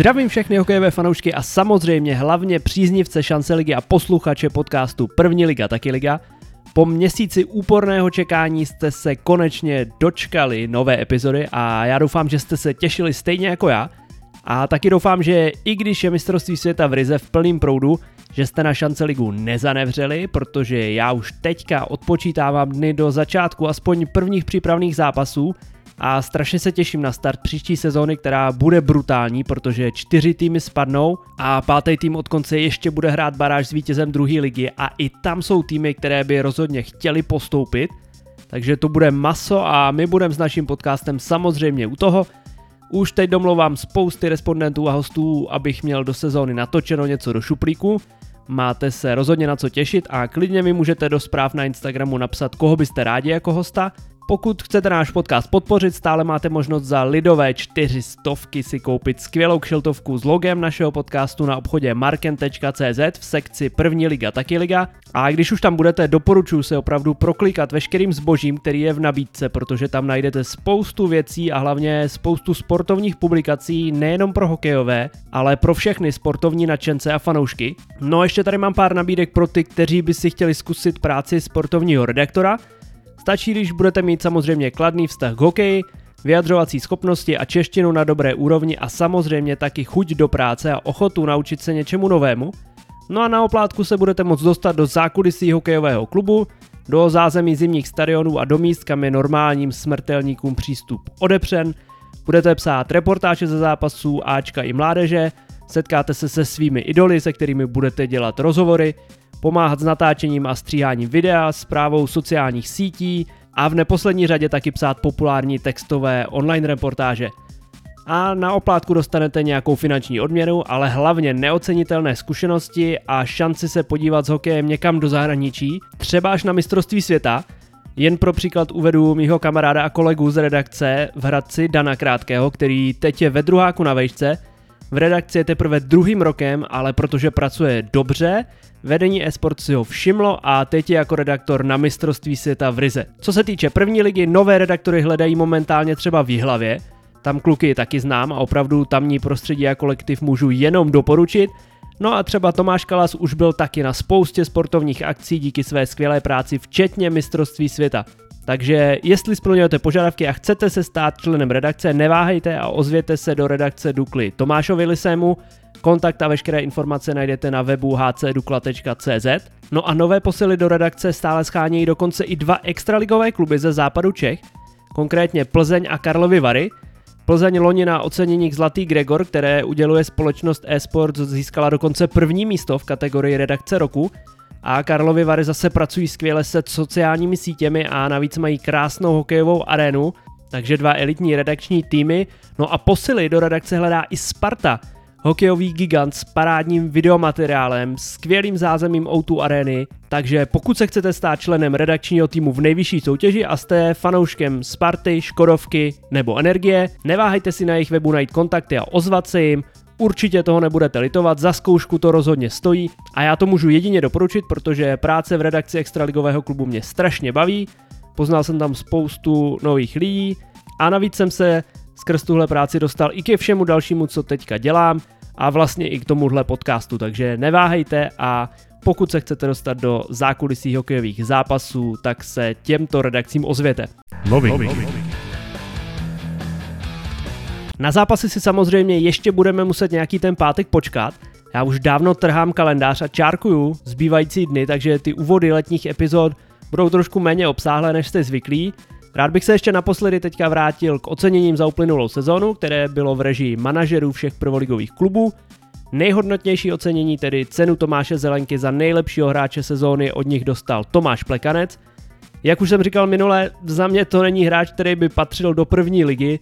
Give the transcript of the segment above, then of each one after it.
Zdravím všechny hokejové fanoušky a samozřejmě hlavně příznivce šance ligy a posluchače podcastu První liga, taky liga. Po měsíci úporného čekání jste se konečně dočkali nové epizody a já doufám, že jste se těšili stejně jako já. A taky doufám, že i když je mistrovství světa v Rize v plným proudu, že jste na šance ligu nezanevřeli, protože já už teďka odpočítávám dny do začátku aspoň prvních přípravných zápasů a strašně se těším na start příští sezóny, která bude brutální, protože čtyři týmy spadnou a pátý tým od konce ještě bude hrát baráž s vítězem druhé ligy a i tam jsou týmy, které by rozhodně chtěli postoupit, takže to bude maso a my budeme s naším podcastem samozřejmě u toho. Už teď domlouvám spousty respondentů a hostů, abych měl do sezóny natočeno něco do šuplíku. Máte se rozhodně na co těšit a klidně mi můžete do zpráv na Instagramu napsat, koho byste rádi jako hosta pokud chcete náš podcast podpořit, stále máte možnost za lidové čtyřistovky si koupit skvělou kšiltovku s logem našeho podcastu na obchodě marken.cz v sekci První liga, taky liga. A když už tam budete, doporučuji se opravdu proklikat veškerým zbožím, který je v nabídce, protože tam najdete spoustu věcí a hlavně spoustu sportovních publikací nejenom pro hokejové, ale pro všechny sportovní nadšence a fanoušky. No a ještě tady mám pár nabídek pro ty, kteří by si chtěli zkusit práci sportovního redaktora, Stačí, když budete mít samozřejmě kladný vztah k hokeji, vyjadřovací schopnosti a češtinu na dobré úrovni a samozřejmě taky chuť do práce a ochotu naučit se něčemu novému. No a na oplátku se budete moct dostat do zákulisí hokejového klubu, do zázemí zimních stadionů a do míst, kam je normálním smrtelníkům přístup odepřen. Budete psát reportáže ze zápasů Ačka i mládeže, setkáte se se svými idoly, se kterými budete dělat rozhovory, pomáhat s natáčením a stříháním videa, zprávou sociálních sítí a v neposlední řadě taky psát populární textové online reportáže. A na oplátku dostanete nějakou finanční odměnu, ale hlavně neocenitelné zkušenosti a šanci se podívat s hokejem někam do zahraničí, třeba až na mistrovství světa. Jen pro příklad uvedu mýho kamaráda a kolegu z redakce v Hradci Dana Krátkého, který teď je ve druháku na vejšce. V redakci je teprve druhým rokem, ale protože pracuje dobře, Vedení eSport si ho všimlo a teď je jako redaktor na mistrovství světa v Rize. Co se týče první ligy, nové redaktory hledají momentálně třeba v Jihlavě, tam kluky taky znám a opravdu tamní prostředí a kolektiv můžu jenom doporučit. No a třeba Tomáš Kalas už byl taky na spoustě sportovních akcí díky své skvělé práci, včetně mistrovství světa. Takže jestli splňujete požadavky a chcete se stát členem redakce, neváhejte a ozvěte se do redakce Dukly Tomášovi Lisému, Kontakt a veškeré informace najdete na webu hcdukla.cz. No a nové posily do redakce stále schánějí dokonce i dva extraligové kluby ze západu Čech, konkrétně Plzeň a Karlovy Vary. Plzeň loni na ocenění Zlatý Gregor, které uděluje společnost eSports, získala dokonce první místo v kategorii redakce roku a Karlovy Vary zase pracují skvěle se sociálními sítěmi a navíc mají krásnou hokejovou arénu, takže dva elitní redakční týmy. No a posily do redakce hledá i Sparta, hokejový gigant s parádním videomateriálem, skvělým zázemím O2 Areny, takže pokud se chcete stát členem redakčního týmu v nejvyšší soutěži a jste fanouškem Sparty, Škodovky nebo Energie, neváhejte si na jejich webu najít kontakty a ozvat se jim, Určitě toho nebudete litovat, za zkoušku to rozhodně stojí a já to můžu jedině doporučit, protože práce v redakci Extraligového klubu mě strašně baví, poznal jsem tam spoustu nových lidí a navíc jsem se skrz tuhle práci dostal i ke všemu dalšímu, co teďka dělám a vlastně i k tomuhle podcastu, takže neváhejte a pokud se chcete dostat do zákulisí hokejových zápasů, tak se těmto redakcím ozvěte. Nový. Nový. Na zápasy si samozřejmě ještě budeme muset nějaký ten pátek počkat. Já už dávno trhám kalendář a čárkuju zbývající dny, takže ty úvody letních epizod budou trošku méně obsáhlé, než jste zvyklí. Rád bych se ještě naposledy teďka vrátil k oceněním za uplynulou sezonu, které bylo v režii manažerů všech prvoligových klubů. Nejhodnotnější ocenění, tedy cenu Tomáše Zelenky za nejlepšího hráče sezóny, od nich dostal Tomáš Plekanec. Jak už jsem říkal minule, za mě to není hráč, který by patřil do první ligy,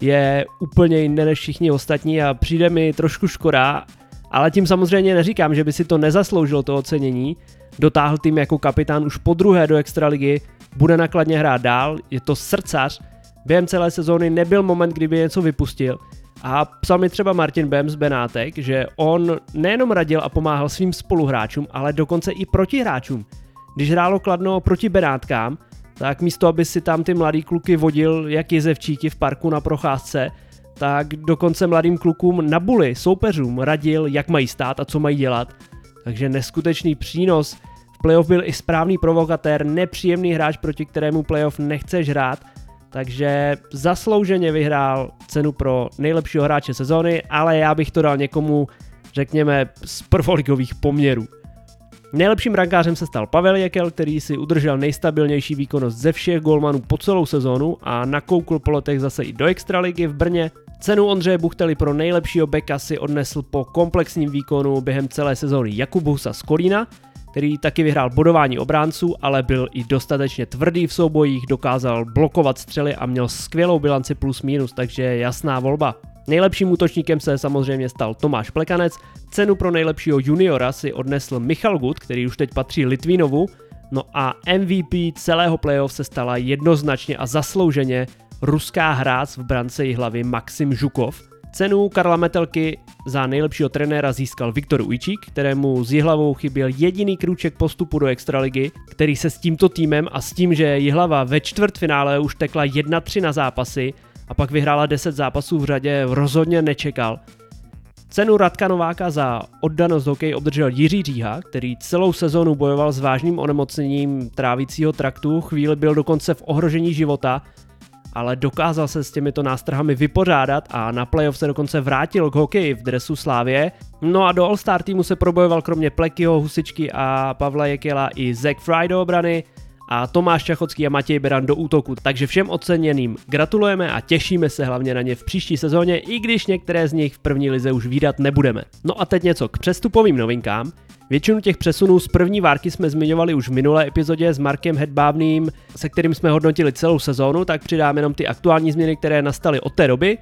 je úplně jiný než všichni ostatní a přijde mi trošku škoda, ale tím samozřejmě neříkám, že by si to nezasloužilo to ocenění. Dotáhl tým jako kapitán už po druhé do extraligy, bude nakladně hrát dál, je to srdcař, během celé sezóny nebyl moment, kdyby něco vypustil a psal mi třeba Martin Bem z Benátek, že on nejenom radil a pomáhal svým spoluhráčům, ale dokonce i protihráčům. Když hrálo Kladno proti Benátkám, tak místo, aby si tam ty mladý kluky vodil jak jezevčíky v parku na procházce, tak dokonce mladým klukům na buly, soupeřům radil, jak mají stát a co mají dělat. Takže neskutečný přínos. V playoff byl i správný provokatér, nepříjemný hráč, proti kterému playoff nechceš hrát, takže zaslouženě vyhrál cenu pro nejlepšího hráče sezóny, ale já bych to dal někomu, řekněme, z prvoligových poměrů. Nejlepším rankářem se stal Pavel Jekel, který si udržel nejstabilnější výkonnost ze všech golmanů po celou sezónu a nakoukl po letech zase i do extraligy v Brně. Cenu Ondřeje Buchtely pro nejlepšího beka si odnesl po komplexním výkonu během celé sezóny Jakub Husa z Kolína, který taky vyhrál bodování obránců, ale byl i dostatečně tvrdý v soubojích, dokázal blokovat střely a měl skvělou bilanci plus minus, takže jasná volba. Nejlepším útočníkem se samozřejmě stal Tomáš Plekanec, cenu pro nejlepšího juniora si odnesl Michal Gut, který už teď patří Litvínovu, no a MVP celého playoff se stala jednoznačně a zaslouženě ruská hráč v brance hlavy Maxim Žukov. Cenu Karla Metelky za nejlepšího trenéra získal Viktor Ujčík, kterému z Jihlavou chyběl jediný krůček postupu do Extraligy, který se s tímto týmem a s tím, že Jihlava ve čtvrtfinále už tekla 1-3 na zápasy, a pak vyhrála 10 zápasů v řadě, rozhodně nečekal. Cenu Radka Nováka za oddanost hokej obdržel Jiří Říha, který celou sezonu bojoval s vážným onemocněním trávícího traktu, chvíli byl dokonce v ohrožení života, ale dokázal se s těmito nástrahami vypořádat a na playoff se dokonce vrátil k hokeji v dresu Slávě. No a do All-Star týmu se probojoval kromě Plekyho, Husičky a Pavla Jekela i Zack Fry do obrany, a Tomáš Čachocký a Matěj Beran do útoku. Takže všem oceněným gratulujeme a těšíme se hlavně na ně v příští sezóně, i když některé z nich v první lize už výdat nebudeme. No a teď něco k přestupovým novinkám. Většinu těch přesunů z první várky jsme zmiňovali už v minulé epizodě s Markem Hedbávným, se kterým jsme hodnotili celou sezónu, tak přidám jenom ty aktuální změny, které nastaly od té doby.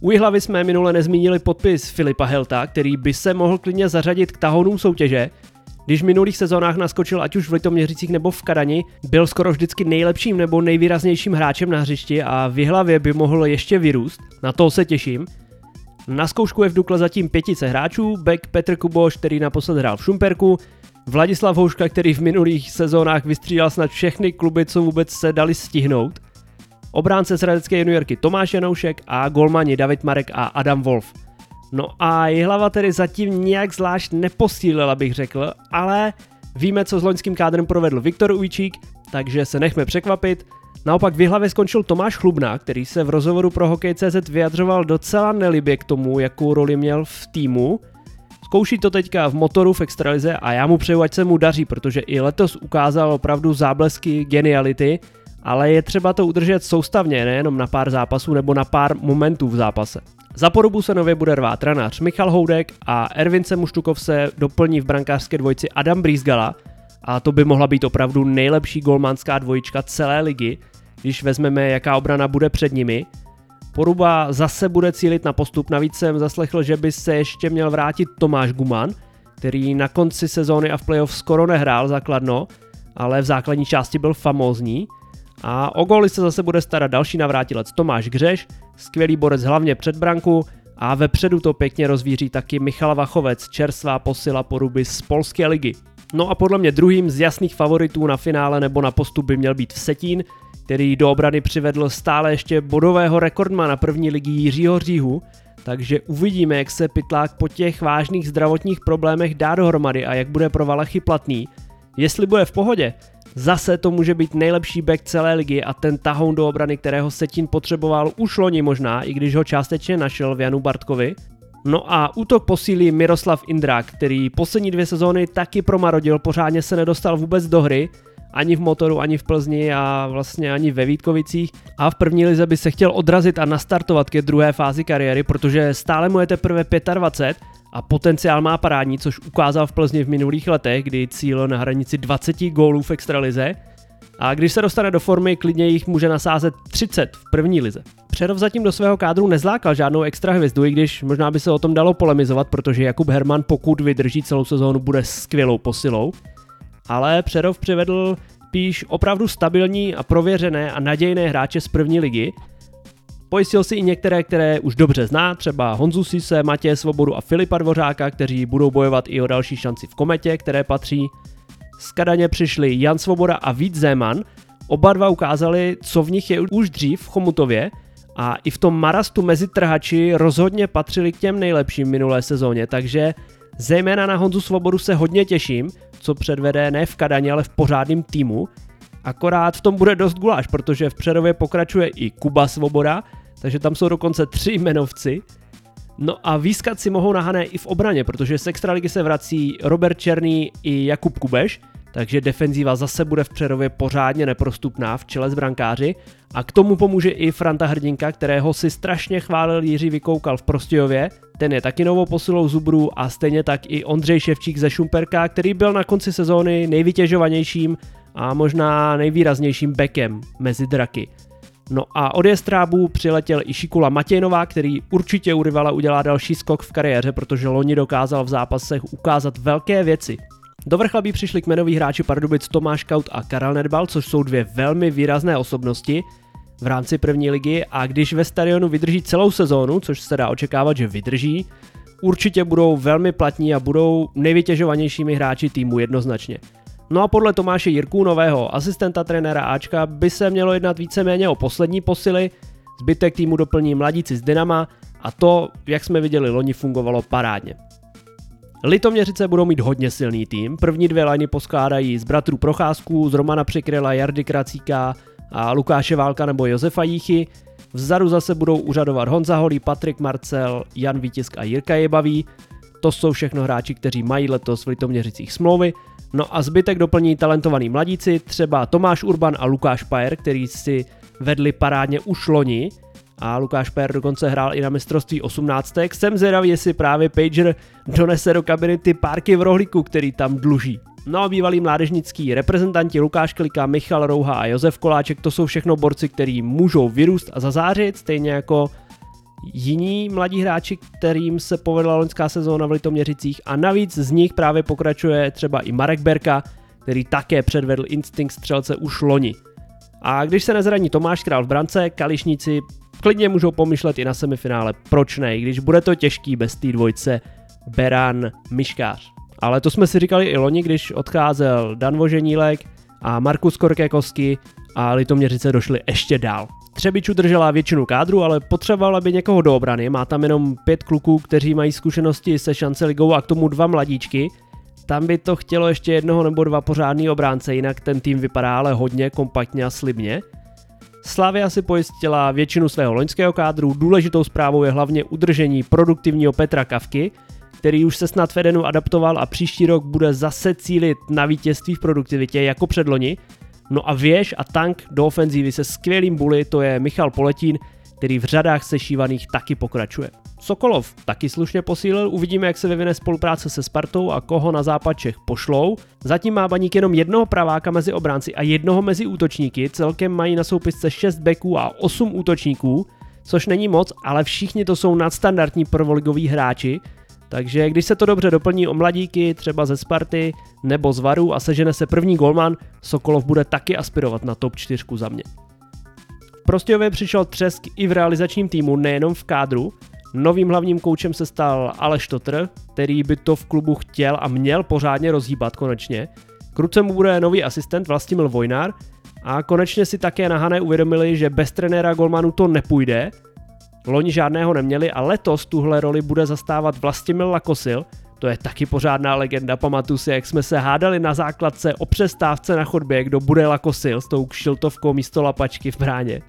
U hlavy jsme minule nezmínili podpis Filipa Helta, který by se mohl klidně zařadit k tahonům soutěže, když v minulých sezónách naskočil ať už v Litoměřicích nebo v Kadani, byl skoro vždycky nejlepším nebo nejvýraznějším hráčem na hřišti a v hlavě by mohl ještě vyrůst, na to se těším. Na zkoušku je v Dukle zatím pětice hráčů, Beck Petr Kuboš, který naposled hrál v Šumperku, Vladislav Houška, který v minulých sezónách vystřídal snad všechny kluby, co vůbec se dali stihnout, obránce z Hradecké juniorky Tomáš Janoušek a golmani David Marek a Adam Wolf – No a hlava tedy zatím nějak zvlášť neposílila, bych řekl, ale víme, co s loňským kádrem provedl Viktor Ujčík, takže se nechme překvapit. Naopak v hlavě skončil Tomáš Chlubná, který se v rozhovoru pro Hokej.cz vyjadřoval docela nelibě k tomu, jakou roli měl v týmu. Zkouší to teďka v motoru v extralize a já mu přeju, ať se mu daří, protože i letos ukázal opravdu záblesky geniality, ale je třeba to udržet soustavně, nejenom na pár zápasů nebo na pár momentů v zápase. Za porubu se nově bude rvát ranář Michal Houdek a Ervince Muštukov se doplní v brankářské dvojci Adam Brýzgala a to by mohla být opravdu nejlepší golmanská dvojička celé ligy, když vezmeme, jaká obrana bude před nimi. Poruba zase bude cílit na postup, navíc jsem zaslechl, že by se ještě měl vrátit Tomáš Guman, který na konci sezóny a v playoff skoro nehrál základno, ale v základní části byl famózní. A o góly se zase bude starat další navrátilec Tomáš Gřeš, skvělý borec hlavně před branku a vepředu to pěkně rozvíří taky Michal Vachovec, čerstvá posila poruby z Polské ligy. No a podle mě druhým z jasných favoritů na finále nebo na postup by měl být Vsetín, který do obrany přivedl stále ještě bodového rekordmana první ligy Jiřího Říhu, takže uvidíme, jak se Pytlák po těch vážných zdravotních problémech dá dohromady a jak bude pro Valachy platný. Jestli bude v pohodě, Zase to může být nejlepší back celé ligy a ten tahoun do obrany, kterého Setin potřeboval už loni možná, i když ho částečně našel v Janu Bartkovi. No a útok posílí Miroslav Indrák, který poslední dvě sezóny taky promarodil, pořádně se nedostal vůbec do hry, ani v motoru, ani v Plzni a vlastně ani ve Vítkovicích. A v první lize by se chtěl odrazit a nastartovat ke druhé fázi kariéry, protože stále mu je teprve 25 a potenciál má parádní, což ukázal v Plzni v minulých letech, kdy cíl na hranici 20 gólů v extralize. A když se dostane do formy, klidně jich může nasázet 30 v první lize. Přerov zatím do svého kádru nezlákal žádnou extra hvězdu, i když možná by se o tom dalo polemizovat, protože Jakub Herman, pokud vydrží celou sezónu, bude skvělou posilou. Ale Přerov přivedl píš opravdu stabilní a prověřené a nadějné hráče z první ligy, Pojistil si i některé, které už dobře zná, třeba Honzu Sise, Matěje Svobodu a Filipa Dvořáka, kteří budou bojovat i o další šanci v kometě, které patří. Z Kadaně přišli Jan Svoboda a Vít Zeman, oba dva ukázali, co v nich je už dřív v Chomutově. A i v tom marastu mezi trhači rozhodně patřili k těm nejlepším minulé sezóně, takže zejména na Honzu Svobodu se hodně těším, co předvede ne v Kadaně, ale v pořádném týmu. Akorát v tom bude dost guláš, protože v Přerově pokračuje i Kuba Svoboda, takže tam jsou dokonce tři jmenovci. No a výskat si mohou nahané i v obraně, protože z extraligy se vrací Robert Černý i Jakub Kubeš, takže defenzíva zase bude v Přerově pořádně neprostupná v čele s brankáři a k tomu pomůže i Franta Hrdinka, kterého si strašně chválil Jiří Vykoukal v Prostějově, ten je taky novou posilou Zubru a stejně tak i Ondřej Ševčík ze Šumperka, který byl na konci sezóny nejvytěžovanějším a možná nejvýraznějším bekem mezi draky. No a od Jestrábů přiletěl i Šikula Matějnová, který určitě u Rivala udělá další skok v kariéře, protože loni dokázal v zápasech ukázat velké věci. Do vrchlabí přišli kmenoví hráči Pardubic Tomáš Kaut a Karel Nedbal, což jsou dvě velmi výrazné osobnosti v rámci první ligy a když ve stadionu vydrží celou sezónu, což se dá očekávat, že vydrží, určitě budou velmi platní a budou nejvytěžovanějšími hráči týmu jednoznačně. No a podle Tomáše Jirků, nového asistenta trenéra Ačka, by se mělo jednat víceméně o poslední posily, zbytek týmu doplní mladíci z Dynama a to, jak jsme viděli loni, fungovalo parádně. Litoměřice budou mít hodně silný tým. První dvě liny poskládají z bratrů Procházků, z Romana Přikryla, Jardy Kracíka a Lukáše Válka nebo Josefa Jíchy. Vzadu zase budou uřadovat Honza Holý, Patrik Marcel, Jan Vítisk a Jirka Jebavý. To jsou všechno hráči, kteří mají letos v Litoměřicích smlouvy. No a zbytek doplní talentovaní mladíci, třeba Tomáš Urban a Lukáš Pajer, který si vedli parádně už loni a Lukáš Per dokonce hrál i na mistrovství 18. Jsem zvědavý, jestli právě Pager donese do kabiny ty párky v rohlíku, který tam dluží. No a bývalí mládežnický reprezentanti Lukáš Klika, Michal Rouha a Josef Koláček, to jsou všechno borci, kteří můžou vyrůst a zazářit, stejně jako jiní mladí hráči, kterým se povedla loňská sezóna v Litoměřicích a navíc z nich právě pokračuje třeba i Marek Berka, který také předvedl instinkt střelce už loni. A když se nezraní Tomáš Král v brance, kališníci klidně můžou pomyšlet i na semifinále, proč ne, když bude to těžký bez té dvojce Beran Miškář. Ale to jsme si říkali i loni, když odcházel Dan Voženílek a Markus Korkékovský a Litoměřice došli ještě dál. Třebiču držela většinu kádru, ale potřebovala by někoho do obrany. Má tam jenom pět kluků, kteří mají zkušenosti se šance ligou a k tomu dva mladíčky. Tam by to chtělo ještě jednoho nebo dva pořádný obránce, jinak ten tým vypadá ale hodně kompaktně a slibně. Slavia si pojistila většinu svého loňského kádru, důležitou zprávou je hlavně udržení produktivního Petra Kavky, který už se snad Fedenu adaptoval a příští rok bude zase cílit na vítězství v produktivitě jako předloni. No a věž a tank do ofenzívy se skvělým bully, to je Michal Poletín, který v řadách sešívaných taky pokračuje. Sokolov taky slušně posílil, uvidíme, jak se vyvine spolupráce se Spartou a koho na západ Čech pošlou. Zatím má baník jenom jednoho praváka mezi obránci a jednoho mezi útočníky, celkem mají na soupisce 6 beků a 8 útočníků, což není moc, ale všichni to jsou nadstandardní prvoligoví hráči, takže když se to dobře doplní o mladíky, třeba ze Sparty nebo z Varu a sežene se první golman, Sokolov bude taky aspirovat na top 4 za mě. V Prostějově přišel třesk i v realizačním týmu, nejenom v kádru. Novým hlavním koučem se stal Aleš Totr, který by to v klubu chtěl a měl pořádně rozhýbat konečně. Kruce mu bude nový asistent Vlastimil Vojnár a konečně si také na Hané uvědomili, že bez trenéra Golmanu to nepůjde Loni žádného neměli a letos tuhle roli bude zastávat Vlastimil Lakosil, to je taky pořádná legenda, pamatuju si, jak jsme se hádali na základce o přestávce na chodbě, kdo bude Lakosil s tou kšiltovkou místo lapačky v bráně.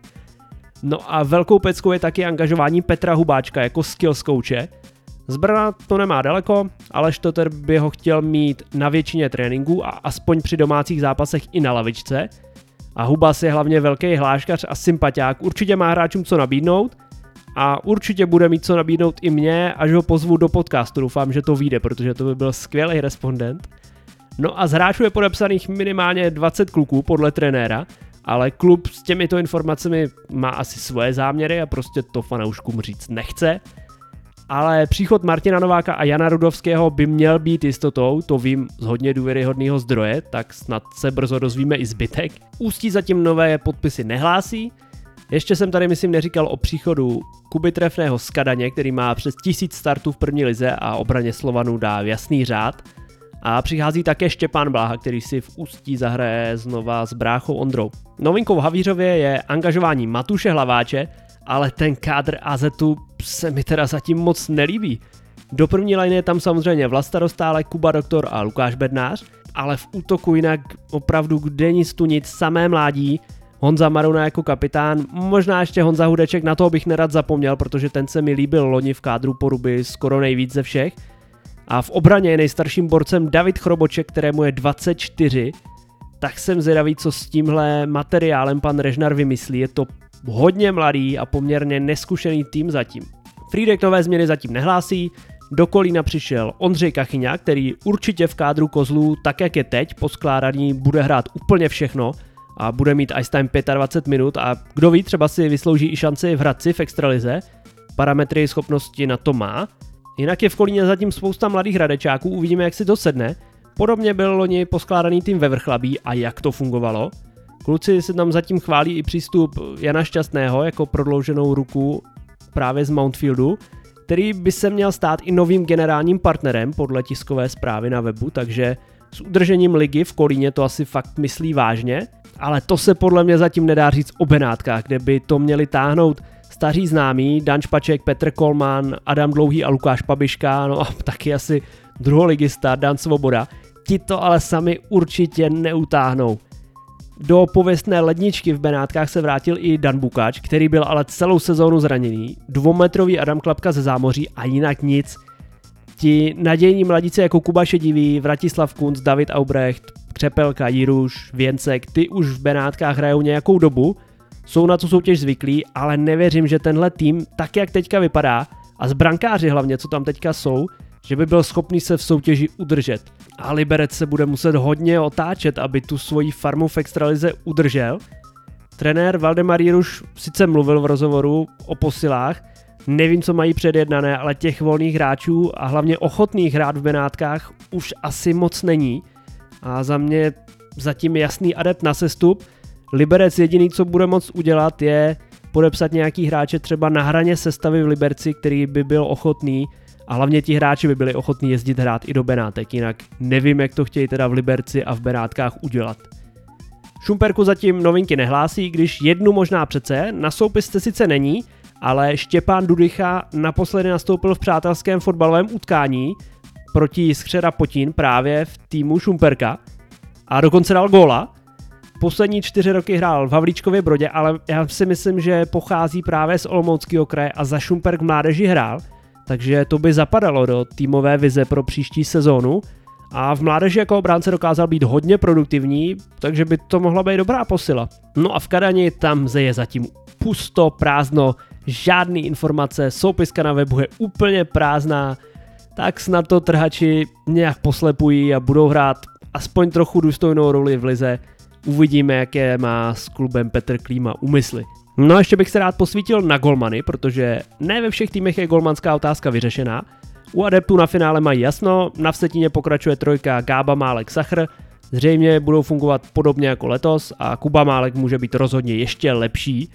No a velkou peckou je taky angažování Petra Hubáčka jako skills kouče. Z Brna to nemá daleko, ale Štoter by ho chtěl mít na většině tréninků a aspoň při domácích zápasech i na lavičce. A Hubas je hlavně velký hláškař a sympatiák, určitě má hráčům co nabídnout – a určitě bude mít co nabídnout i mě, až ho pozvu do podcastu. Doufám, že to vyjde, protože to by byl skvělý respondent. No a z hráčů je podepsaných minimálně 20 kluků podle trenéra, ale klub s těmito informacemi má asi svoje záměry a prostě to fanouškům říct nechce. Ale příchod Martina Nováka a Jana Rudovského by měl být jistotou, to vím z hodně důvěryhodného zdroje, tak snad se brzo dozvíme i zbytek. Ústí zatím nové podpisy nehlásí, ještě jsem tady, myslím, neříkal o příchodu Kuby Trefného z Kadaně, který má přes tisíc startů v první lize a obraně Slovanů dá jasný řád. A přichází také Štěpán Bláha, který si v Ústí zahraje znova s bráchou Ondrou. Novinkou v Havířově je angažování Matuše Hlaváče ale ten kádr AZu se mi teda zatím moc nelíbí. Do první line je tam samozřejmě Vlasta Dostále, Kuba Doktor a Lukáš Bednář, ale v útoku jinak opravdu kde nic tu nic, samé mládí, Honza Maruna jako kapitán, možná ještě Honza Hudeček, na toho bych nerad zapomněl, protože ten se mi líbil loni v kádru poruby skoro nejvíc ze všech. A v obraně je nejstarším borcem David Chroboček, kterému je 24, tak jsem zvědavý, co s tímhle materiálem pan Režnar vymyslí. Je to hodně mladý a poměrně neskušený tým zatím. Friedek nové změny zatím nehlásí, do Kolína přišel Ondřej Kachyňa, který určitě v kádru kozlů, tak jak je teď, po skládaní bude hrát úplně všechno a bude mít ice time 25 minut a kdo ví, třeba si vyslouží i šanci v Hradci v extralize. Parametry schopnosti na to má. Jinak je v Kolíně zatím spousta mladých hradečáků, uvidíme, jak si to sedne. Podobně byl loni poskládaný tým ve Vrchlabí a jak to fungovalo. Kluci se tam zatím chválí i přístup Jana Šťastného jako prodlouženou ruku právě z Mountfieldu, který by se měl stát i novým generálním partnerem podle tiskové zprávy na webu, takže s udržením ligy v Kolíně to asi fakt myslí vážně, ale to se podle mě zatím nedá říct o Benátkách, kde by to měli táhnout staří známí, Dan Špaček, Petr Kolman, Adam Dlouhý a Lukáš Pabiška, no a taky asi druholigista Dan Svoboda. Ti to ale sami určitě neutáhnou. Do pověstné ledničky v Benátkách se vrátil i Dan Bukač, který byl ale celou sezónu zraněný, dvoumetrový Adam Klapka ze zámoří a jinak nic. Ti nadějní mladíci jako Kuba Šedivý, Vratislav Kunc, David Aubrecht, Křepelka, Jiruš, Věncek, ty už v Benátkách hrajou nějakou dobu, jsou na tu soutěž zvyklí, ale nevěřím, že tenhle tým, tak jak teďka vypadá, a z brankáři hlavně, co tam teďka jsou, že by byl schopný se v soutěži udržet. A Liberec se bude muset hodně otáčet, aby tu svoji farmu v extralize udržel. Trenér Valdemar Jiruš sice mluvil v rozhovoru o posilách, nevím, co mají předjednané, ale těch volných hráčů a hlavně ochotných hrát v Benátkách už asi moc není. A za mě zatím jasný adept na sestup. Liberec jediný, co bude moct udělat, je podepsat nějaký hráče třeba na hraně sestavy v Liberci, který by byl ochotný a hlavně ti hráči by byli ochotní jezdit hrát i do Benátek, jinak nevím, jak to chtějí teda v Liberci a v Benátkách udělat. Šumperku zatím novinky nehlásí, když jednu možná přece, na soupisce sice není, ale Štěpán Dudycha naposledy nastoupil v přátelském fotbalovém utkání proti Skřera Potín právě v týmu Šumperka a dokonce dal góla. Poslední čtyři roky hrál v Havlíčkově Brodě, ale já si myslím, že pochází právě z Olomouckého kraje a za Šumperk mládeži hrál – takže to by zapadalo do týmové vize pro příští sezónu. A v mládeži jako obránce dokázal být hodně produktivní, takže by to mohla být dobrá posila. No a v Kadani tam je zatím pusto, prázdno, žádný informace, soupiska na webu je úplně prázdná, tak snad to trhači nějak poslepují a budou hrát aspoň trochu důstojnou roli v lize. Uvidíme, jaké má s klubem Petr Klíma úmysly. No a ještě bych se rád posvítil na golmany, protože ne ve všech týmech je golmanská otázka vyřešená. U adeptů na finále mají jasno, na vsetině pokračuje trojka Gába Málek Sachr, zřejmě budou fungovat podobně jako letos a Kuba Málek může být rozhodně ještě lepší.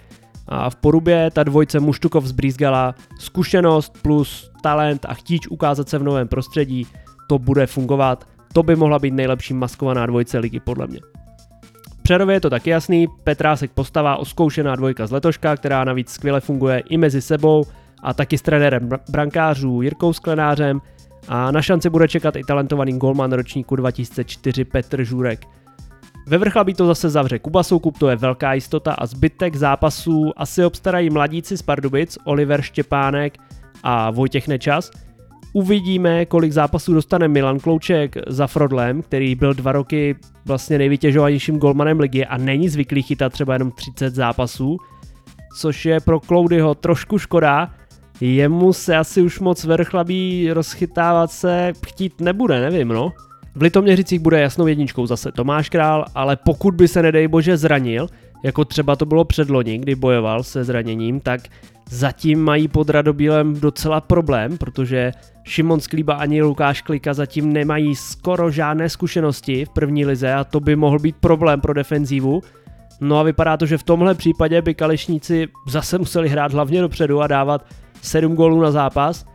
A v porubě ta dvojce Muštukov z Brizgala, zkušenost plus talent a chtíč ukázat se v novém prostředí, to bude fungovat. To by mohla být nejlepší maskovaná dvojce ligy podle mě. Přerově je to taky jasný, Petrásek postava oskoušená dvojka z letoška, která navíc skvěle funguje i mezi sebou a taky s trenérem brankářů Jirkou Sklenářem a na šanci bude čekat i talentovaný golman ročníku 2004 Petr Žurek. Ve vrchlabí to zase zavře Kuba Soukup, to je velká jistota a zbytek zápasů asi obstarají mladíci z Pardubic, Oliver Štěpánek a Vojtěch Nečas – Uvidíme, kolik zápasů dostane Milan Klouček za Frodlem, který byl dva roky vlastně nejvytěžovanějším golmanem ligy a není zvyklý chytat třeba jenom 30 zápasů, což je pro Cloudyho trošku škoda. Jemu se asi už moc vrchlabí rozchytávat se chtít nebude, nevím no. V Litoměřicích bude jasnou jedničkou zase Tomáš Král, ale pokud by se nedej bože zranil, jako třeba to bylo předloni, kdy bojoval se zraněním, tak zatím mají pod Radobílem docela problém, protože Šimon Sklíba ani Lukáš Klika zatím nemají skoro žádné zkušenosti v první lize a to by mohl být problém pro defenzívu. No a vypadá to, že v tomhle případě by Kalešníci zase museli hrát hlavně dopředu a dávat 7 gólů na zápas,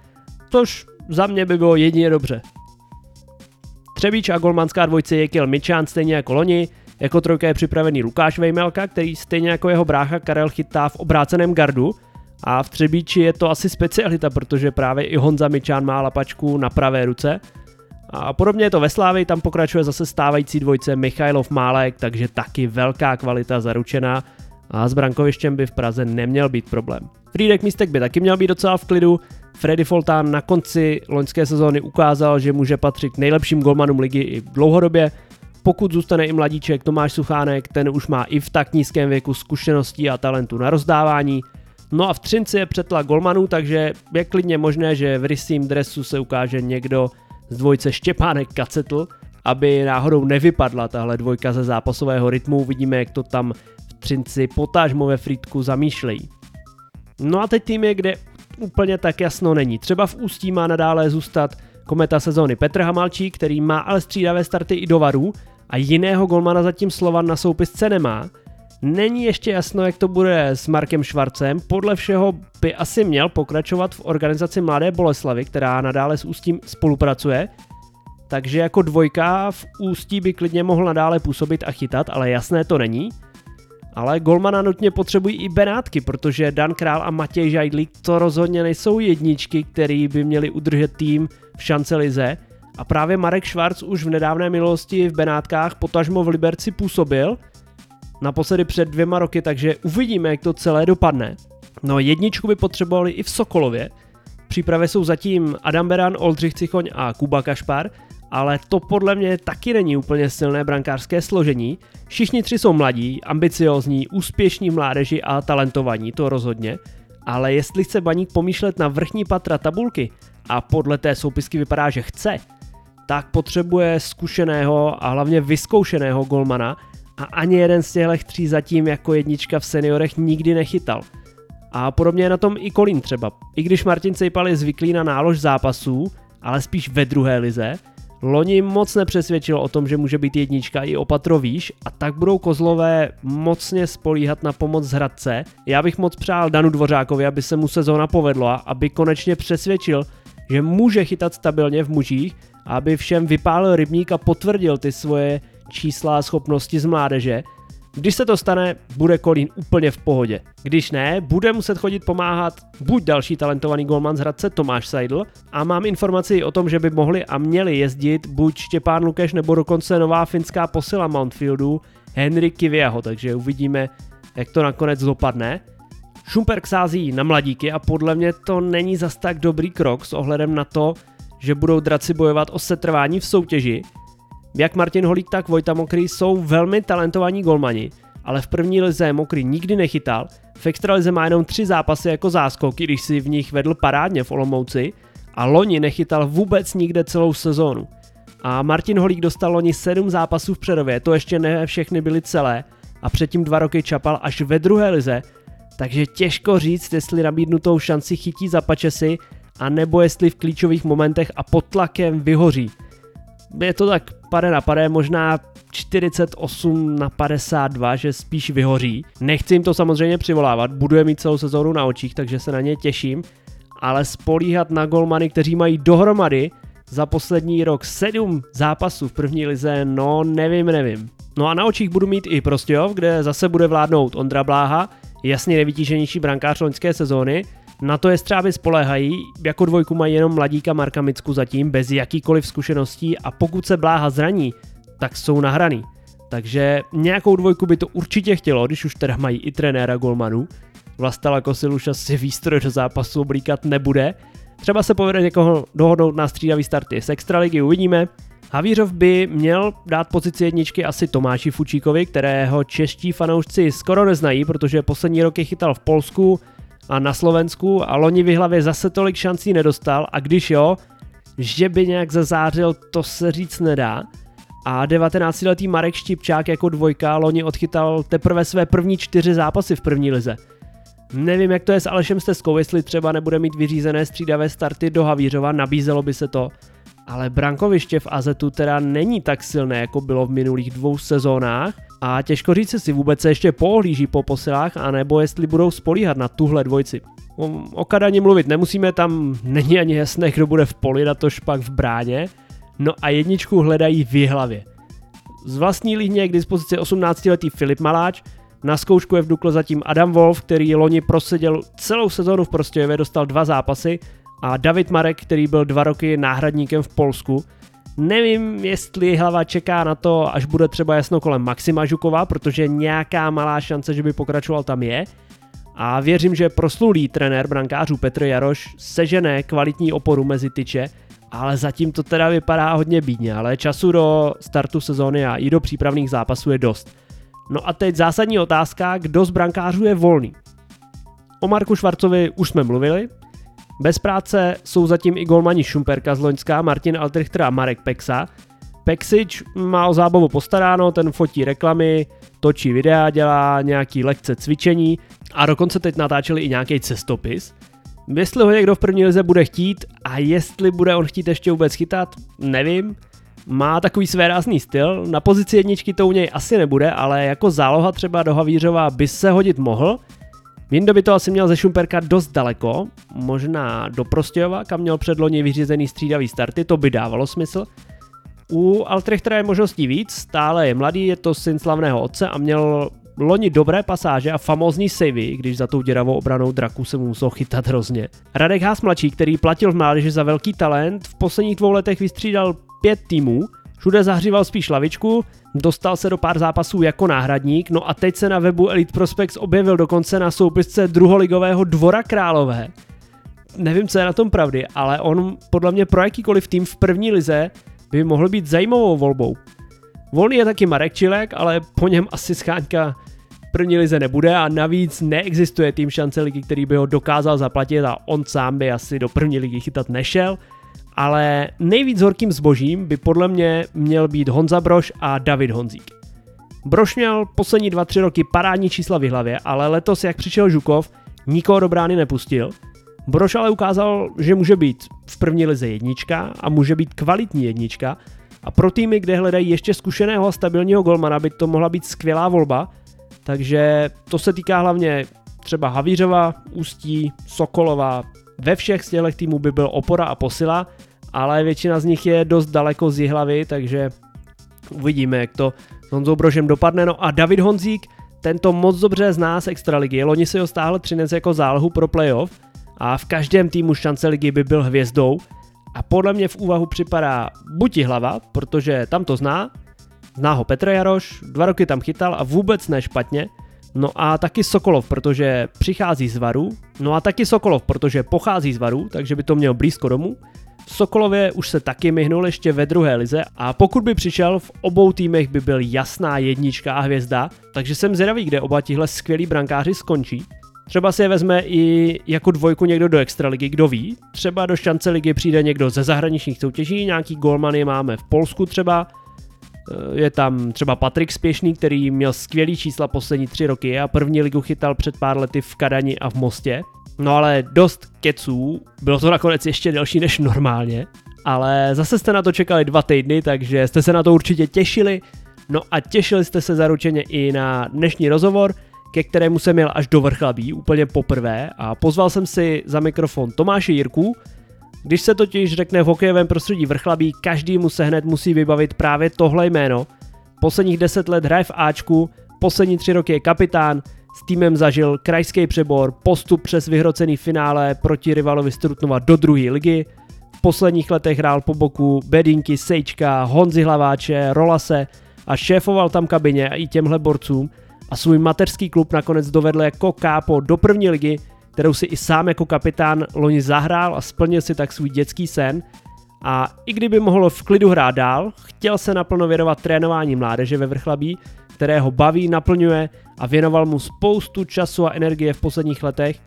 což za mě by bylo jedině dobře. Třebíč a golmanská dvojce je Kiel Mičan stejně jako loni, jako trojka je připravený Lukáš Vejmelka, který stejně jako jeho brácha Karel chytá v obráceném gardu A v Třebíči je to asi specialita, protože právě i Honza Mičán má lapačku na pravé ruce. A podobně je to ve Slávii, tam pokračuje zase stávající dvojce Michailov Málek, takže taky velká kvalita zaručená a s brankovištěm by v Praze neměl být problém. Frídek Místek by taky měl být docela v klidu, Freddy Foltán na konci loňské sezóny ukázal, že může patřit k nejlepším golmanům ligy i dlouhodobě, pokud zůstane i mladíček Tomáš Suchánek, ten už má i v tak nízkém věku zkušeností a talentu na rozdávání. No a v Třinci je přetla golmanů, takže je klidně možné, že v rysím dresu se ukáže někdo z dvojce Štěpánek Kacetl, aby náhodou nevypadla tahle dvojka ze zápasového rytmu. Vidíme, jak to tam v Třinci potážmo ve Frýdku zamýšlejí. No a teď tým je, kde úplně tak jasno není. Třeba v Ústí má nadále zůstat kometa sezóny Petr Hamalčík, který má ale střídavé starty i do varu a jiného golmana zatím Slovan na soupisce nemá. Není ještě jasno, jak to bude s Markem Švarcem, podle všeho by asi měl pokračovat v organizaci Mladé Boleslavy, která nadále s Ústím spolupracuje, takže jako dvojka v Ústí by klidně mohl nadále působit a chytat, ale jasné to není. Ale Golmana nutně potřebují i Benátky, protože Dan Král a Matěj Žajdlík to rozhodně nejsou jedničky, který by měli udržet tým v šance lize. A právě Marek Švarc už v nedávné minulosti v Benátkách potažmo v Liberci působil, naposledy před dvěma roky, takže uvidíme, jak to celé dopadne. No jedničku by potřebovali i v Sokolově. V přípravě jsou zatím Adam Beran, Oldřich Cichoň a Kuba Kašpar, ale to podle mě taky není úplně silné brankářské složení. Všichni tři jsou mladí, ambiciozní, úspěšní mládeži a talentovaní, to rozhodně. Ale jestli chce Baník pomýšlet na vrchní patra tabulky, a podle té soupisky vypadá, že chce, tak potřebuje zkušeného a hlavně vyzkoušeného golmana a ani jeden z těchto tří zatím jako jednička v seniorech nikdy nechytal. A podobně je na tom i Kolín třeba. I když Martin Cejpal je zvyklý na nálož zápasů, ale spíš ve druhé lize, Loni moc nepřesvědčil o tom, že může být jednička i opatro výš a tak budou kozlové mocně spolíhat na pomoc z Hradce. Já bych moc přál Danu Dvořákovi, aby se mu sezóna povedla, aby konečně přesvědčil, že může chytat stabilně v mužích a aby všem vypálil rybník a potvrdil ty svoje čísla a schopnosti z mládeže. Když se to stane, bude Kolín úplně v pohodě. Když ne, bude muset chodit pomáhat buď další talentovaný golman z Hradce Tomáš Seidl a mám informaci o tom, že by mohli a měli jezdit buď Štěpán Lukeš nebo dokonce nová finská posila Mountfieldu Henry Kiviaho, takže uvidíme, jak to nakonec dopadne. Šumperk sází na mladíky a podle mě to není zas tak dobrý krok s ohledem na to, že budou draci bojovat o setrvání v soutěži. Jak Martin Holík, tak Vojta Mokrý jsou velmi talentovaní golmani, ale v první lize Mokrý nikdy nechytal, v extralize má jenom tři zápasy jako záskok, i když si v nich vedl parádně v Olomouci a loni nechytal vůbec nikde celou sezónu. A Martin Holík dostal loni sedm zápasů v Přerově, to ještě ne všechny byly celé a předtím dva roky čapal až ve druhé lize, takže těžko říct, jestli nabídnutou šanci chytí za pačesy, a nebo jestli v klíčových momentech a pod tlakem vyhoří. Je to tak pade na pade, možná 48 na 52, že spíš vyhoří. Nechci jim to samozřejmě přivolávat, budu je mít celou sezónu na očích, takže se na ně těším, ale spolíhat na golmany, kteří mají dohromady za poslední rok 7 zápasů v první lize, no nevím, nevím. No a na očích budu mít i Prostějov, kde zase bude vládnout Ondra Bláha, jasně nevytíženější brankář loňské sezóny. Na to je střávy spoléhají, jako dvojku mají jenom mladíka Marka Micku zatím, bez jakýkoliv zkušeností a pokud se Bláha zraní, tak jsou nahraný. Takže nějakou dvojku by to určitě chtělo, když už teda mají i trenéra Golmanu. Vlastala Kosil už asi výstroj do zápasu oblíkat nebude. Třeba se povede někoho dohodnout na střídavý starty z Extraligy, uvidíme. Havířov by měl dát pozici jedničky asi Tomáši Fučíkovi, kterého čeští fanoušci skoro neznají, protože poslední roky chytal v Polsku a na Slovensku a loni v hlavě zase tolik šancí nedostal a když jo, že by nějak zazářil, to se říct nedá. A 19-letý Marek Štipčák jako dvojka loni odchytal teprve své první čtyři zápasy v první lize. Nevím, jak to je s Alešem Steskou, jestli třeba nebude mít vyřízené střídavé starty do Havířova, nabízelo by se to, ale brankoviště v Azetu teda není tak silné, jako bylo v minulých dvou sezónách a těžko říct si vůbec se ještě pohlíží po posilách, anebo jestli budou spolíhat na tuhle dvojci. O Kadaně mluvit nemusíme, tam není ani jasné, kdo bude v poli, na to špak v bráně. No a jedničku hledají v hlavě. Z vlastní líně je k dispozici 18-letý Filip Maláč, Na zkoušku je v Dukle zatím Adam Wolf, který loni proseděl celou sezónu v Prostějově, dostal dva zápasy a David Marek, který byl dva roky náhradníkem v Polsku. Nevím, jestli hlava čeká na to, až bude třeba jasno kolem Maxima Žukova, protože nějaká malá šance, že by pokračoval tam je. A věřím, že proslulý trenér brankářů Petr Jaroš sežené kvalitní oporu mezi tyče, ale zatím to teda vypadá hodně bídně, ale času do startu sezóny a i do přípravných zápasů je dost. No a teď zásadní otázka, kdo z brankářů je volný. O Marku Švarcovi už jsme mluvili, bez práce jsou zatím i golmani Šumperka z Loňska, Martin Altrichter a Marek Pexa. Pexič má o zábavu postaráno, ten fotí reklamy, točí videa, dělá nějaký lekce cvičení a dokonce teď natáčeli i nějaký cestopis. Jestli ho někdo v první lize bude chtít a jestli bude on chtít ještě vůbec chytat, nevím. Má takový své rázný styl, na pozici jedničky to u něj asi nebude, ale jako záloha třeba do Havířova by se hodit mohl. Vindo by to asi měl ze Šumperka dost daleko, možná do Prostějova, kam měl předloni vyřízený střídavý starty, to by dávalo smysl. U Altrechtera je možností víc, stále je mladý, je to syn slavného otce a měl loni dobré pasáže a famózní savey, když za tou děravou obranou draku se mu musel chytat hrozně. Radek Haas mladší, který platil v mládeži za velký talent, v posledních dvou letech vystřídal pět týmů, všude zahříval spíš lavičku, dostal se do pár zápasů jako náhradník, no a teď se na webu Elite Prospects objevil dokonce na soupisce druholigového Dvora Králové. Nevím, co je na tom pravdy, ale on podle mě pro jakýkoliv tým v první lize by mohl být zajímavou volbou. Volný je taky Marek Čilek, ale po něm asi scháňka první lize nebude a navíc neexistuje tým šance ligy, který by ho dokázal zaplatit a on sám by asi do první ligy chytat nešel. Ale nejvíc horkým zbožím by podle mě měl být Honza Broš a David Honzík. Broš měl poslední 2-3 roky parádní čísla v hlavě, ale letos, jak přišel Žukov, nikoho do brány nepustil. Broš ale ukázal, že může být v první lize jednička a může být kvalitní jednička a pro týmy, kde hledají ještě zkušeného a stabilního golmana, by to mohla být skvělá volba, takže to se týká hlavně třeba Havířova, Ústí, Sokolova, ve všech z těchto týmů by byl opora a posila, ale většina z nich je dost daleko z hlavy, takže uvidíme, jak to s Honzou Brožem dopadne. No a David Honzík, tento moc dobře zná z Extraligy. Loni si ho stáhl Třinec jako zálohu pro playoff a v každém týmu šance ligy by byl hvězdou. A podle mě v úvahu připadá buď hlava, protože tam to zná, zná ho Petr Jaroš, dva roky tam chytal a vůbec ne špatně, No a taky Sokolov, protože přichází z Varu. No a taky Sokolov, protože pochází z Varu, takže by to měl blízko domů. V Sokolově už se taky myhnul ještě ve druhé lize a pokud by přišel, v obou týmech by byl jasná jednička a hvězda, takže jsem zvědavý, kde oba tihle skvělí brankáři skončí. Třeba si je vezme i jako dvojku někdo do extraligy, kdo ví. Třeba do šance ligy přijde někdo ze zahraničních soutěží, nějaký golmany máme v Polsku třeba, Eh, je tam třeba Patrik Spěšný, který měl skvělý čísla poslední tři roky a první ligu chytal před pár lety v Kadani a v Mostě. No ale dost keců, bylo to nakonec ještě delší než normálně, ale zase jste na to čekali dva týdny, takže jste se na to určitě těšili. No a těšili jste se zaručeně i na dnešní rozhovor, ke kterému jsem měl až do vrchlabí úplně poprvé a pozval jsem si za mikrofon Tomáše Jirku, když se totiž řekne v hokejovém prostředí vrchlabí, každý mu se hned musí vybavit právě tohle jméno. Posledních 10 let hraje v Ačku, poslední tři roky je kapitán, s týmem zažil krajský přebor, postup přes vyhrocený finále proti rivalovi Strutnova do druhé ligy. V posledních letech hrál po boku Bedinky, Sejčka, Honzi Hlaváče, Rolase a šéfoval tam kabině a i těmhle borcům a svůj mateřský klub nakonec dovedl jako kápo do první ligy, kterou si i sám jako kapitán loni zahrál a splnil si tak svůj dětský sen. A i kdyby mohl v klidu hrát dál, chtěl se naplno věnovat trénování mládeže ve Vrchlabí, které ho baví, naplňuje a věnoval mu spoustu času a energie v posledních letech,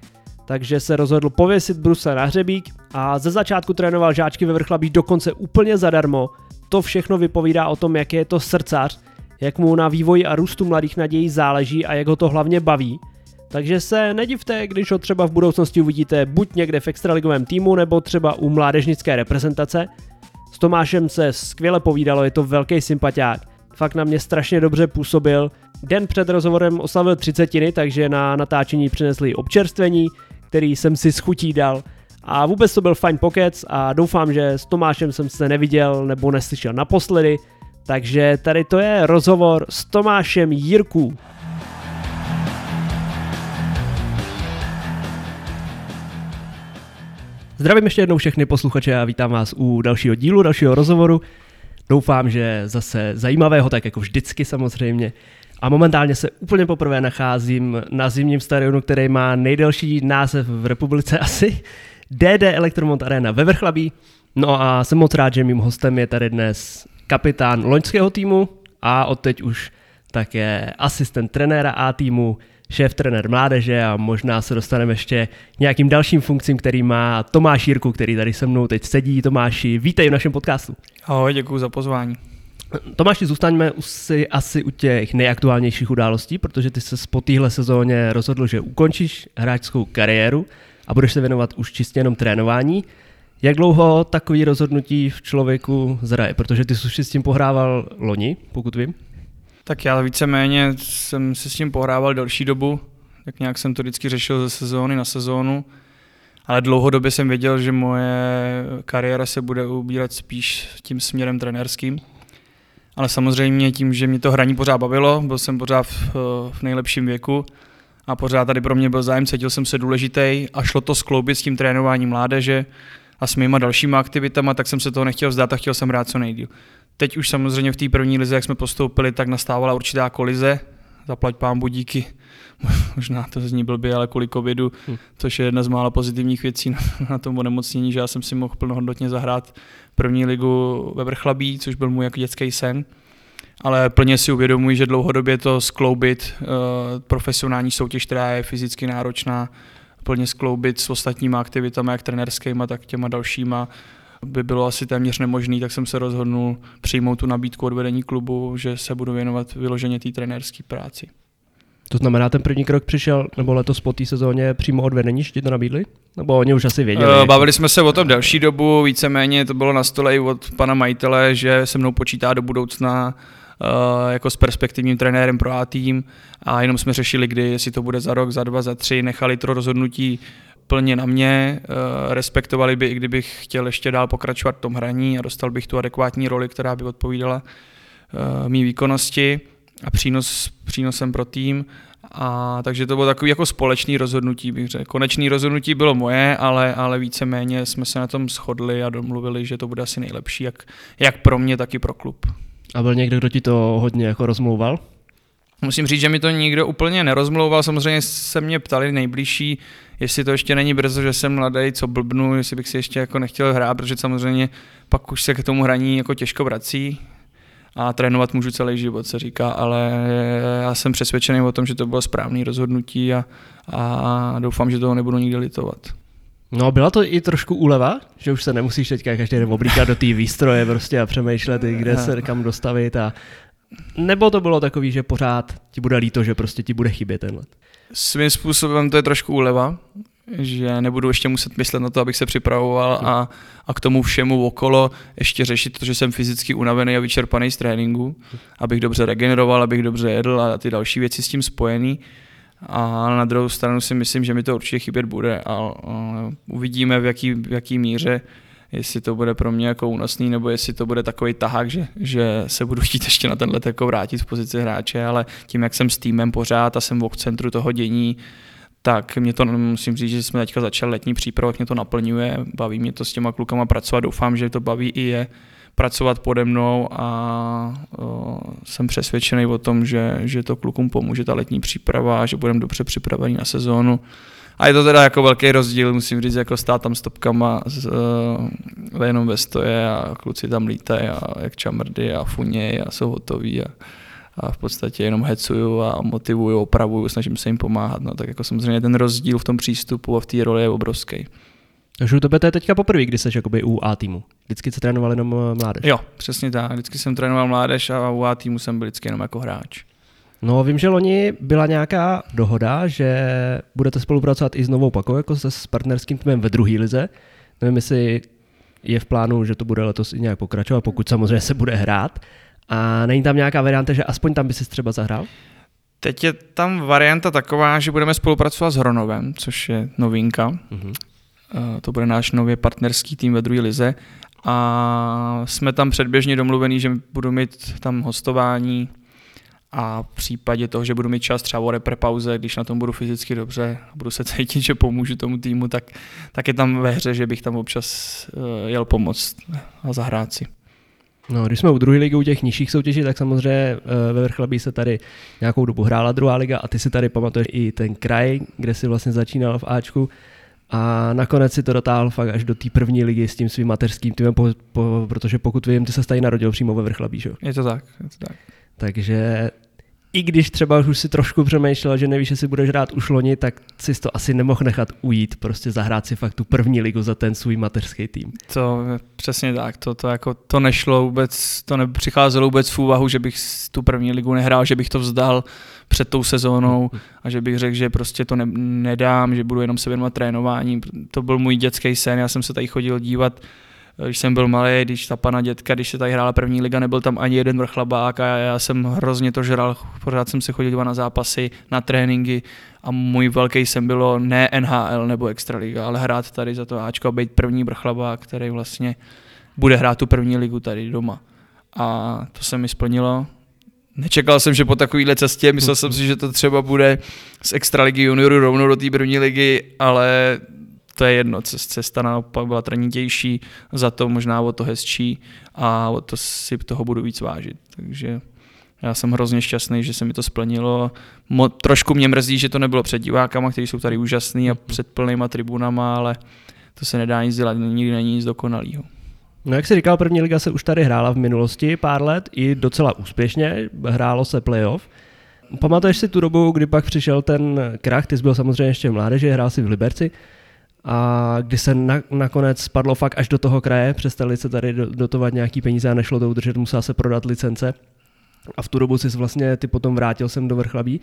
takže se rozhodl pověsit bruse na hřebík a ze začátku trénoval žáčky ve Vrchlabí dokonce úplně zadarmo. To všechno vypovídá o tom, jak je to srdcař, jak mu na vývoji a růstu mladých nadějí záleží a jak ho to hlavně baví. Takže se nedivte, když ho třeba v budoucnosti uvidíte buď někde v extraligovém týmu, nebo třeba u mládežnické reprezentace. S Tomášem se skvěle povídalo, je to velký sympatiák. Fakt na mě strašně dobře působil. Den před rozhovorem oslavil třicetiny, takže na natáčení přinesli občerstvení, který jsem si schutí dal. A vůbec to byl fajn pokec a doufám, že s Tomášem jsem se neviděl nebo neslyšel naposledy, takže tady to je rozhovor s Tomášem Jirků. Zdravím ještě jednou všechny posluchače a vítám vás u dalšího dílu, dalšího rozhovoru. Doufám, že zase zajímavého, tak jako vždycky samozřejmě. A momentálně se úplně poprvé nacházím na zimním stadionu, který má nejdelší název v republice asi. DD Elektromont Arena ve Vrchlabí. No a jsem moc rád, že mým hostem je tady dnes kapitán loňského týmu a odteď už také asistent trenéra A týmu, šéf trenér mládeže a možná se dostaneme ještě nějakým dalším funkcím, který má Tomáš Jirku, který tady se mnou teď sedí. Tomáši, vítej v našem podcastu. Ahoj, děkuji za pozvání. Tomáši, zůstaňme si asi u těch nejaktuálnějších událostí, protože ty se po téhle sezóně rozhodl, že ukončíš hráčskou kariéru a budeš se věnovat už čistě jenom trénování. Jak dlouho takový rozhodnutí v člověku zraje? Protože ty jsi už s tím pohrával loni, pokud vím. Tak já víceméně jsem se s tím pohrával delší dobu, tak nějak jsem to vždycky řešil ze sezóny na sezónu, ale dlouhodobě jsem věděl, že moje kariéra se bude ubírat spíš tím směrem trenérským. Ale samozřejmě tím, že mě to hraní pořád bavilo, byl jsem pořád v, v nejlepším věku a pořád tady pro mě byl zájem, cítil jsem se důležitý a šlo to skloubit s tím trénováním mládeže a s mýma dalšíma aktivitama, tak jsem se toho nechtěl vzdát a chtěl jsem hrát co nejdíl. Teď už samozřejmě v té první lize, jak jsme postoupili, tak nastávala určitá kolize, zaplať budíky, možná to zní blbě, ale kvůli covidu, hmm. což je jedna z mála pozitivních věcí na, na tom onemocnění, že já jsem si mohl plnohodnotně zahrát první ligu ve Vrchlabí, což byl můj jako dětský sen. Ale plně si uvědomuji, že dlouhodobě to skloubit uh, profesionální soutěž, která je fyzicky náročná, plně skloubit s ostatníma aktivitami, jak trenerskýma, tak těma dalšíma, by bylo asi téměř nemožný, tak jsem se rozhodnul přijmout tu nabídku od vedení klubu, že se budu věnovat vyloženě té trenérské práci. To znamená, ten první krok přišel, nebo letos po té sezóně přímo od vedení, že ti to nabídli? Nebo oni už asi věděli? Uh, bavili jsme se o tom delší dobu, víceméně to bylo na stole i od pana majitele, že se mnou počítá do budoucna uh, jako s perspektivním trenérem pro A tým a jenom jsme řešili, kdy, jestli to bude za rok, za dva, za tři, nechali to rozhodnutí plně na mě, uh, respektovali by, i kdybych chtěl ještě dál pokračovat v tom hraní a dostal bych tu adekvátní roli, která by odpovídala mý výkonnosti a přínos, přínosem pro tým. A takže to bylo takový jako společný rozhodnutí, bych řekl. Konečný rozhodnutí bylo moje, ale, ale víceméně jsme se na tom shodli a domluvili, že to bude asi nejlepší, jak, jak pro mě, tak i pro klub. A byl někdo, kdo ti to hodně jako rozmlouval? Musím říct, že mi to nikdo úplně nerozmlouval. Samozřejmě se mě ptali nejbližší, jestli to ještě není brzo, že jsem mladý, co blbnu, jestli bych si ještě jako nechtěl hrát, protože samozřejmě pak už se k tomu hraní jako těžko vrací a trénovat můžu celý život, se říká, ale já jsem přesvědčený o tom, že to bylo správné rozhodnutí a, a doufám, že toho nebudu nikdy litovat. No byla to i trošku úleva, že už se nemusíš teďka každý den oblíkat do té výstroje prostě a přemýšlet, kde se kam dostavit a nebo to bylo takový, že pořád ti bude líto, že prostě ti bude chybět ten let? Svým způsobem to je trošku úleva, že nebudu ještě muset myslet na to, abych se připravoval a, a k tomu všemu okolo ještě řešit to, že jsem fyzicky unavený a vyčerpaný z tréninku, abych dobře regeneroval, abych dobře jedl a ty další věci s tím spojený. A na druhou stranu si myslím, že mi to určitě chybět bude a, a uvidíme v jaký, v jaký míře jestli to bude pro mě jako únosný, nebo jestli to bude takový tahák, že, že se budu chtít ještě na tenhle jako vrátit v pozici hráče, ale tím, jak jsem s týmem pořád a jsem v centru toho dění, tak mě to, musím říct, že jsme teďka začali letní přípravu, mě to naplňuje, baví mě to s těma klukama pracovat, doufám, že to baví i je pracovat pode mnou a o, jsem přesvědčený o tom, že, že to klukům pomůže ta letní příprava že budeme dobře připraveni na sezónu. A je to teda jako velký rozdíl, musím říct, jako stát tam s topkama uh, jenom ve stoje a kluci tam lítají a jak čamrdy a funěj a jsou hotoví a, a v podstatě jenom hecuju a motivuju, opravuju, snažím se jim pomáhat. No, tak jako samozřejmě ten rozdíl v tom přístupu a v té roli je obrovský. Takže u tebe to je teďka poprvé, kdy jsi jakoby u A týmu. Vždycky jsi trénoval jenom eh, mládež. Jo, přesně tak. Vždycky jsem trénoval mládež a u A týmu jsem byl vždycky jenom jako hráč. No, vím, že loni byla nějaká dohoda, že budete spolupracovat i s Novou Pakou, jako se s partnerským týmem ve druhé lize. Nevím, jestli je v plánu, že to bude letos i nějak pokračovat, pokud samozřejmě se bude hrát. A není tam nějaká varianta, že aspoň tam by si třeba zahrál? Teď je tam varianta taková, že budeme spolupracovat s Hronovem, což je novinka. Mm-hmm. To bude náš nově partnerský tým ve druhé lize. A jsme tam předběžně domluvení, že budu mít tam hostování a v případě toho, že budu mít čas třeba o repre pauze, když na tom budu fyzicky dobře a budu se cítit, že pomůžu tomu týmu, tak, tak je tam ve hře, že bych tam občas uh, jel pomoct a zahrát si. No, když jsme u druhé ligy, u těch nižších soutěží, tak samozřejmě uh, ve Vrchlabí se tady nějakou dobu hrála druhá liga a ty si tady pamatuješ i ten kraj, kde si vlastně začínal v Ačku a nakonec si to dotáhl fakt až do té první ligy s tím svým mateřským týmem, po, po, protože pokud vím, ty se tady narodil přímo ve Vrchlabí, že? Je to tak, je to tak. Takže i když třeba už si trošku přemýšlel, že nevíš, jestli budeš hrát už loni, tak si to asi nemohl nechat ujít, prostě zahrát si fakt tu první ligu za ten svůj mateřský tým. To přesně tak, to, to, jako, to nešlo vůbec, to nepřicházelo vůbec v úvahu, že bych tu první ligu nehrál, že bych to vzdal před tou sezónou a že bych řekl, že prostě to ne, nedám, že budu jenom se věnovat trénování. To byl můj dětský sen, já jsem se tady chodil dívat když jsem byl malý, když ta pana dětka, když se tady hrála první liga, nebyl tam ani jeden vrchlabák a já jsem hrozně to žral, pořád jsem se chodil na zápasy, na tréninky a můj velký sen bylo ne NHL nebo Extraliga, ale hrát tady za to Ačko a být první vrchlabák, který vlastně bude hrát tu první ligu tady doma. A to se mi splnilo. Nečekal jsem, že po takovéhle cestě, myslel jsem si, že to třeba bude z Extraligy junioru rovnou do té první ligy, ale to je jedno, cesta naopak byla tranitější, za to možná o to hezčí a o to si toho budu víc vážit. Takže já jsem hrozně šťastný, že se mi to splnilo. Mo, trošku mě mrzí, že to nebylo před divákama, kteří jsou tady úžasný a před plnýma tribunama, ale to se nedá nic dělat, nikdy není nic dokonalého. No jak jsi říkal, první liga se už tady hrála v minulosti pár let, i docela úspěšně, hrálo se playoff. Pamatuješ si tu dobu, kdy pak přišel ten krach, ty jsi byl samozřejmě ještě v mládeži, hrál si v Liberci, a kdy se na, nakonec spadlo fakt až do toho kraje, přestali se tady dotovat nějaký peníze a nešlo to udržet, musela se prodat licence. A v tu dobu jsi vlastně ty potom vrátil sem do Vrchlabí.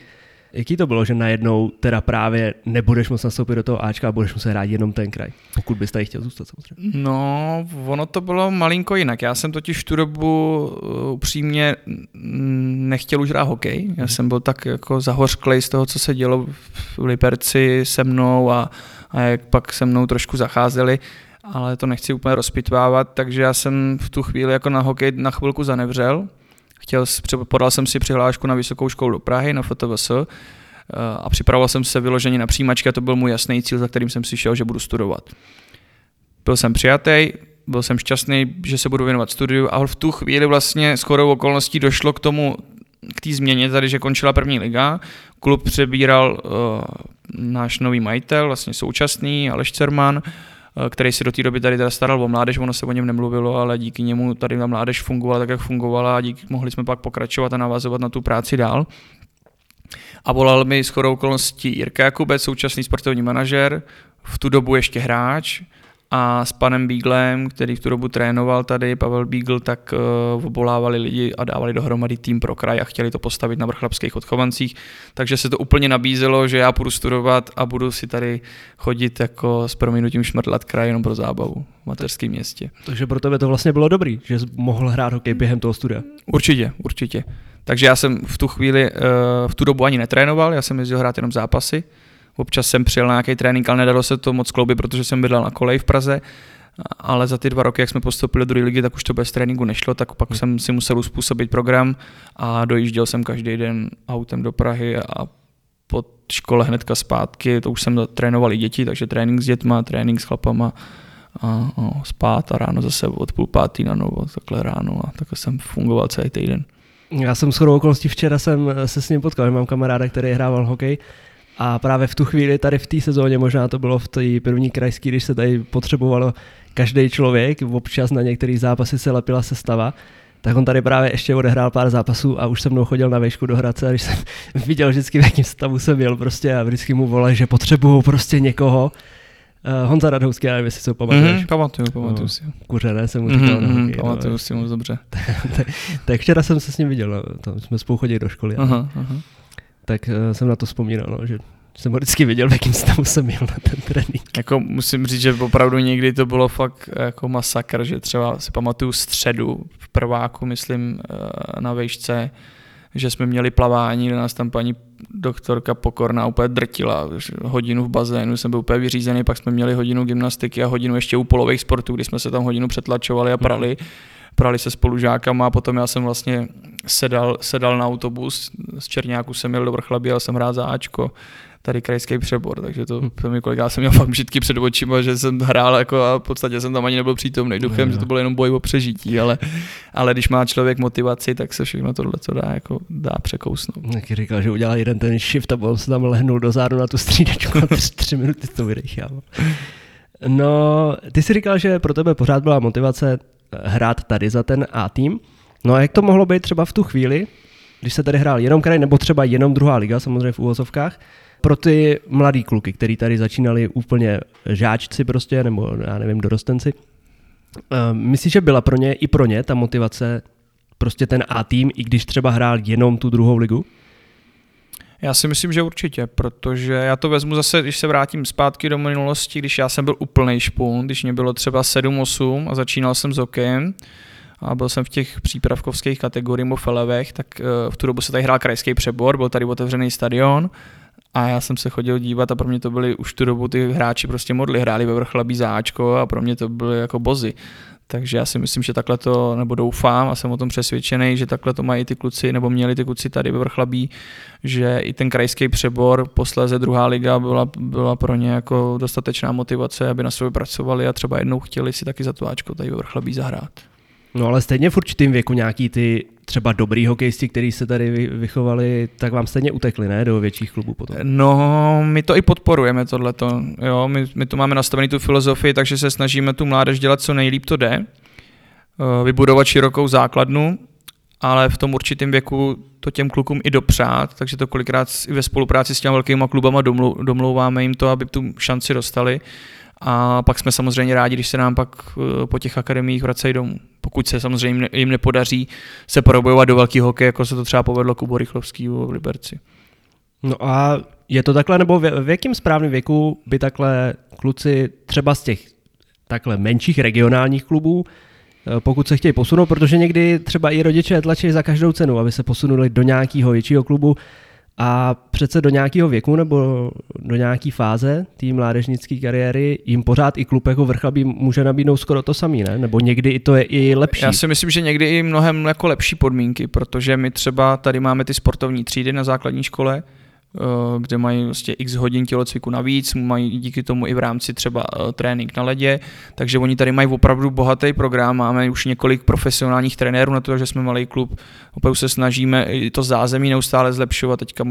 Jaký to bylo, že najednou teda právě nebudeš moct nastoupit do toho Ačka a budeš muset hrát jenom ten kraj, pokud bys tady chtěl zůstat samozřejmě? No, ono to bylo malinko jinak. Já jsem totiž v tu dobu uh, upřímně nechtěl už hrát hokej. Já mhm. jsem byl tak jako zahořklej z toho, co se dělo v Liberci se mnou a, a jak pak se mnou trošku zacházeli ale to nechci úplně rozpitvávat, takže já jsem v tu chvíli jako na hokej na chvilku zanevřel Chtěl, podal jsem si přihlášku na vysokou školu do Prahy, na FTVS, eh, a připravoval jsem se vyloženě na přijímačky a to byl můj jasný cíl, za kterým jsem si šel, že budu studovat. Byl jsem přijatý, byl jsem šťastný, že se budu věnovat studiu a v tu chvíli vlastně s chodou okolností došlo k tomu, k té změně tady, že končila první liga. Klub přebíral uh, náš nový majitel, vlastně současný Aleš Cerman, Eh, který si do té doby tady teda staral o mládež, ono se o něm nemluvilo, ale díky němu tady ta mládež fungovala tak, jak fungovala a díky mohli jsme pak pokračovat a navazovat na tu práci dál. A volal mi s chodou okolností Jirka Jakubec, současný sportovní manažer, v tu dobu ještě hráč, a s panem Beaglem, který v tu dobu trénoval tady, Pavel Beagle, tak uh, obolávali lidi a dávali dohromady tým pro kraj a chtěli to postavit na vrchlapských odchovancích, takže se to úplně nabízelo, že já půjdu studovat a budu si tady chodit jako s prominutím šmrdlat kraj jenom pro zábavu v mateřském městě. Takže pro tebe to vlastně bylo dobrý, že jsi mohl hrát hokej během toho studia? Určitě, určitě. Takže já jsem v tu chvíli, uh, v tu dobu ani netrénoval, já jsem jezdil hrát jenom zápasy, Občas jsem přijel na nějaký trénink, ale nedalo se to moc kloubit, protože jsem bydlel na koleji v Praze. Ale za ty dva roky, jak jsme postoupili do druhé ligy, tak už to bez tréninku nešlo, tak pak jsem si musel uspůsobit program a dojížděl jsem každý den autem do Prahy a po škole hnedka zpátky, to už jsem trénoval i děti, takže trénink s dětma, trénink s chlapama a, a spát a ráno zase od půl pátý na novo, takhle ráno a takhle jsem fungoval celý týden. Já jsem shodou okolností včera jsem se s ním potkal, mám kamaráda, který hrával hokej a právě v tu chvíli tady v té sezóně, možná to bylo v té první krajské, když se tady potřebovalo každý člověk, občas na některý zápasy se lepila sestava, tak on tady právě ještě odehrál pár zápasů a už se mnou chodil na výšku do Hradce a když jsem viděl vždycky, v jakém stavu jsem byl prostě a vždycky mu volali, že potřebuju prostě někoho. Uh, Honza Radhouský, já nevím, jestli si ho pamatuješ. Mm, pamatuju, pamatuju no, si. Kuřené jsem mu říkal mm, no. Pamatuju no, si moc dobře. tak, tak, včera jsem se s ním viděl, no, tam jsme spolu chodili do školy. Aha, aha tak uh, jsem na to vzpomínal, no, že jsem ho vždycky viděl, v jakém stavu jsem měl na ten trénink. Jako musím říct, že opravdu někdy to bylo fakt jako masakr, že třeba si pamatuju středu v prváku, myslím, eh, na vejšce, že jsme měli plavání, kde nás tam paní doktorka Pokorná úplně drtila. Hodinu v bazénu jsem byl úplně vyřízený, pak jsme měli hodinu gymnastiky a hodinu ještě u polových sportů, kdy jsme se tam hodinu přetlačovali a prali. Mm prali se spolužákama a potom já jsem vlastně sedal, sedal na autobus, z Černáku jsem jel do Vrchlabí, jsem hrát za Ačko, tady krajský přebor, takže to, hm. to mi já jsem měl fakt žitky před očima, že jsem hrál jako a v podstatě jsem tam ani nebyl přítomný duchem, no, že to bylo jenom boj o přežití, ale, ale když má člověk motivaci, tak se všechno tohle co dá, jako dá překousnout. Taky říkal, že udělal jeden ten shift a potom se tam lehnul dozadu na tu střídačku a tři, tři minuty to vydechal. No, ty jsi říkal, že pro tebe pořád byla motivace hrát tady za ten A tým. No a jak to mohlo být třeba v tu chvíli, když se tady hrál jenom kraj, nebo třeba jenom druhá liga, samozřejmě v úvozovkách, pro ty mladý kluky, který tady začínali úplně žáčci prostě, nebo já nevím, dorostenci. Eh, myslíš, že byla pro ně i pro ně ta motivace prostě ten A tým, i když třeba hrál jenom tu druhou ligu? Já si myslím, že určitě, protože já to vezmu zase, když se vrátím zpátky do minulosti, když já jsem byl úplný špun, když mě bylo třeba 7-8 a začínal jsem s hokejem, a byl jsem v těch přípravkovských kategoriích v tak eh, v tu dobu se tady hrál krajský přebor, byl tady otevřený stadion a já jsem se chodil dívat a pro mě to byly už tu dobu ty hráči prostě modli, hráli ve vrchlabí záčko a pro mě to byly jako bozy. Takže já si myslím, že takhle to, nebo doufám a jsem o tom přesvědčený, že takhle to mají ty kluci, nebo měli ty kluci tady ve Vrchlabí, že i ten krajský přebor, posléze druhá liga byla, byla pro ně jako dostatečná motivace, aby na sobě pracovali a třeba jednou chtěli si taky za to tady ve Vrchlabí zahrát. No ale stejně v určitým věku nějaký ty třeba dobrý hokejisti, kteří se tady vychovali, tak vám stejně utekli, ne, do větších klubů potom? No, my to i podporujeme tohleto, jo, my, my tu máme nastavený tu filozofii, takže se snažíme tu mládež dělat co nejlíp to jde, eh, vybudovat širokou základnu, ale v tom určitém věku to těm klukům i dopřát, takže to kolikrát i ve spolupráci s těmi velkými klubama domlouváme jim to, aby tu šanci dostali. A pak jsme samozřejmě rádi, když se nám pak eh, po těch akademiích vracejí domů. Pokud se samozřejmě jim nepodaří se probojovat do velkého hokeje, jako se to třeba povedlo Kubo Rychlovskýho v Liberci. No a je to takhle, nebo v, v jakém správném věku by takhle kluci třeba z těch takhle menších regionálních klubů, eh, pokud se chtějí posunout, protože někdy třeba i rodiče tlačí za každou cenu, aby se posunuli do nějakého většího klubu, a přece do nějakého věku nebo do nějaké fáze té mládežnické kariéry jim pořád i klub jako Vrchlabí může nabídnout skoro to samý, ne? Nebo někdy to je i lepší. Já si myslím, že někdy i mnohem jako lepší podmínky, protože my třeba tady máme ty sportovní třídy na základní škole, kde mají vlastně x hodin tělocviku navíc, mají díky tomu i v rámci třeba eh, trénink na ledě, takže oni tady mají opravdu bohatý program, máme už několik profesionálních trenérů na to, že jsme malý klub, opravdu se snažíme to zázemí neustále zlepšovat, teďka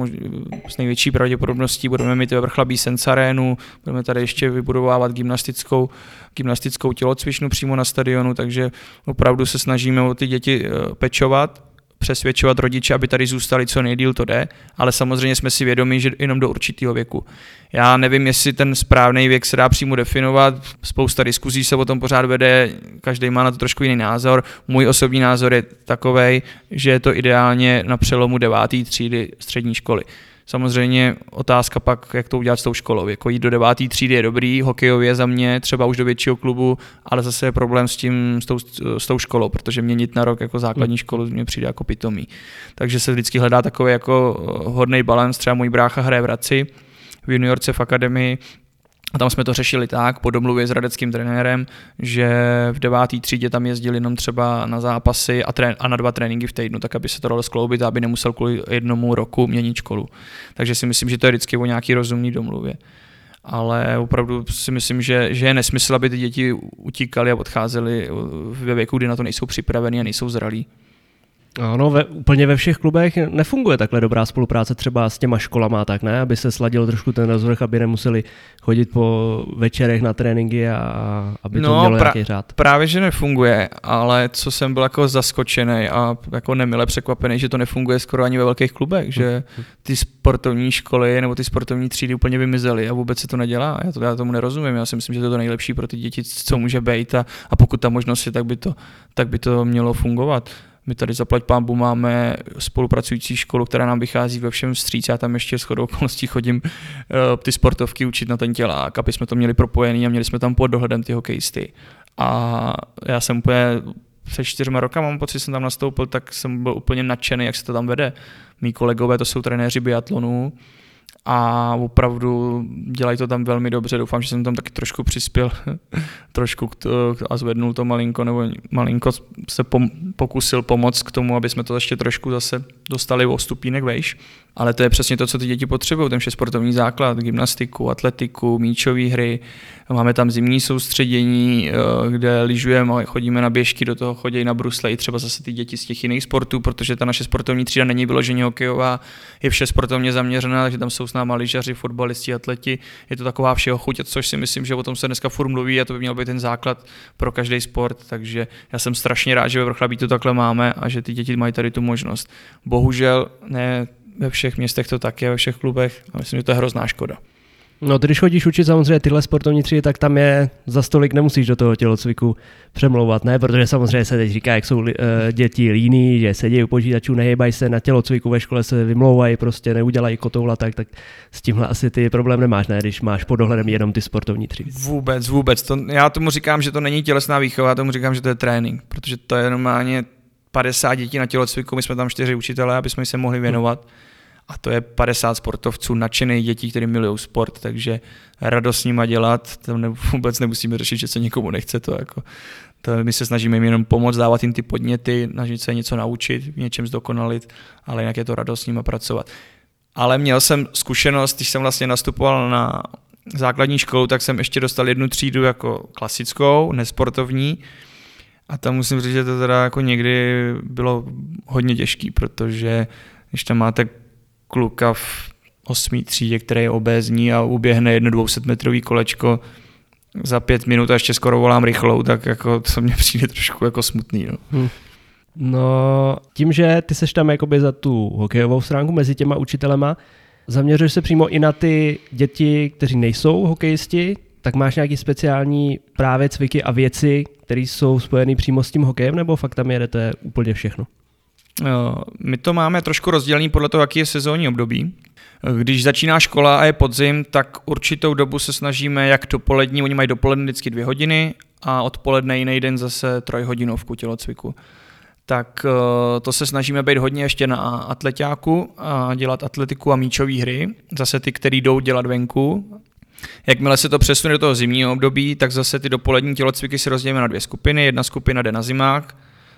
s největší pravděpodobností budeme mít vrchlabí sensarénu, budeme tady ještě vybudovávat gymnastickou, gymnastickou tělocvičnu přímo na stadionu, takže opravdu se snažíme o ty děti eh, pečovat, přesvědčovat rodiče, aby tady zůstali co nejdíl, to jde, ale samozřejmě jsme si vědomi, že jenom do určitého věku. Já nevím, jestli ten správný věk se dá přímo definovat, spousta diskuzí se o tom pořád vede, každý má na to trošku jiný názor. Můj osobní názor je takový, že je to ideálně na přelomu deváté třídy střední školy. Samozřejmě otázka pak, jak to udělat s tou školou. Jako jít do deváté třídy je dobrý, hokejově za mě, třeba už do většího klubu, ale zase je problém s tím, s tou, s tou školou, protože měnit na rok jako základní hmm. školu mě přijde jako pitomý. Takže se vždycky hledá takový jako hodný balans, třeba můj brácha hraje v Raci, v juniorce v akademii, a tam jsme to řešili tak, po domluvě s radeckým trenérem, že v devátý třídě tam jezdili jenom třeba na zápasy a, trén- a na dva tréninky v týdnu, tak aby se to dalo skloubit, aby nemusel kvůli jednomu roku měnit školu. Takže si myslím, že to je vždycky o nějaký rozumný domluvě. Ale opravdu si myslím, že, že je nesmysl, aby ty děti utíkali a odcházeli ve věku, kdy na to nejsou připraveni a nejsou zralí. Ano, ve, úplně ve všech klubech nefunguje takhle dobrá spolupráce třeba s těma školama, tak ne, aby se sladil trošku ten rozvrh, aby nemuseli chodit po večerech na tréninky a aby to no, mělo pra- nějaký řád. Právě, že nefunguje, ale co jsem byl jako zaskočený a jako nemile překvapený, že to nefunguje skoro ani ve velkých klubech, že hm. ty sportovní školy nebo ty sportovní třídy úplně vymizely a vůbec se to nedělá. Já, to, já tomu nerozumím, já si myslím, že to je to nejlepší pro ty děti, co může být a, a pokud ta možnost je, tak by to, tak by to mělo fungovat. My tady zaplať pámbu máme spolupracující školu, která nám vychází ve všem vstříc. Já tam ještě s chodou okolností chodím uh, ty sportovky učit na ten tělák, aby jsme to měli propojený a měli jsme tam pod dohledem ty hokejisty. A já jsem úplně před čtyřma roka mám pocit, jsem tam nastoupil, tak jsem byl úplně nadšený, jak se to tam vede. Mí kolegové to jsou trenéři biatlonu a opravdu dělají to tam velmi dobře. Doufám, že jsem tam taky trošku přispěl trošku to, a zvednul to malinko, nebo malinko se pom, pokusil pomoct k tomu, aby jsme to ještě trošku zase dostali o stupínek vejš. Ale to je přesně to, co ty děti potřebují, ten sportovní základ, gymnastiku, atletiku, míčové hry. Máme tam zimní soustředění, eh, kde lyžujeme, chodíme na běžky, do toho chodí na brusle i třeba zase ty děti z těch jiných sportů, protože ta naše sportovní třída není vyloženě hokejová, je vše sportovně zaměřená, takže tam jsou s náma lyžaři, fotbalisti, atleti. Je to taková všeho chuť, což si myslím, že o tom se dneska furt mluví a to by měl být ten základ pro každý sport. Takže já jsem strašně rád, že ve to takhle máme a že ty děti mají tady tu možnost. Bohužel ne ve všech městech to tak je, ve všech klubech a myslím, že to je hrozná škoda. No, když chodíš učit samozřejmě tyhle sportovní třídy, tak tam je za stolik nemusíš do toho tělocviku přemlouvat, ne? Protože samozřejmě se teď říká, jak jsou uh, děti líní, že sedí u počítačů, nehýbají se na tělocviku, ve škole se vymlouvají, prostě neudělají kotoula, tak, tak s tímhle asi ty problém nemáš, ne? Když máš pod dohledem jenom ty sportovní třídy. Vůbec, vůbec. To, já tomu říkám, že to není tělesná výchova, já tomu říkám, že to je trénink, protože to je normálně 50 dětí na tělocviku, my jsme tam čtyři učitelé, aby jsme se mohli věnovat. A to je 50 sportovců, nadšených dětí, kteří milují sport, takže radost s nima dělat, to ne, vůbec nemusíme řešit, že se někomu nechce to jako, to my se snažíme jim jenom pomoct, dávat jim ty podněty, snažit se něco naučit, něčem zdokonalit, ale jinak je to radost s nima pracovat. Ale měl jsem zkušenost, když jsem vlastně nastupoval na základní školu, tak jsem ještě dostal jednu třídu jako klasickou, nesportovní, a tam musím říct, že to teda jako někdy bylo hodně těžký, protože když tam máte kluka v osmý třídě, který je obézní a uběhne jedno 200 metrový kolečko za pět minut a ještě skoro volám rychlou, tak jako to mě přijde trošku jako smutný. No. Hmm. No, tím, že ty seš tam jakoby za tu hokejovou stránku mezi těma učitelema, zaměřuješ se přímo i na ty děti, kteří nejsou hokejisti, tak máš nějaký speciální právě cviky a věci, které jsou spojené přímo s tím hokejem, nebo fakt tam jedete úplně všechno? My to máme trošku rozdělený podle toho, jaký je sezónní období. Když začíná škola a je podzim, tak určitou dobu se snažíme jak dopolední, oni mají dopoledne vždycky dvě hodiny a odpoledne jiný den zase trojhodinovku tělocviku. Tak eh, to se snažíme být hodně ještě na atletáku a dělat atletiku a míčové hry, zase ty, který jdou dělat venku. Jakmile se to přesune do toho zimního období, tak zase ty dopolední tělocviky si rozdělíme na dvě skupiny. Jedna skupina jde na zimák,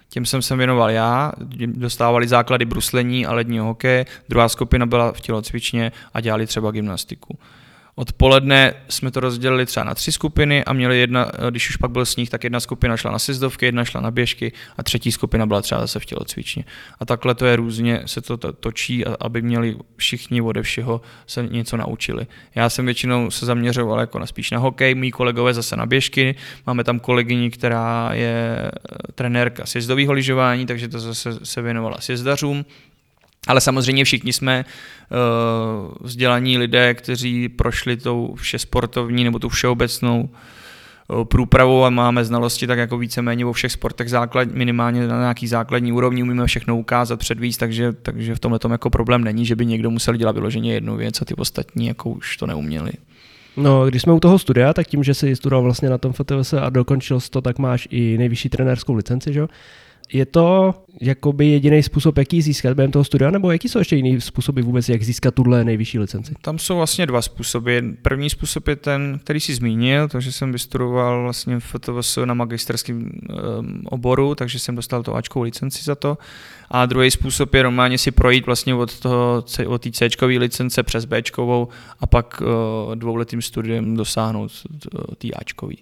těm jsem se věnoval já, dostávali základy bruslení a ledního hokeje, druhá skupina byla v tělocvičně a dělali třeba gymnastiku. Odpoledne jsme to rozdělili třeba na tři skupiny a měli jedna, když už pak byl sníh, tak jedna skupina šla na sjezdovky, jedna šla na běžky a třetí skupina byla třeba zase v tělocvičně. A takhle to je různě, se to točí, aby měli všichni ode všeho se něco naučili. Já jsem většinou se zaměřoval jako na spíš na hokej, mý kolegové zase na běžky, máme tam kolegyni, která je eh, trenérka sjezdového lyžování, takže to zase se věnovala sjezdařům, ale samozřejmě všichni jsme uh, vzdělaní lidé, kteří prošli tou vše sportovní nebo tu všeobecnou uh, průpravu a máme znalosti tak jako víceméně o všech sportech základ, minimálně na nějaký základní úrovni, umíme všechno ukázat, předvíst, takže, takže v tomhle tom jako problém není, že by někdo musel dělat vyloženě jednu věc a ty ostatní jako už to neuměli. No, když jsme u toho studia, tak tím, že jsi studoval vlastně na tom FTVS a dokončil to, tak máš i nejvyšší trenérskou licenci, že jo? Je to jakoby jediný způsob, jaký získat během toho studia, nebo jaký jsou ještě jiný způsoby vůbec, jak získat tuhle nejvyšší licenci? Tam jsou vlastně dva způsoby. První způsob je ten, který jsi zmínil, takže jsem vystudoval vlastně v FTVS na magisterském um, oboru, takže jsem dostal to Ačkou licenci za to. A druhý způsob je normálně si projít vlastně od toho, od té C licence přes B a pak uh, dvouletým studiem dosáhnout té Ačkový.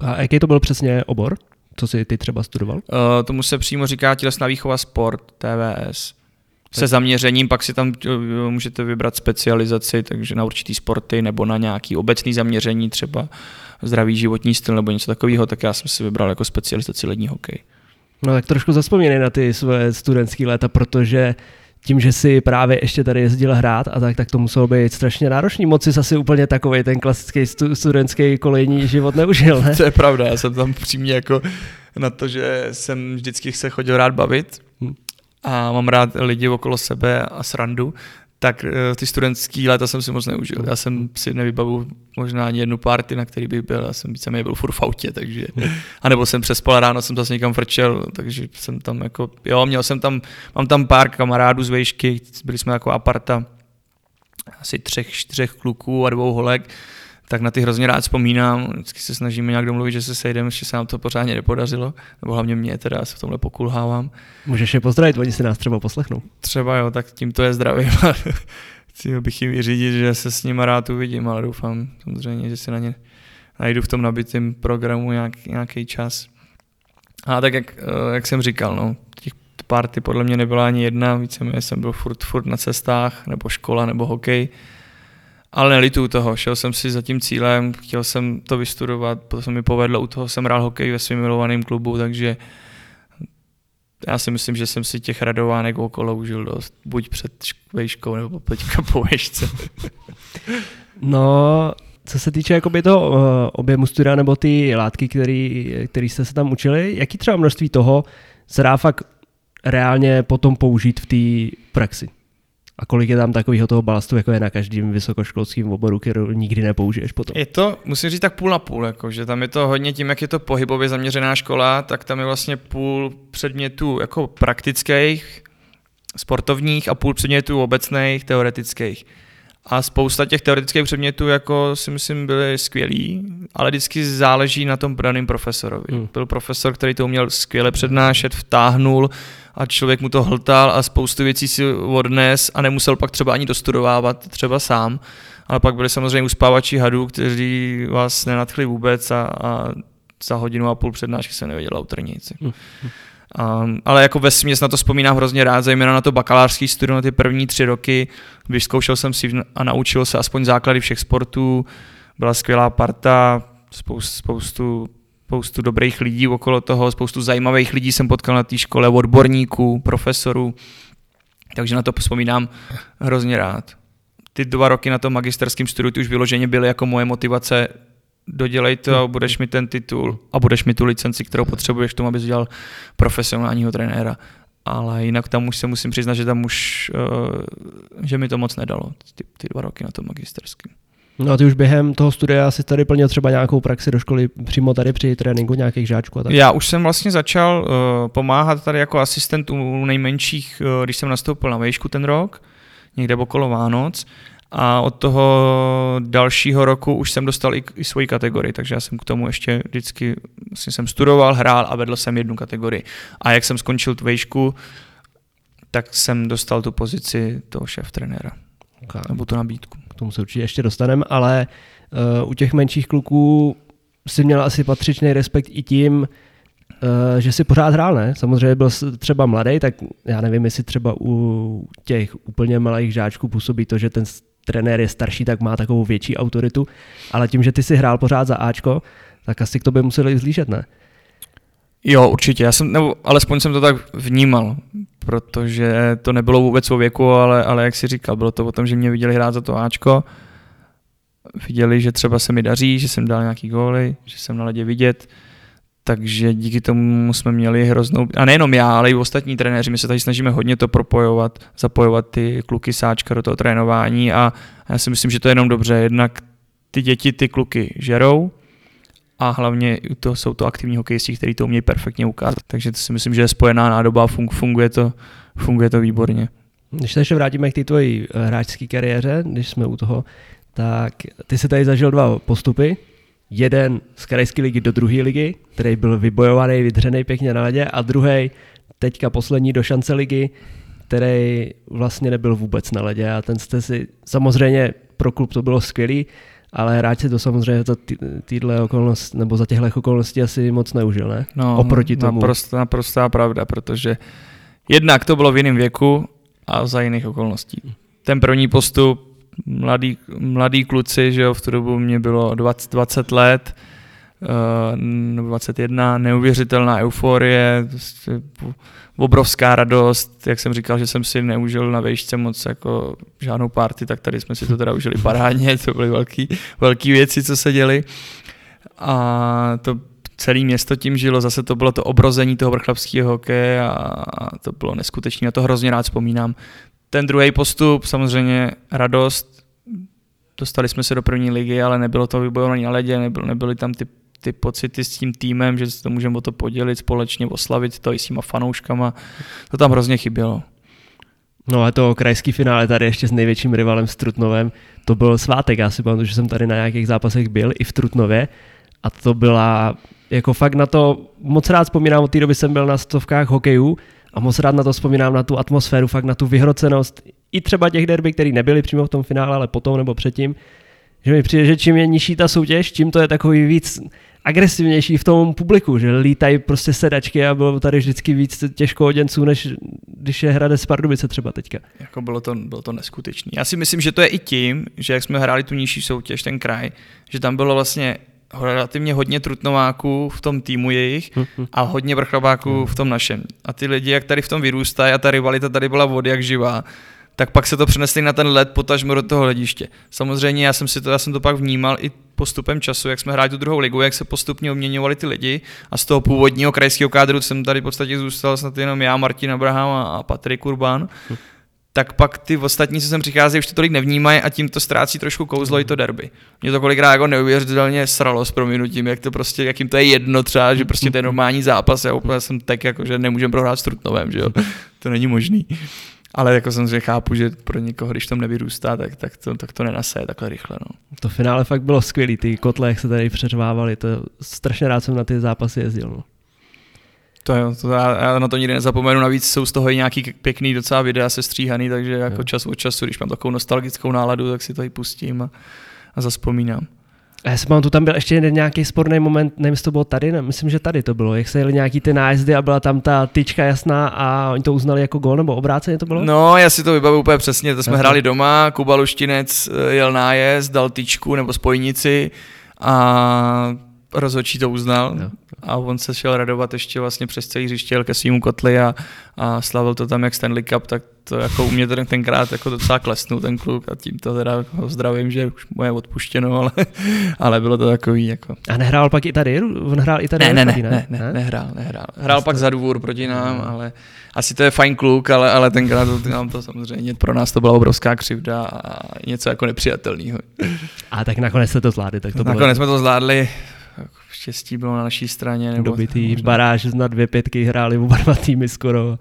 A jaký to byl přesně obor? Co jsi ty třeba studoval? Uh, tomu se přímo říká tělesná výchova sport, TVS. Se zaměřením pak si tam eh, můžete vybrat specializaci, takže na určitý sporty nebo na nějaký obecný zaměření, třeba zdravý životní styl nebo něco takového, tak já jsem si vybral jako specializaci lední hokej. No tak trošku zaspomínej na ty své studentské léta, protože tím, že si právě ještě tady jezdil hrát a tak, tak to muselo být strašně náročný. Moc si asi úplně takový ten klasický stu, studentský kolejní život neužil, ne? To je pravda, já jsem tam přímě jako na to, že jsem vždycky se chodil rád bavit hm. a mám rád lidi okolo sebe a srandu, tak eh, ty studentský léta jsem si moc neužil. Já jsem si nevybavu možná ani jednu party, na který bych byl, já jsem víceméně byl furt v autě, takže, a nebo jsem přespal ráno, jsem zase někam frčel, takže jsem tam jako, jo, měl jsem tam, mám tam pár kamarádů z vejšky, byli jsme jako aparta, asi třech, čtyřech kluků a dvou holek, tak na ty hrozně rád vzpomínám. Vždycky se snažíme nějak domluvit, že se sejdeme, ještě se nám to pořádně nepodařilo, nebo hlavně mě teda, se v tomhle pokulhávám. Můžeš je pozdravit, oni si nás třeba poslechnou. Třeba jo, tak tímto je zdravím. Chci bych jim vyřídit, že se s nimi rád uvidím, ale doufám samozřejmě, že si na ně najdu v tom nabitém programu nějak, nějaký čas. A tak jak, eh, jak jsem říkal, no, těch party podle mě nebyla ani jedna, víceméně jsem byl furt, furt na cestách, nebo škola, nebo hokej. Ale nelituju toho, šel jsem si za tím cílem, chtěl jsem to vystudovat, potom se mi povedlo, u toho jsem hrál hokej ve svém milovaném klubu, takže já si myslím, že jsem si těch radovánek okolo užil dost, buď před vejškou nebo teďka po vejšce. no, co se týče jakoby toho uh, objemu studia nebo ty látky, který, který jste se tam učili, jaký třeba množství toho se dá fakt reálně potom použít v té praxi? A kolik je tam takového toho balastu, jako je na každém vysokoškolském oboru, kterou nikdy nepoužiješ potom? Je to, musím říct, tak půl na půl, jako, že tam je to hodně tím, jak je to pohybově zaměřená škola, tak tam je vlastně půl předmětů jako praktických, sportovních a půl předmětů obecných, teoretických. A spousta těch teoretických předmětů jako si myslím byly skvělý, ale vždycky záleží na tom daném profesorovi. Hmm. Byl profesor, který to uměl skvěle přednášet, vtáhnul a člověk mu to hltal a spoustu věcí si odnes a nemusel pak třeba ani dostudovávat třeba sám. Ale pak byli samozřejmě uspávači hadů, kteří vás nenadchli vůbec a, a za hodinu a půl přednášky se nevěděl autor nic. Hmm. Um, ale jako ve směs na to vzpomínám hrozně rád, zejména na to bakalářský studium, na ty první tři roky. Vyzkoušel jsem si a naučil se aspoň základy všech sportů. Byla skvělá parta, spoustu, spoustu, spoustu dobrých lidí okolo toho, spoustu zajímavých lidí jsem potkal na té škole, odborníků, profesorů. Takže na to vzpomínám hrozně rád. Ty dva roky na tom magisterském studiu už vyloženě byly jako moje motivace dodělej to, hmm. budeš mi ten titul a budeš mi tu licenci, kterou potřebuješ k tomu, abys dělal profesionálního trenéra. Ale jinak tam už se musím přiznat, že tam už, uh, že mi to moc nedalo, ty, ty dva roky na tom magisterském. No a ty už během toho studia si tady plnil třeba nějakou praxi do školy přímo tady při tréninku nějakých žáčků a tak? Já už jsem vlastně začal uh, pomáhat tady jako asistent u nejmenších, uh, když jsem nastoupil na vejšku ten rok, někde okolo Vánoc a od toho dalšího roku už jsem dostal i, i svoji kategorii, takže já jsem k tomu ještě vždycky vlastně jsem studoval, hrál a vedl jsem jednu kategorii. A jak jsem skončil tu vejšku, tak jsem dostal tu pozici toho šéf trenéra. Okay. Nebo tu nabídku. K tomu se určitě ještě dostaneme, ale uh, u těch menších kluků si měl asi patřičný respekt i tím, Uh, že si pořád hrál, ne? Samozřejmě byl třeba mladý, tak já nevím, jestli třeba u těch úplně malých žáčků působí to, že ten trenér je starší, tak má takovou větší autoritu, ale tím, že ty si hrál pořád za Ačko, tak asi k tobě museli vzlížet, ne? Jo, určitě, já jsem, nebo alespoň jsem to tak vnímal, protože to nebylo vůbec o věku, ale, ale jak si říkal, bylo to o tom, že mě viděli hrát za to Ačko, viděli, že třeba se mi daří, že jsem dal nějaký góly, že jsem na ledě vidět, takže díky tomu jsme měli hroznou, a nejenom já, ale i ostatní trenéři, my se tady snažíme hodně to propojovat, zapojovat ty kluky sáčka do toho trénování a já si myslím, že to je jenom dobře, jednak ty děti ty kluky žerou a hlavně to jsou to aktivní hokejisti, kteří to umějí perfektně ukázat, takže to si myslím, že je spojená nádoba a funguje to, funguje to výborně. Když se ještě vrátíme k té tvojí hráčské kariéře, když jsme u toho, tak ty se tady zažil dva postupy, jeden z krajské ligy do druhé ligy, který byl vybojovaný, vydřený pěkně na ledě, a druhý teďka poslední do šance ligy, který vlastně nebyl vůbec na ledě a ten jste si, samozřejmě pro klub to bylo skvělý, ale hráči to samozřejmě to týhle okolnost, nebo za těchto okolností asi moc neužil, ne? No, Oproti tomu. Naprosto, naprostá pravda, protože jednak to bylo v jiném věku a za jiných okolností. Ten první postup mladý, mladý kluci, že jo, v tu dobu mě bylo 20, 20 let, uh, 21, neuvěřitelná euforie, prostě obrovská radost, jak jsem říkal, že jsem si neužil na vejšce moc jako žádnou party, tak tady jsme si to teda užili parádně, to byly velký, velký věci, co se děly. A to celé město tím žilo, zase to bylo to obrození toho vrchlapského hokeje a to bylo neskutečné, na to hrozně rád vzpomínám ten druhý postup, samozřejmě radost. Dostali jsme se do první ligy, ale nebylo to vybojované na ledě, nebyl, nebyly tam ty, ty pocity s tím týmem, že se to můžeme o to podělit společně, oslavit to i s těma fanouškama. To tam hrozně chybělo. No a to krajský finále tady ještě s největším rivalem s Trutnovem, to byl svátek, já si pamatuju, že jsem tady na nějakých zápasech byl i v Trutnově a to byla, jako fakt na to, moc rád vzpomínám, od té doby jsem byl na stovkách hokejů a moc rád na to vzpomínám, na tu atmosféru, fakt na tu vyhrocenost, i třeba těch derby, které nebyly přímo v tom finále, ale potom nebo předtím, že mi přijde, že čím je nižší ta soutěž, tím to je takový víc agresivnější v tom publiku, že lítají prostě sedačky a bylo tady vždycky víc těžkohoděnců, než když je Hradec Pardubice třeba teďka. Jako bylo to, bylo to neskutečné. Já si myslím, že to je i tím, že jak jsme hráli tu nižší soutěž, ten kraj, že tam bylo vlastně relativně hodně trutnováků v tom týmu jejich mhm. a hodně vrchlabáků mhm. v tom našem. A ty lidi, jak tady v tom vyrůstají a ta rivalita tady byla vody jak živá, tak pak se to přenesli na ten led, potažmo do toho hlediště. Samozřejmě já jsem si to, já jsem to pak vnímal i postupem času, jak jsme hráli tu druhou ligu, jak se postupně obměňovali ty lidi a z toho původního krajského kádru jsem tady v podstatě zůstal snad jenom já, Martin Abraham a Patrik Urban. Hm tak pak ty ostatní, co sem přicházejí, už to tolik nevnímají a tím to ztrácí trošku kouzlo i to derby. Mě to kolikrát jako neuvěřitelně sralo s prominutím, jak to prostě, jakým to je jedno třeba, že prostě ten normální zápas, já úplně jsem tak jako, že nemůžeme prohrát s Trutnovem, že jo. To není možný. Ale jako samozřejmě chápu, že pro někoho, když tam nevyrůstá, tak, tak, to, tak to nenasaje takhle rychle. No. To finále fakt bylo skvělý, ty kotle, jak se tady přeřvávaly, to strašně rád jsem na ty zápasy jezdil. No. To jo, to já, já, na to nikdy nezapomenu, navíc jsou z toho i nějaký pěkný docela videa se stříhaný, takže jako čas od času, když mám takovou nostalgickou náladu, tak si to i pustím a, a zaspomínám. A já si tu tam byl ještě jeden nějaký sporný moment, nevím, jestli to bylo tady, ne, myslím, že tady to bylo, jak se jeli nějaký ty nájezdy a byla tam ta tyčka jasná a oni to uznali jako gol, nebo obráceně to bylo? No, já si to vybavu úplně přesně, to jsme Aha. hráli doma, Kuba Luštinec eh, jel nájezd, dal tyčku nebo spojnici a rozhodčí to uznal jo. a on se šel radovat ještě vlastně přes celý hřiště, jel ke svýmu kotli a, a slavil to tam jak Stanley Cup, tak to jako u mě ten, tenkrát jako docela klesnul ten kluk a tím to teda ho zdravím, že už mu je odpuštěno, ale, ale bylo to takový jako. A nehrál pak i tady? On hrál i tady? Ne, ne, ne, ne, ne, ne, nehrál, nehrál. Hrál pak za dvůr proti nám, ale asi to je fajn kluk, ale, ale tenkrát to, nám to samozřejmě pro nás to byla obrovská křivda a něco jako nepřijatelného. A tak nakonec se to zvládli. Tak to nakonec bylo... jsme to zvládli, štěstí bylo na naší straně. Nebo Dobitý možná... baráž na dvě pětky hráli oba dva týmy skoro.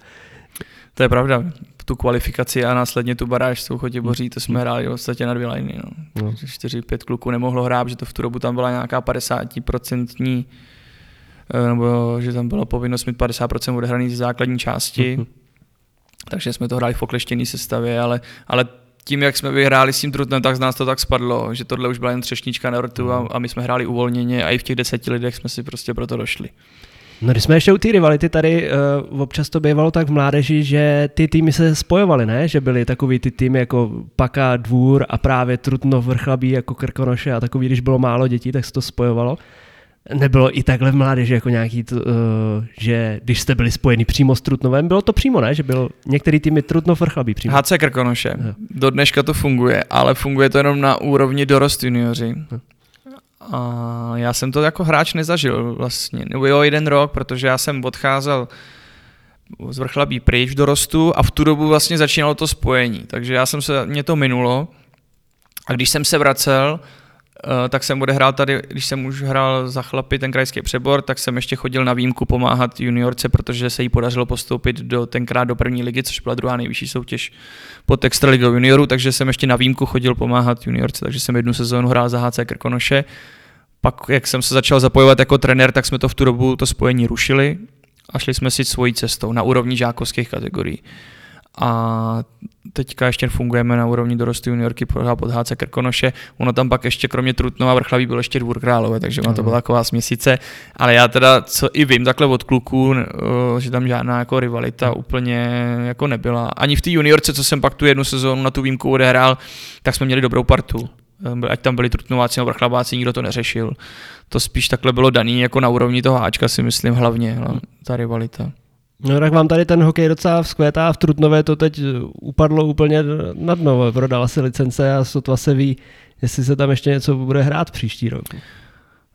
To je pravda. Tu kvalifikaci a následně tu baráž s Chotěboří, to jsme hráli v podstatě na dvě liny. No. No. Čtyři, pět kluků nemohlo hrát, že to v tu dobu tam byla nějaká 50% eh, nebo že tam byla povinnost mít 50% odehraný z základní části. Mm-hmm. Takže jsme to hráli v okleštěné sestavě, ale, ale tím, jak jsme vyhráli s tím Trutnem, tak z nás to tak spadlo, že tohle už byla jen třešnička na rtu a, a my jsme hráli uvolněně a i v těch deseti lidech jsme si prostě proto došli. No když jsme ještě u té rivality, tady uh, občas to bývalo tak v mládeži, že ty týmy se spojovaly, ne? Že byly takový ty týmy jako Paka, Dvůr a právě Trutnov, Vrchlabí, jako Krkonoše a takový, když bylo málo dětí, tak se to spojovalo nebylo i takhle v mládeži jako nějaký, to, uh, že když jste byli spojeni přímo s Trutnovem, bylo to přímo, ne? Že byl některý týmy Trutnov vrchlabí přímo. HC Krkonoše. Jo. Do dneška to funguje, ale funguje to jenom na úrovni dorost junioři. Jo. A já jsem to jako hráč nezažil vlastně, nebo jo, jeden rok, protože já jsem odcházel z vrchlabí pryč v dorostu a v tu dobu vlastně začínalo to spojení, takže já jsem se, mě to minulo a když jsem se vracel, Eh, tak jsem odehrál tady, když jsem už hrál za chlapy ten krajský přebor, tak jsem ještě chodil na výjimku pomáhat juniorce, protože se jí podařilo postoupit do, tenkrát do první ligy, což byla druhá nejvyšší soutěž pod extraligou juniorů, takže jsem ještě na výjimku chodil pomáhat juniorce, takže jsem jednu sezónu hrál za HC Krkonoše. Pak, jak jsem se začal zapojovat jako trenér, tak jsme to v tu dobu to spojení rušili a šli jsme si svojí cestou na úrovni žákovských kategorií a teďka ještě fungujeme na úrovni dorostu juniorky pod HC Krkonoše. Ono tam pak ještě kromě Trutnova vrchlaví byl ještě Dvůr Králové, takže ono to byla taková směsice. Ale já teda, co i vím takhle od kluků, že tam žádná jako rivalita úplně jako nebyla. Ani v té juniorce, co jsem pak tu jednu sezónu na tu výjimku odehrál, tak jsme měli dobrou partu. Ať tam byli Trutnováci nebo vrchlabáci, nikdo to neřešil. To spíš takhle bylo daný jako na úrovni toho Ačka si myslím hlavně, ta rivalita. No tak vám tady ten hokej docela vzkvétá v Trutnové to teď upadlo úplně na dno. Prodala se licence a sotva se ví, jestli se tam ještě něco bude hrát příští rok.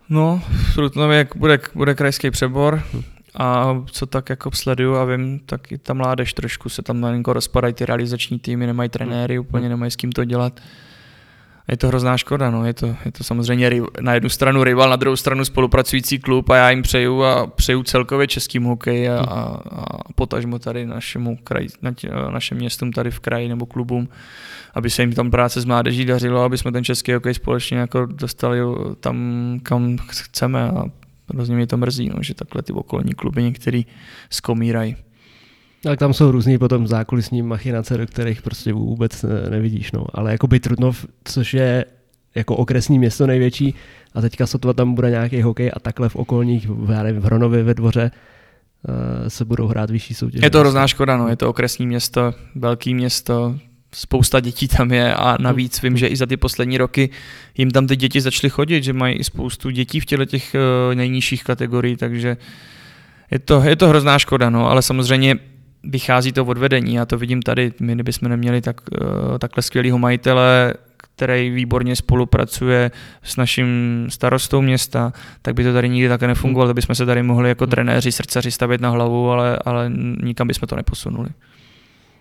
No, v Trutnově bude, bude krajský přebor a co tak jako sleduju a vím, tak i ta mládež trošku se tam malinko rozpadají ty realizační týmy, nemají trenéry, úplně nemají s kým to dělat. Je to hrozná škoda, no. je, to, je to samozřejmě na jednu stranu rival, na druhou stranu spolupracující klub a já jim přeju a přeju celkově českým hokej a, a, a potažmo tady našemu kraj, na tě, našem městům tady v kraji nebo klubům, aby se jim tam práce s mládeží dařilo, aby jsme ten český hokej společně jako dostali tam, kam chceme a hrozně mě to mrzí, no, že takhle ty okolní kluby některý skomírají. Tak tam jsou různý potom zákulisní machinace, do kterých prostě vůbec nevidíš. No. Ale jako by Trutnov, což je jako okresní město největší a teďka sotva tam bude nějaký hokej a takhle v okolních, já nevím, v Hronově ve dvoře uh, se budou hrát vyšší soutěže. Je to hrozná škoda, no. je to okresní město, velký město, spousta dětí tam je a navíc vím, že i za ty poslední roky jim tam ty děti začaly chodit, že mají i spoustu dětí v těle těch uh, nejnižších kategorií, takže je to, je to hrozná škoda, no, ale samozřejmě vychází to od vedení. Já to vidím tady. My kdybychom neměli tak, uh, takhle skvělého majitele, který výborně spolupracuje s naším starostou města, tak by to tady nikdy také nefungovalo, tak bychom se tady mohli jako trenéři, srdcaři stavět na hlavu, ale, ale nikam bychom to neposunuli.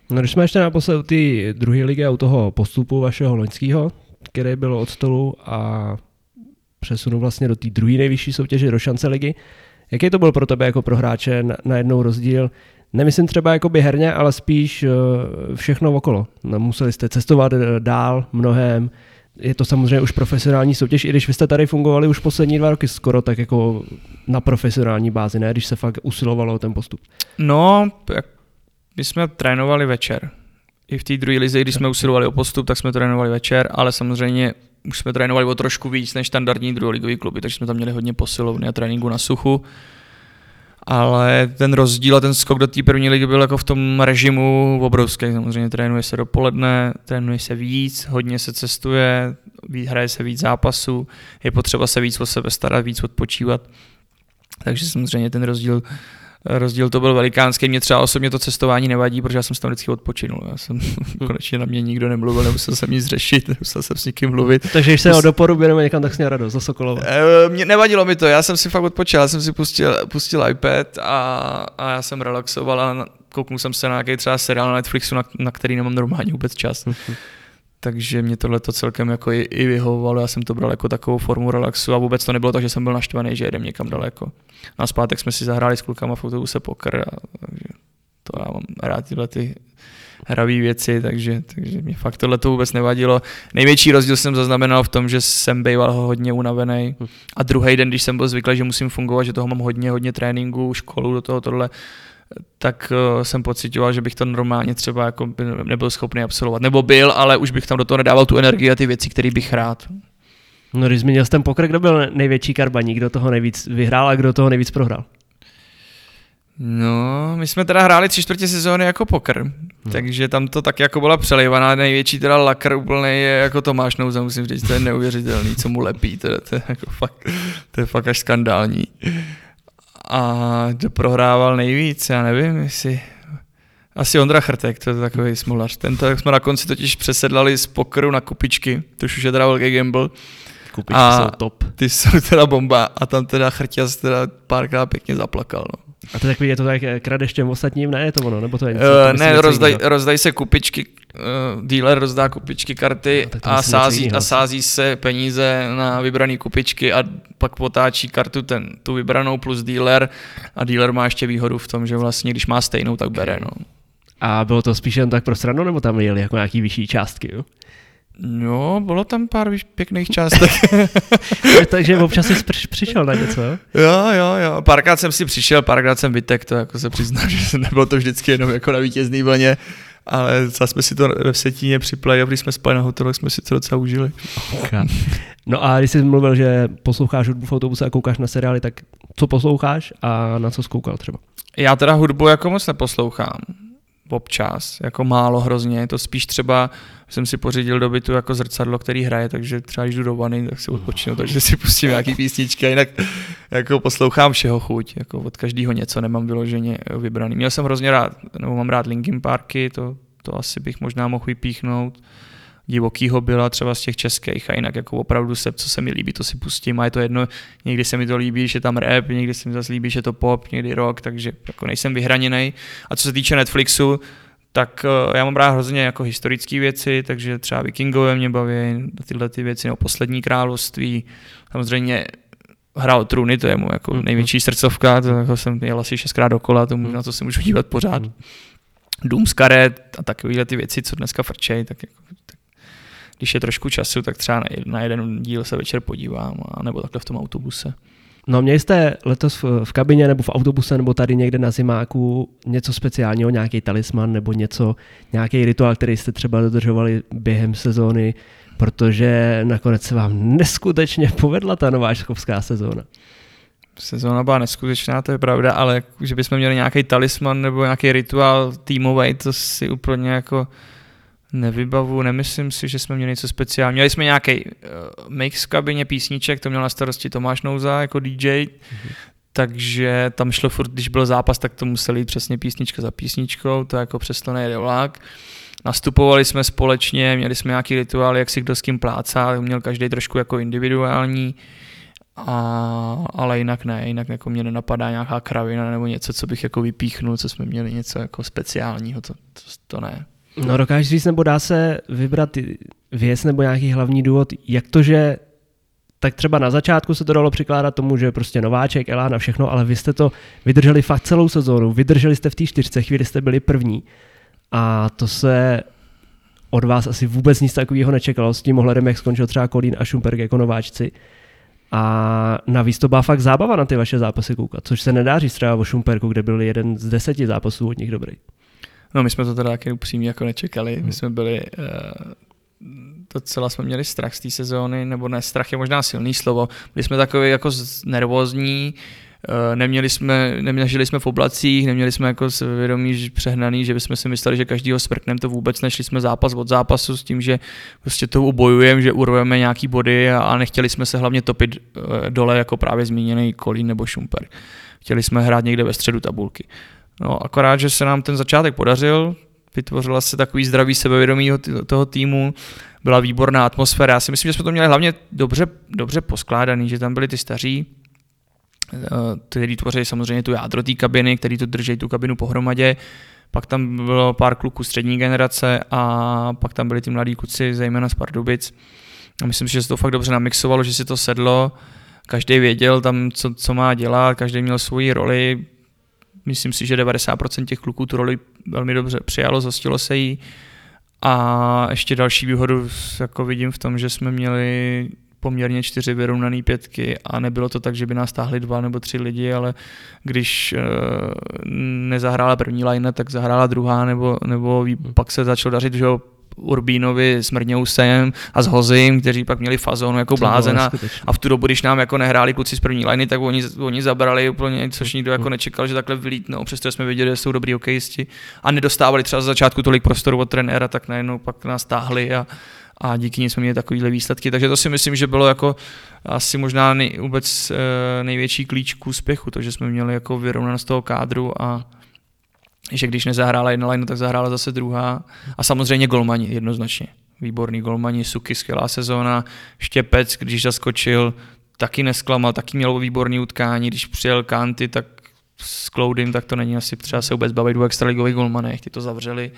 No, když jsme ještě naposled té druhé ligy a u toho postupu vašeho loňského, který byl od stolu a přesunu vlastně do té druhé nejvyšší soutěže, do šance ligy, jaký to byl pro tebe jako pro hráče na, na jednou rozdíl, Nemyslím třeba jakoby herně, ale spíš eh, všechno okolo. No, museli jste cestovat eh, dál mnohem, je to samozřejmě už profesionální soutěž, i když vy jste tady fungovali už poslední dva roky skoro tak jako na profesionální bázi, ne? Když se fakt usilovalo o ten postup. No, my jsme trénovali večer. I v té druhé lize, když jsme usilovali o postup, tak jsme trénovali večer, ale samozřejmě už jsme trénovali o trošku víc než standardní druholigový kluby, takže jsme tam měli hodně posilovny a tréninku na suchu ale ten rozdíl a ten skok do té první ligy byl jako v tom režimu obrovský. Samozřejmě trénuje se dopoledne, trénuje se víc, hodně se cestuje, hraje se víc zápasů, je potřeba se víc o sebe starat, víc odpočívat. Takže samozřejmě ten rozdíl rozdíl to byl velikánský. Mě třeba osobně to cestování nevadí, protože já jsem se tam vždycky odpočinul. Já jsem konečně na mě nikdo nemluvil, nemusel jsem nic řešit, nemusel jsem s nikým mluvit. Takže když se o doporu někam, tak směl radost za Sokolova. E, mě nevadilo mi to, já jsem si fakt odpočil, já jsem si pustil, pustil iPad a, a já jsem relaxoval a kouknul jsem se na nějaký třeba seriál na Netflixu, na, na který nemám normálně vůbec čas. takže mě tohle to celkem jako i, i vyhovovalo, já jsem to bral jako takovou formu relaxu a vůbec to nebylo tak, že jsem byl naštvaný, že jedem někam daleko. Na zpátek jsme si zahráli s klukama v autobuse pokr a takže to já mám rád tyhle ty hravé věci, takže, takže mě fakt tohle to vůbec nevadilo. Největší rozdíl jsem zaznamenal v tom, že jsem býval hodně unavený a druhý den, když jsem byl zvyklý, že musím fungovat, že toho mám hodně, hodně tréninku, školu do toho tohle, tak uh, jsem pocitoval, že bych to normálně třeba jako nebyl schopný absolvovat. Nebo byl, ale už bych tam do toho nedával tu energii a ty věci, které bych rád. No, když zmínil jsem pokrok, kdo byl největší karbaník, kdo toho nejvíc vyhrál a kdo toho nejvíc prohrál? No, my jsme teda hráli tři čtvrtě sezóny jako poker, hmm. takže tam to tak jako byla přelejvaná, největší teda lakr úplný je jako Tomáš Nouza, musím říct, to je neuvěřitelný, co mu lepí, to, je, to je jako fakt, to je fakt až skandální a kdo prohrával nejvíc, já nevím, jestli... Asi Ondra Chrtek, to je takový smolař. Tento, jak jsme na konci totiž přesedlali z pokeru na kupičky, to už je teda velký gamble. Kupičky a jsou top. Ty jsou teda bomba a tam teda Chrťas teda párkrát pěkně zaplakal. No. A to takový, je to tak kradeš těm ostatním, ne je to ono, nebo to je něco? Uh, ne, rozdaj, rozdaj se kupičky, uh, dealer rozdá kupičky karty no, a, sází, a sází se peníze na vybrané kupičky a pak potáčí kartu ten, tu vybranou plus dealer a dealer má ještě výhodu v tom, že vlastně když má stejnou, tak bere. No. A bylo to spíš jen tak pro stranu, nebo tam jeli jako nějaký vyšší částky? Jo? No, bylo tam pár pěkných částek. Takže občas jsi přišel na něco, jo? Jo, jo, Párkrát jsem si přišel, párkrát jsem vytek, to jako se přiznám, že nebylo to vždycky jenom jako na vítězný vlně, ale zase jsme si to ve Vsetíně při play když jsme spali na hotelu, jsme si to docela užili. No a když jsi mluvil, že posloucháš hudbu v autobuse a koukáš na seriály, tak co posloucháš a na co zkoukal třeba? Já teda hudbu jako moc neposlouchám občas, jako málo hrozně, to spíš třeba jsem si pořídil do bytu jako zrcadlo, který hraje, takže třeba když jdu do vany, tak si odpočinu, takže si pustím nějaký písničky jinak jako poslouchám všeho chuť, jako od každého něco nemám vyloženě vybraný. Měl jsem hrozně rád, nebo mám rád Linkin Parky, to, to asi bych možná mohl vypíchnout divokýho byla třeba z těch českých a jinak jako opravdu se, co se mi líbí, to si pustím a je to jedno, někdy se mi to líbí, že tam rap, někdy se mi zase líbí, že to pop, někdy rock, takže jako nejsem vyhraněný. A co se týče Netflixu, tak uh, já mám rád hrozně jako historické věci, takže třeba vikingové mě baví, tyhle ty věci, nebo poslední království, samozřejmě hra o trůny, to je mu jako mm. největší srdcovka, to jako jsem jel asi šestkrát dokola, to, mm. na to se můžu dívat pořád. Dům z karet a takovéhle ty věci, co dneska frčej, tak, jako, když je trošku času, tak třeba na, jeden díl se večer podívám, a nebo takhle v tom autobuse. No měli jste letos v, v kabině nebo v autobuse nebo tady někde na zimáku něco speciálního, nějaký talisman nebo něco, nějaký rituál, který jste třeba dodržovali během sezóny, protože nakonec se vám neskutečně povedla ta nová škovská sezóna. Sezóna byla neskutečná, to je pravda, ale že bychom měli nějaký talisman nebo nějaký rituál týmový, to si úplně jako nevybavu, nemyslím si, že jsme měli něco speciálního. Měli jsme nějaký uh, mix v kabině písniček, to měl na starosti Tomáš Nouza jako DJ, mm-hmm. takže tam šlo furt, když byl zápas, tak to museli jít přesně písnička za písničkou, to jako přesto nejde vlak. Nastupovali jsme společně, měli jsme nějaký rituál, jak si kdo s kým plácá, měl každý trošku jako individuální, a, ale jinak ne, jinak jako mě nenapadá nějaká kravina nebo něco, co bych jako vypíchnul, co jsme měli něco jako speciálního, to, to, to ne. No dokážeš říct, nebo dá se vybrat věc nebo nějaký hlavní důvod, jak to, že tak třeba na začátku se to dalo přikládat tomu, že prostě nováček, Elán a všechno, ale vy jste to vydrželi fakt celou sezónu, vydrželi jste v té čtyřce, chvíli jste byli první a to se od vás asi vůbec nic takového nečekalo s tím ohledem, jak skončil třeba Kolín a Šumperk jako nováčci. A navíc to byla fakt zábava na ty vaše zápasy koukat, což se nedá říct třeba o Šumperku, kde byl jeden z deseti zápasů od nich dobrý. No my jsme to teda taky upřímně jako nečekali. My hmm. jsme byli, uh, docela jsme měli strach z té sezóny, nebo ne, strach je možná silný slovo. Byli jsme takový jako nervózní, uh, neměli jsme, neměli jsme v oblacích, neměli jsme jako vědomí přehnaný, že bychom si mysleli, že každýho sprknem to vůbec nešli jsme zápas od zápasu s tím, že prostě to ubojujeme, že urveme nějaký body a, a nechtěli jsme se hlavně topit uh, dole jako právě zmíněný Kolín nebo Šumper. Chtěli jsme hrát někde ve středu tabulky. No, akorát, že se nám ten začátek podařil, vytvořila se takový zdravý sebevědomí toho týmu, byla výborná atmosféra. Já si myslím, že jsme to měli hlavně dobře, dobře poskládaný, že tam byli ty staří, eh, kteří tvoří samozřejmě tu jádro té kabiny, který to drží tu kabinu pohromadě. Pak tam bylo pár kluků střední generace a pak tam byli ty mladí kluci, zejména z Pardubic. A myslím si, že se to fakt dobře namixovalo, že si to sedlo, každý věděl tam, co, co má dělat, každý měl svoji roli, myslím si, že 90% těch kluků tu roli velmi dobře přijalo, zastilo se jí. A ještě další výhodu jako vidím v tom, že jsme měli poměrně čtyři vyrovnané pětky a nebylo to tak, že by nás táhli dva nebo tři lidi, ale když uh, nezahrála první line, tak zahrála druhá, nebo, nebo pak se začalo dařit, že Urbínovi s Mrňousem a s Hozim, kteří pak měli fazonu jako blázena a v tu dobu, když nám jako nehráli kluci z první liny, tak oni, oni zabrali úplně, což nikdo jako nečekal, že takhle vylítnou, přestože jsme věděli, že jsou dobrý hokejisti a nedostávali třeba z začátku tolik prostoru od trenéra, tak najednou pak nás táhli a, a díky ní jsme měli takovéhle výsledky. Takže to si myslím, že bylo jako asi možná nej, vůbec eh, největší klíč k úspěchu, to, že jsme měli jako vyrovnanost toho kádru a, že když nezahrála jedna line, tak zahrála zase druhá. A samozřejmě golmani jednoznačně. Výborný golmani, Suky, skvělá sezóna, Štěpec, když zaskočil, taky nesklamal, taky měl výborný utkání, když přijel Kanty, tak s Cloudym, tak to není asi třeba se vůbec bavit o extraligových golmanech, ty to zavřeli.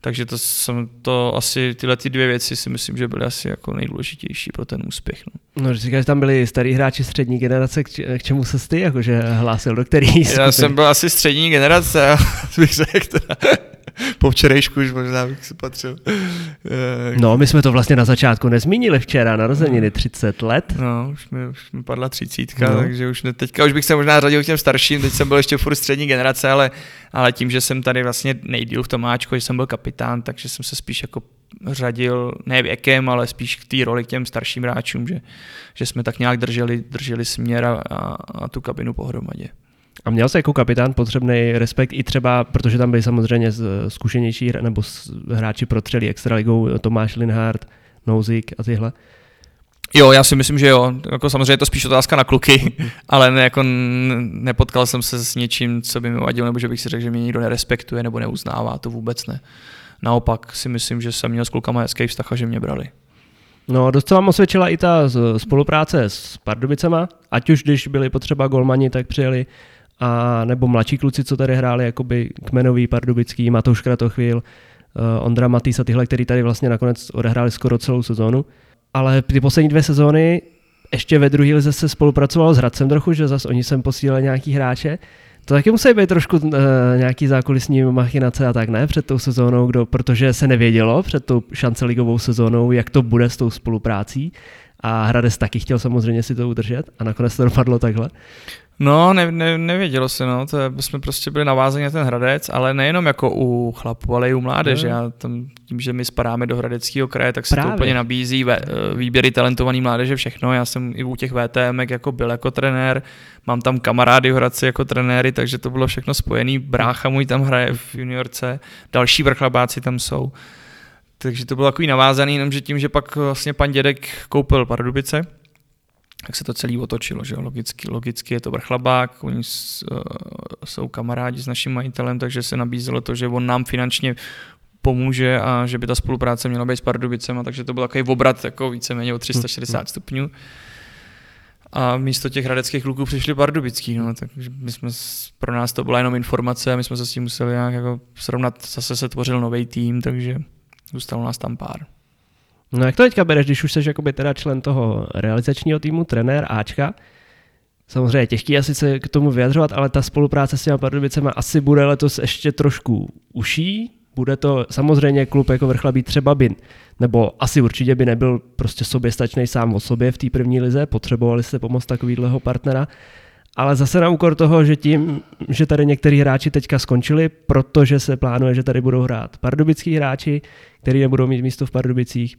Takže to, jsem, to asi tyhle ty dvě věci si myslím, že byly asi jako nejdůležitější pro ten úspěch. No, no říkáš, že tam byli starý hráči střední generace, k, čemu se ty jakože hlásil, do který Já jsem byl asi střední generace, bych řekl po včerejšku už možná bych si patřil. Eh, no, my jsme to vlastně na začátku nezmínili včera, narozeniny 30 let. No, už mi, už mi padla třicítka, no. takže už ne, teďka už bych se možná řadil k těm starším, teď jsem byl ještě furt střední generace, ale, ale tím, že jsem tady vlastně nejdíl v Tomáčku, že jsem byl kapitán, takže jsem se spíš jako řadil, ne věkem, ale spíš k té roli k těm starším hráčům, že, že jsme tak nějak drželi, drželi směr a, a, a tu kabinu pohromadě. A měl jsi jako kapitán potřebný respekt i třeba, protože tam byli samozřejmě zkušenější nebo hráči protřeli extraligou, Tomáš Linhardt, Nouzik a tyhle? Jo, já si myslím, že jo. Jako samozřejmě je to spíš otázka na kluky, ale ne, jako nepotkal jsem se s něčím, co by mi vadilo, nebo že bych si řekl, že mě někdo nerespektuje nebo neuznává, to vůbec ne. Naopak si myslím, že jsem měl s klukama hezký vztah a že mě brali. No, dost se vám osvědčila i ta spolupráce s Pardubicema, ať už když byli potřeba golmani, tak přijeli a nebo mladší kluci, co tady hráli, jakoby kmenový, pardubický, Matouš Kratochvíl, uh, Ondra Matýs a tyhle, který tady vlastně nakonec odehráli skoro celou sezónu. Ale ty poslední dvě sezóny ještě ve druhé lize se spolupracovalo s Hradcem trochu, že zase oni sem posílali nějaký hráče. To taky musí být trošku uh, nějaký zákulisní machinace a tak, ne? Před tou sezónou, kdo, protože se nevědělo před tou šance ligovou sezónou, jak to bude s tou spoluprácí. A Hradec taky chtěl samozřejmě si to udržet a nakonec to dopadlo takhle. No, ne, ne, nevědělo se, no, to jsme prostě byli navázaní na ten Hradec, ale nejenom jako u chlapů, ale i u mládeže. Já tam, tím, že my spadáme do Hradeckého kraje, tak se Právě. to úplně nabízí ve, výběry talentovaný mládeže, všechno. Já jsem i u těch VTM jako byl jako trenér, mám tam kamarády v Hradci jako trenéry, takže to bylo všechno spojený. Brácha můj tam hraje v juniorce, další vrchlabáci tam jsou. Takže to bylo takový navázaný, jenomže tím, že pak vlastně pan dědek koupil Pardubice, tak se to celý otočilo, že logicky, logicky je to vrchlabák, oni uh, jsou kamarádi s naším majitelem, takže se nabízelo to, že on nám finančně pomůže a že by ta spolupráce měla být s Pardubicem, takže to byl takový obrat jako víceméně o 360 hmm. stupňů. A místo těch hradeckých kluků přišli pardubický, no, takže my jsme, pro nás to byla jenom informace a my jsme se s tím museli nějak jako srovnat, zase se tvořil nový tým, takže zůstalo nás tam pár. No jak to teďka bereš, když už jsi jakoby teda člen toho realizačního týmu, trenér Ačka? Samozřejmě těžký asi se k tomu vyjadřovat, ale ta spolupráce s těma Pardubicema asi bude letos ještě trošku uší. Bude to samozřejmě klub jako Vrchlabí třeba by, nebo asi určitě by nebyl prostě soběstačný sám o sobě v té první lize, potřebovali se pomoct takovýhleho partnera, ale zase na úkor toho, že tím, že tady některý hráči teďka skončili, protože se plánuje, že tady budou hrát pardubický hráči, kteří nebudou mít místo v Pardubicích,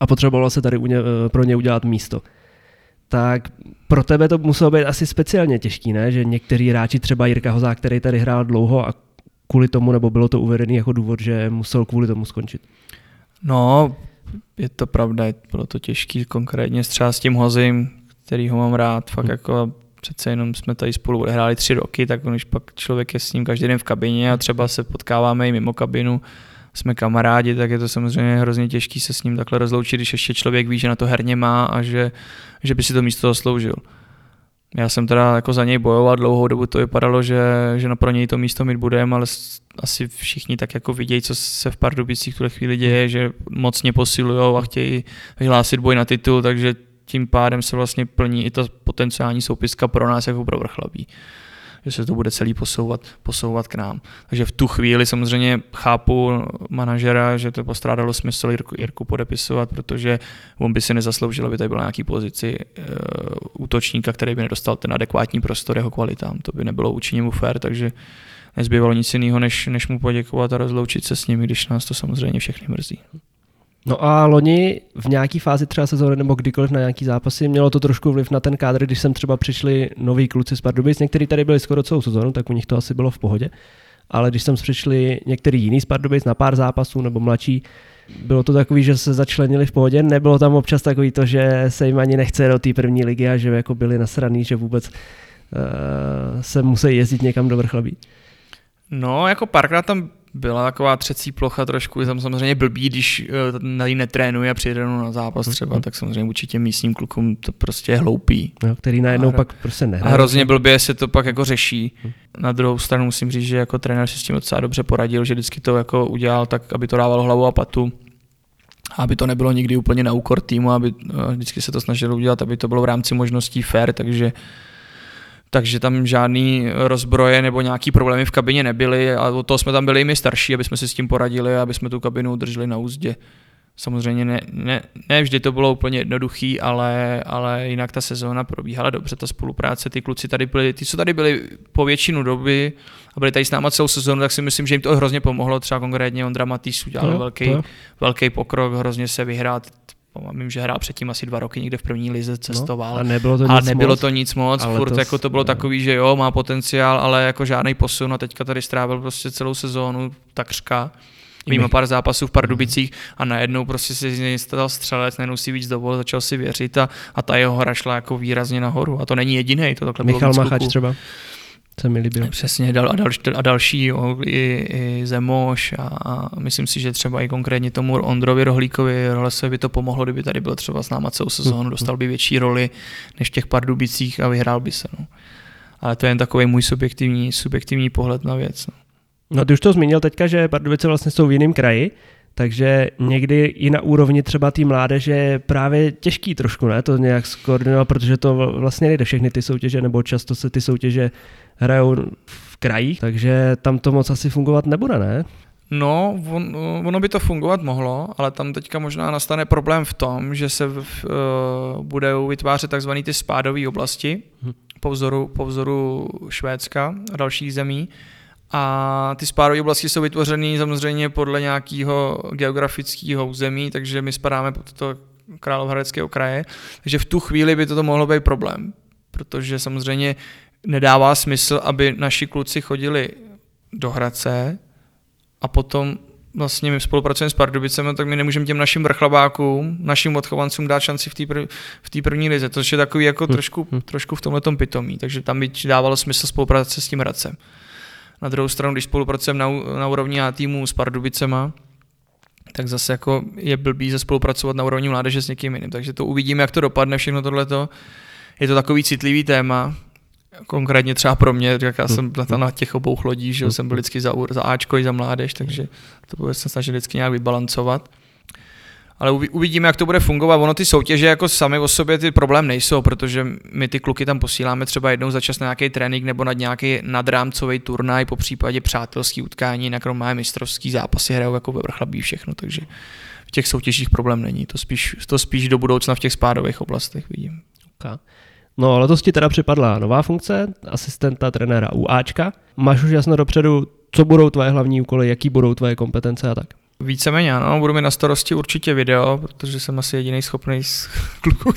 a potřebovalo se tady eh, pro ně udělat místo. Tak pro tebe to muselo být asi speciálně těžký, ne? Že některý hráči, třeba Jirka Hozák, který tady hrál dlouho a kvůli tomu, nebo bylo to uvedený jako důvod, že musel kvůli tomu skončit. No, je to pravda, bylo to těžký, konkrétně třeba s tím Hozím, který ho mám rád, fakt hmm. jako přece jenom jsme tady spolu odehráli tři roky, tak když pak člověk je s ním každý den v kabině a třeba se potkáváme i mimo kabinu, jsme kamarádi, tak je to samozřejmě hrozně těžký se s ním takhle rozloučit, když ještě člověk ví, že na to herně má a že, že by si to místo zasloužil. Já jsem teda jako za něj bojoval dlouhou dobu, to vypadalo, že, že pro něj to místo mít budeme, ale asi všichni tak jako vidějí, co se v Pardubicích v tuhle chvíli děje, že mocně posilují a chtějí vyhlásit boj na titul, takže tím pádem se vlastně plní i ta potenciální soupiska pro nás jako pro vrchlabí že se to bude celý posouvat, posouvat k nám. Takže v tu chvíli samozřejmě chápu manažera, že to postrádalo smysl Jirku, Jirku podepisovat, protože on by si nezasloužil, aby tady byl nějaký pozici uh, útočníka, který by nedostal ten adekvátní prostor jeho kvalitám. To by nebylo účinně mu fér, takže nezbývalo nic jiného, než, než mu poděkovat a rozloučit se s nimi, když nás to samozřejmě všechny mrzí. No a loni v nějaký fázi třeba sezóny nebo kdykoliv na nějaký zápasy mělo to trošku vliv na ten kádr, když sem třeba přišli noví kluci z Pardubic, někteří tady byli skoro celou sezónu, tak u nich to asi bylo v pohodě. Ale když sem přišli některý jiný z Pardubic na pár zápasů nebo mladší, bylo to takový, že se začlenili v pohodě, nebylo tam občas takový to, že se jim ani nechce do té první ligy a že jako byli nasraný, že vůbec uh, se musí jezdit někam do vrchlabí. No, jako párkrát tam byla taková třecí plocha trošku, je tam samozřejmě blbý, když na ní netrénuje a přijede na zápas mhm. třeba, tak samozřejmě určitě místním klukům to prostě je hloupý. No, který najednou a, pak prostě nehraje. A hrozně blbě se to pak jako řeší. Hmm. Na druhou stranu musím říct, že jako trenér si s tím docela dobře poradil, že vždycky to jako udělal tak, aby to dávalo hlavu a patu aby to nebylo nikdy úplně na úkor týmu, aby uh, vždycky se to snažil udělat, aby to bylo v rámci možností fair, takže uh, takže tam žádný rozbroje nebo nějaký problémy v kabině nebyly a o toho jsme tam byli i my starší, aby jsme si s tím poradili a aby jsme tu kabinu udrželi na úzdě. Samozřejmě ne, ne, ne vždy to bylo úplně jednoduchý, ale, ale jinak ta sezóna probíhala dobře, ta spolupráce, ty kluci tady byli, ty, co tady byli po většinu doby a byli tady s náma celou sezónu, tak si myslím, že jim to hrozně pomohlo, třeba konkrétně Ondra Matýs udělal to, velký, to. velký pokrok, hrozně se vyhrát Vím, že hrál předtím asi dva roky někde v první lize, no, cestoval. No, a nebylo to nic a nebylo moc, to nic moc, ale furt to, jako to bylo no. takový, že jo, má potenciál, ale jako žádný posun a teďka tady strávil prostě celou sezónu takřka. Mimo pár zápasů v Pardubicích a najednou prostě si z něj stal střelec, najednou si víc dovolil, začal si věřit a, a ta jeho hra šla jako výrazně nahoru. A to není jediný, to takhle Michal Machač třeba se mi líbil. Přesně, a, další, a další jo, i, i Zemoš a, a, myslím si, že třeba i konkrétně tomu Ondrovi Rohlíkovi Rolesovi by to pomohlo, kdyby tady byl třeba s náma celou sezónu, hm, hm. dostal by větší roli než v těch Pardubicích a vyhrál by se. No. ale to je jen takový můj subjektivní, subjektivní pohled na věc. No. no ty už to zmínil teďka, že Pardubice vlastně jsou v jiném kraji, takže někdy i na úrovni třeba té mládeže je právě těžký trošku, ne, to nějak skoordinovat, protože to vlastně nejde všechny ty soutěže, nebo často se ty soutěže hrajou v krajích, takže tam to moc asi fungovat nebude, ne? No, on, ono by to fungovat mohlo, ale tam teďka možná nastane problém v tom, že se v, uh, budou vytvářet takzvané ty spádové oblasti hm. po, vzoru, po vzoru Švédska a dalších zemí. A ty spádové oblasti jsou vytvořeny samozřejmě podle nějakého geografického území, takže my spadáme pod to Královéhradeckého kraje. Takže v tu chvíli by toto mohlo být problém, protože samozřejmě nedává smysl, aby naši kluci chodili do Hradce, a potom vlastně my spolupracujeme s Pardubicem, tak my nemůžeme těm našim vrchlabákům, našim odchovancům dát šanci v té prv, v první lize, To je takový jako hm, trošku, hm. trošku v tomhle pitomí, takže tam by dávalo smysl spolupráce s tím Hradcem. Na druhou stranu, když spolupracujeme na, na úrovni A týmu s Pardubicema, tak zase jako je blbý se spolupracovat na úrovni mládeže s někým jiným. Takže to uvidíme, jak to dopadne všechno tohleto. Je to takový citlivý téma, konkrétně třeba pro mě, jak já jsem na těch obou lodích, že jsem byl vždycky za, za Ačko i za mládež, takže to se snažit vždycky nějak vybalancovat. Ale uvidíme, jak to bude fungovat. Ono ty soutěže jako sami o sobě ty problém nejsou, protože my ty kluky tam posíláme třeba jednou za čas na nějaký trénink nebo na nějaký nadrámcový turnaj, po případě přátelský utkání, jinak máme mistrovský zápasy, hrajou jako ve vrchlabí všechno, takže v těch soutěžích problém není. To spíš, to spíš do budoucna v těch spádových oblastech vidím. Okay. No, letos ti teda připadla nová funkce, asistenta trenéra UAčka. Máš už jasno dopředu, co budou tvoje hlavní úkoly, jaký budou tvoje kompetence a tak? Víceméně ano, budu mi na starosti určitě video, protože jsem asi jediný schopný z kluků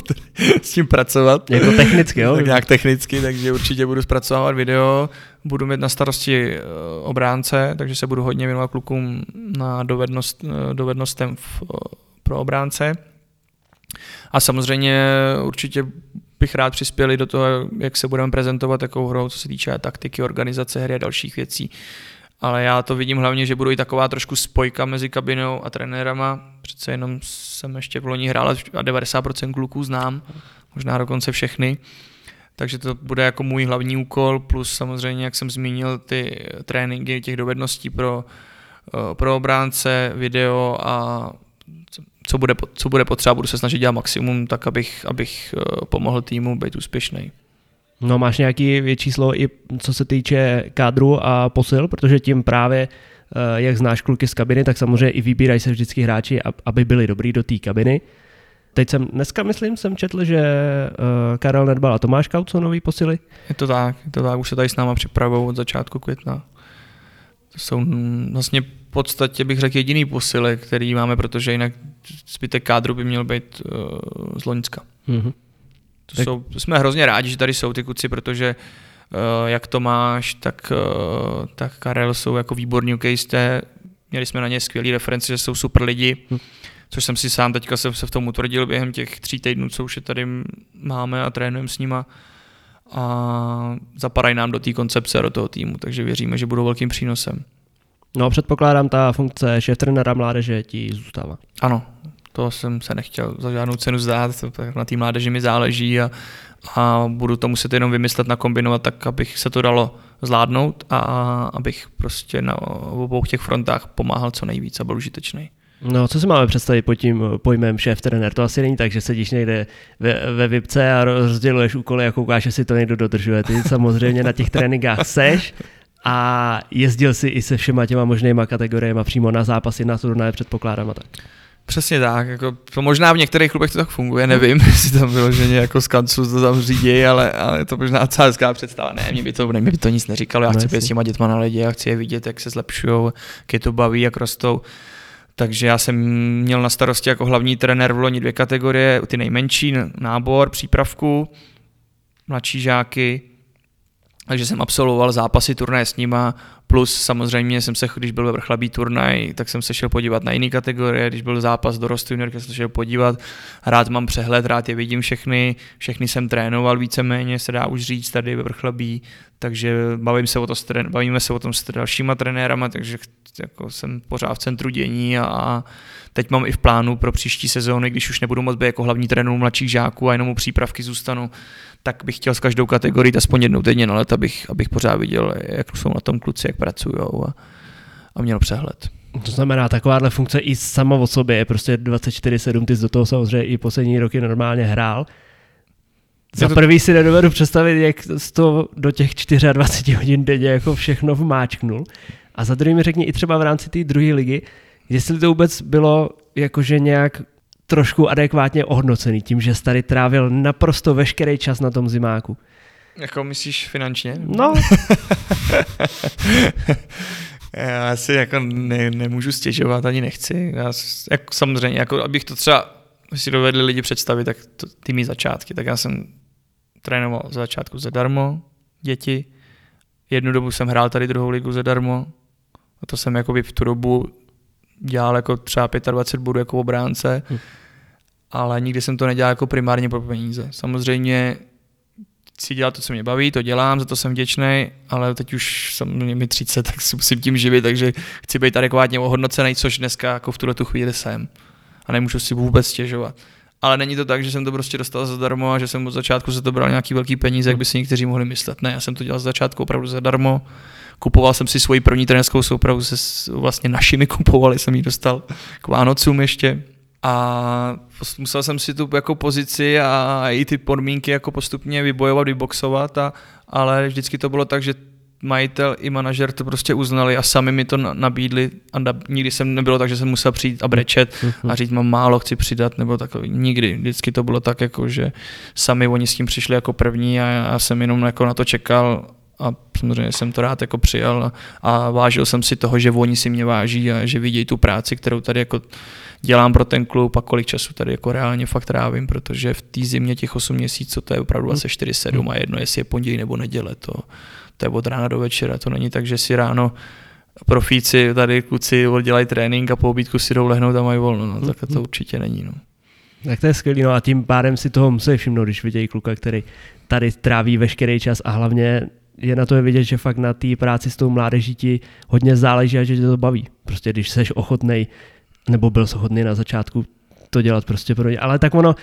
s tím pracovat. Jako technicky, jo? tak nějak technicky, takže určitě budu zpracovávat video, budu mít na starosti eh, obránce, takže se budu hodně věnovat klukům na dovednost, eh, dovednostem v, eh, pro obránce. A samozřejmě určitě bych rád přispěli do toho, jak se budeme prezentovat takovou hrou, co se týče taktiky, organizace hry a dalších věcí. Ale já to vidím hlavně, že budou i taková trošku spojka mezi kabinou a trenérama. Přece jenom jsem ještě v loni hrál a 90% kluků znám, možná dokonce všechny. Takže to bude jako můj hlavní úkol, plus samozřejmě, jak jsem zmínil, ty tréninky těch dovedností pro, eh, pro obránce, video a co bude, co bude potřeba, budu se snažit dělat maximum, tak abych, abych eh, pomohl týmu být úspěšný. No máš nějaký větší slovo i co se týče kádru a posil, protože tím právě eh, jak znáš kluky z kabiny, tak samozřejmě i vybírají se vždycky hráči, aby byli dobrý do té kabiny. Teď jsem, dneska myslím, jsem četl, že uh, Karel Nedbal a Tomáš Kaut jsou nový posily. Je to tak, je to tak, už se tady s náma připravují od začátku května. To jsou vlastně v podstatě bych řekl jediný posily, který máme, protože jinak zbytek kádru by měl být uh, z Loňska. Mm-hmm. To tak... jsou, jsme hrozně rádi, že tady jsou ty kuci, protože uh, jak Tomáš, tak, uh, tak Karel jsou jako výborní hokejisté. Měli jsme na ně skvělý reference, že jsou super lidi, hm. což jsem si sám teďka jsem se v tom utvrdil během těch tří týdnů, co už je tady máme a trénujeme s nima a zapadají nám do té koncepce a do toho týmu, takže věříme, že budou velkým přínosem. No předpokládám, ta funkce šéf trenéra mládeže ti zůstává. Ano, to jsem se nechtěl za žádnou cenu zdát, na té mládeži mi záleží a, a budu to muset jenom vymyslet, nakombinovat tak, abych se to dalo zvládnout a abych prostě na obou těch frontách pomáhal co nejvíc a byl užitečný. No, co si máme představit pod tím pojmem šéf trenér? To asi není tak, že sedíš někde ve, ve VIPce a rozděluješ úkoly a koukáš, jestli to někdo dodržuje. Ty samozřejmě na těch tréninkách seš a jezdil si i se všema těma možnýma kategoriemi přímo na zápasy, na turnaje, předpokládám a tak. Přesně tak, jako, to možná v některých klubech to tak funguje, nevím, jestli tam vyloženě jako z kanclu to tam řídí, ale, ale je to možná celá hezká představa. Ne, mě by to, mě by to nic neříkalo, já no, chci být s těma dětma na lidi, já chci je vidět, jak se zlepšují, jak je to baví, jak rostou. Takže já jsem měl na starosti jako hlavní trenér v loni dvě kategorie, ty nejmenší, nábor, přípravku, mladší žáky, takže jsem absolvoval zápasy turné s nima, Plus samozřejmě jsem se, když byl vrchlabý turnaj, tak jsem se šel podívat na jiné kategorie, když byl zápas dorostu junior, jsem se šel podívat. Rád mám přehled, rád je vidím všechny, všechny jsem trénoval víceméně, se dá už říct tady ve vrchlabí, takže bavím se o to, bavíme se o tom s dalšíma trenérama, takže jako jsem pořád v centru dění a, a teď mám i v plánu pro příští sezóny, když už nebudu moc být jako hlavní trenér mladších žáků a jenom u přípravky zůstanu, tak bych chtěl s každou kategorii aspoň jednou týdně na let, abych, abych pořád viděl, jak jsou na tom kluci, jak pracují a, a měl přehled. To znamená, takováhle funkce i sama o sobě je prostě 24-7, ty jsi do toho samozřejmě i poslední roky normálně hrál. Za to... prvý si nedovedu představit, jak to do těch 24 hodin denně jako všechno vmáčknul. A za druhý mi řekni i třeba v rámci té druhé ligy, jestli to vůbec bylo jakože nějak trošku adekvátně ohodnocený tím, že jsi tady trávil naprosto veškerý čas na tom zimáku. Jako myslíš finančně? No. já si jako ne, nemůžu stěžovat, ani nechci. Já, jako, samozřejmě, jako abych to třeba si dovedli lidi představit, tak to, ty mý začátky, tak já jsem trénoval za začátku zadarmo děti. Jednu dobu jsem hrál tady druhou ligu zadarmo. A to jsem jakoby v tu dobu dělal jako třeba 25 bodů jako obránce. Hmm ale nikdy jsem to nedělal jako primárně pro peníze. Samozřejmě si dělat to, co mě baví, to dělám, za to jsem vděčný, ale teď už jsem mi 30, tak si musím tím živit, takže chci být adekvátně ohodnocený, což dneska jako v tuhle tu chvíli jsem. A nemůžu si vůbec stěžovat. Ale není to tak, že jsem to prostě dostal zadarmo a že jsem od začátku za to bral nějaký velký peníze, jak by si někteří mohli myslet. Ne, já jsem to dělal z začátku opravdu zadarmo. Kupoval jsem si svoji první trenerskou soupravu se vlastně našimi kupovali, jsem ji dostal k Vánocům ještě. A musel jsem si tu jako pozici a i ty podmínky jako postupně vybojovat, vyboxovat, a, ale vždycky to bylo tak, že majitel i manažer to prostě uznali a sami mi to nabídli. A nikdy jsem nebylo tak, že jsem musel přijít a brečet a říct, mám málo, chci přidat, nebo takový, nikdy. Vždycky to bylo tak, jako, že sami oni s tím přišli jako první a já jsem jenom jako na to čekal a samozřejmě jsem to rád jako přijal a, a vážil jsem si toho, že oni si mě váží a že vidějí tu práci, kterou tady jako dělám pro ten klub a kolik času tady jako reálně fakt trávím, protože v té zimě těch 8 měsíců to je opravdu 24-7 hmm. a jedno, jestli je pondělí nebo neděle, to, to je od rána do večera, to není tak, že si ráno profíci, tady kluci dělají trénink a po obídku si jdou lehnout a mají volno, no, tak to hmm. určitě není. No. Tak to je skvělý, no a tím pádem si toho musí všimnout, když vidějí kluka, který tady tráví veškerý čas a hlavně je na to je vidět, že fakt na té práci s tou mládeží ti hodně záleží a že tě to baví. Prostě když jsi ochotnej, nebo byl ochotný na začátku to dělat prostě pro ně. Ale tak ono,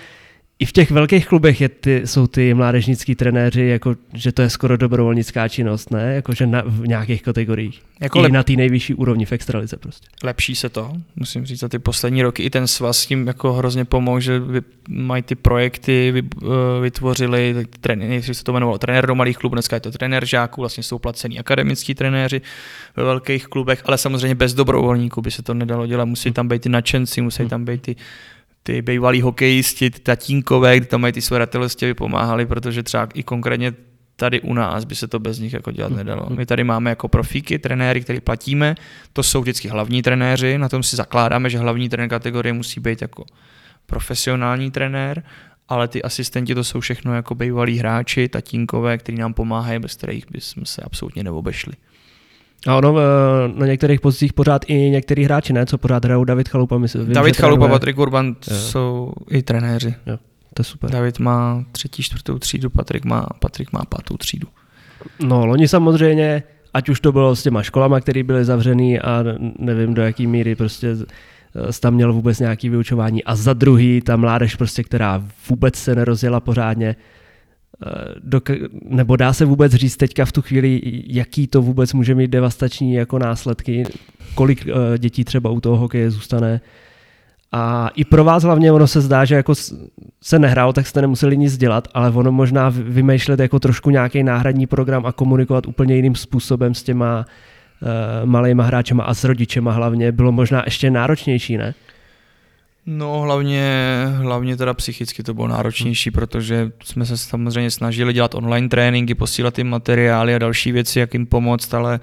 i v těch velkých klubech je ty, jsou ty mládežnický trenéři, jako, že to je skoro dobrovolnická činnost, ne? Jako, že na, v nějakých kategoriích. Jako I lep... na té nejvyšší úrovni v extralize prostě. Lepší se to, musím říct, za ty poslední roky. I ten svaz s tím jako hrozně pomohl, že vy, mají ty projekty, vy, uh, vytvořili, trenéři se to jmenovalo trenér do malých klubů, dneska je to trenér žáků, vlastně jsou placení akademický trenéři ve velkých klubech, ale samozřejmě bez dobrovolníků by se to nedalo dělat. Musí tam být ty nadšenci, musí tam být ty ty bývalí hokejisti, ty tatínkové, kdy tam mají ty své ratelostě, pomáhali, protože třeba i konkrétně tady u nás by se to bez nich jako dělat nedalo. My tady máme jako profíky, trenéry, který platíme, to jsou vždycky hlavní trenéři, na tom si zakládáme, že hlavní trenér kategorie musí být jako profesionální trenér, ale ty asistenti to jsou všechno jako bývalí hráči, tatínkové, kteří nám pomáhají, bez kterých bychom se absolutně neobešli. A ono eh, na některých pozicích pořád i některý hráči, ne? Co pořád hrajou David Chalupa? Myslím, vím, David Chalupa, trénuje. Patrik Urban jo. jsou i trenéři. Jo, to je super. David má třetí, čtvrtou třídu, Patrik má, Patrik má pátou třídu. No, loni samozřejmě, ať už to bylo s těma školama, které byly zavřený a nevím do jaký míry prostě tam měl vůbec nějaký vyučování a za druhý ta mládež prostě, která vůbec se nerozjela pořádně, dok- nebo dá se vůbec říct teďka v tu chvíli, jaký to vůbec může mít devastační jako následky, kolik uh, dětí třeba u toho hokeje zůstane. A i pro vás hlavně ono se zdá, že jako se nehrálo, tak jste nemuseli nic dělat, ale ono možná vymýšlet jako trošku nějaký náhradní program a komunikovat úplně jiným způsobem s těma uh, malejma hráčema a s rodičema hlavně bylo možná ještě náročnější, ne? No hlavně, hlavně teda psychicky to bylo náročnější, protože jsme se samozřejmě snažili dělat online tréninky, posílat jim materiály a další věci, jak jim pomoct, ale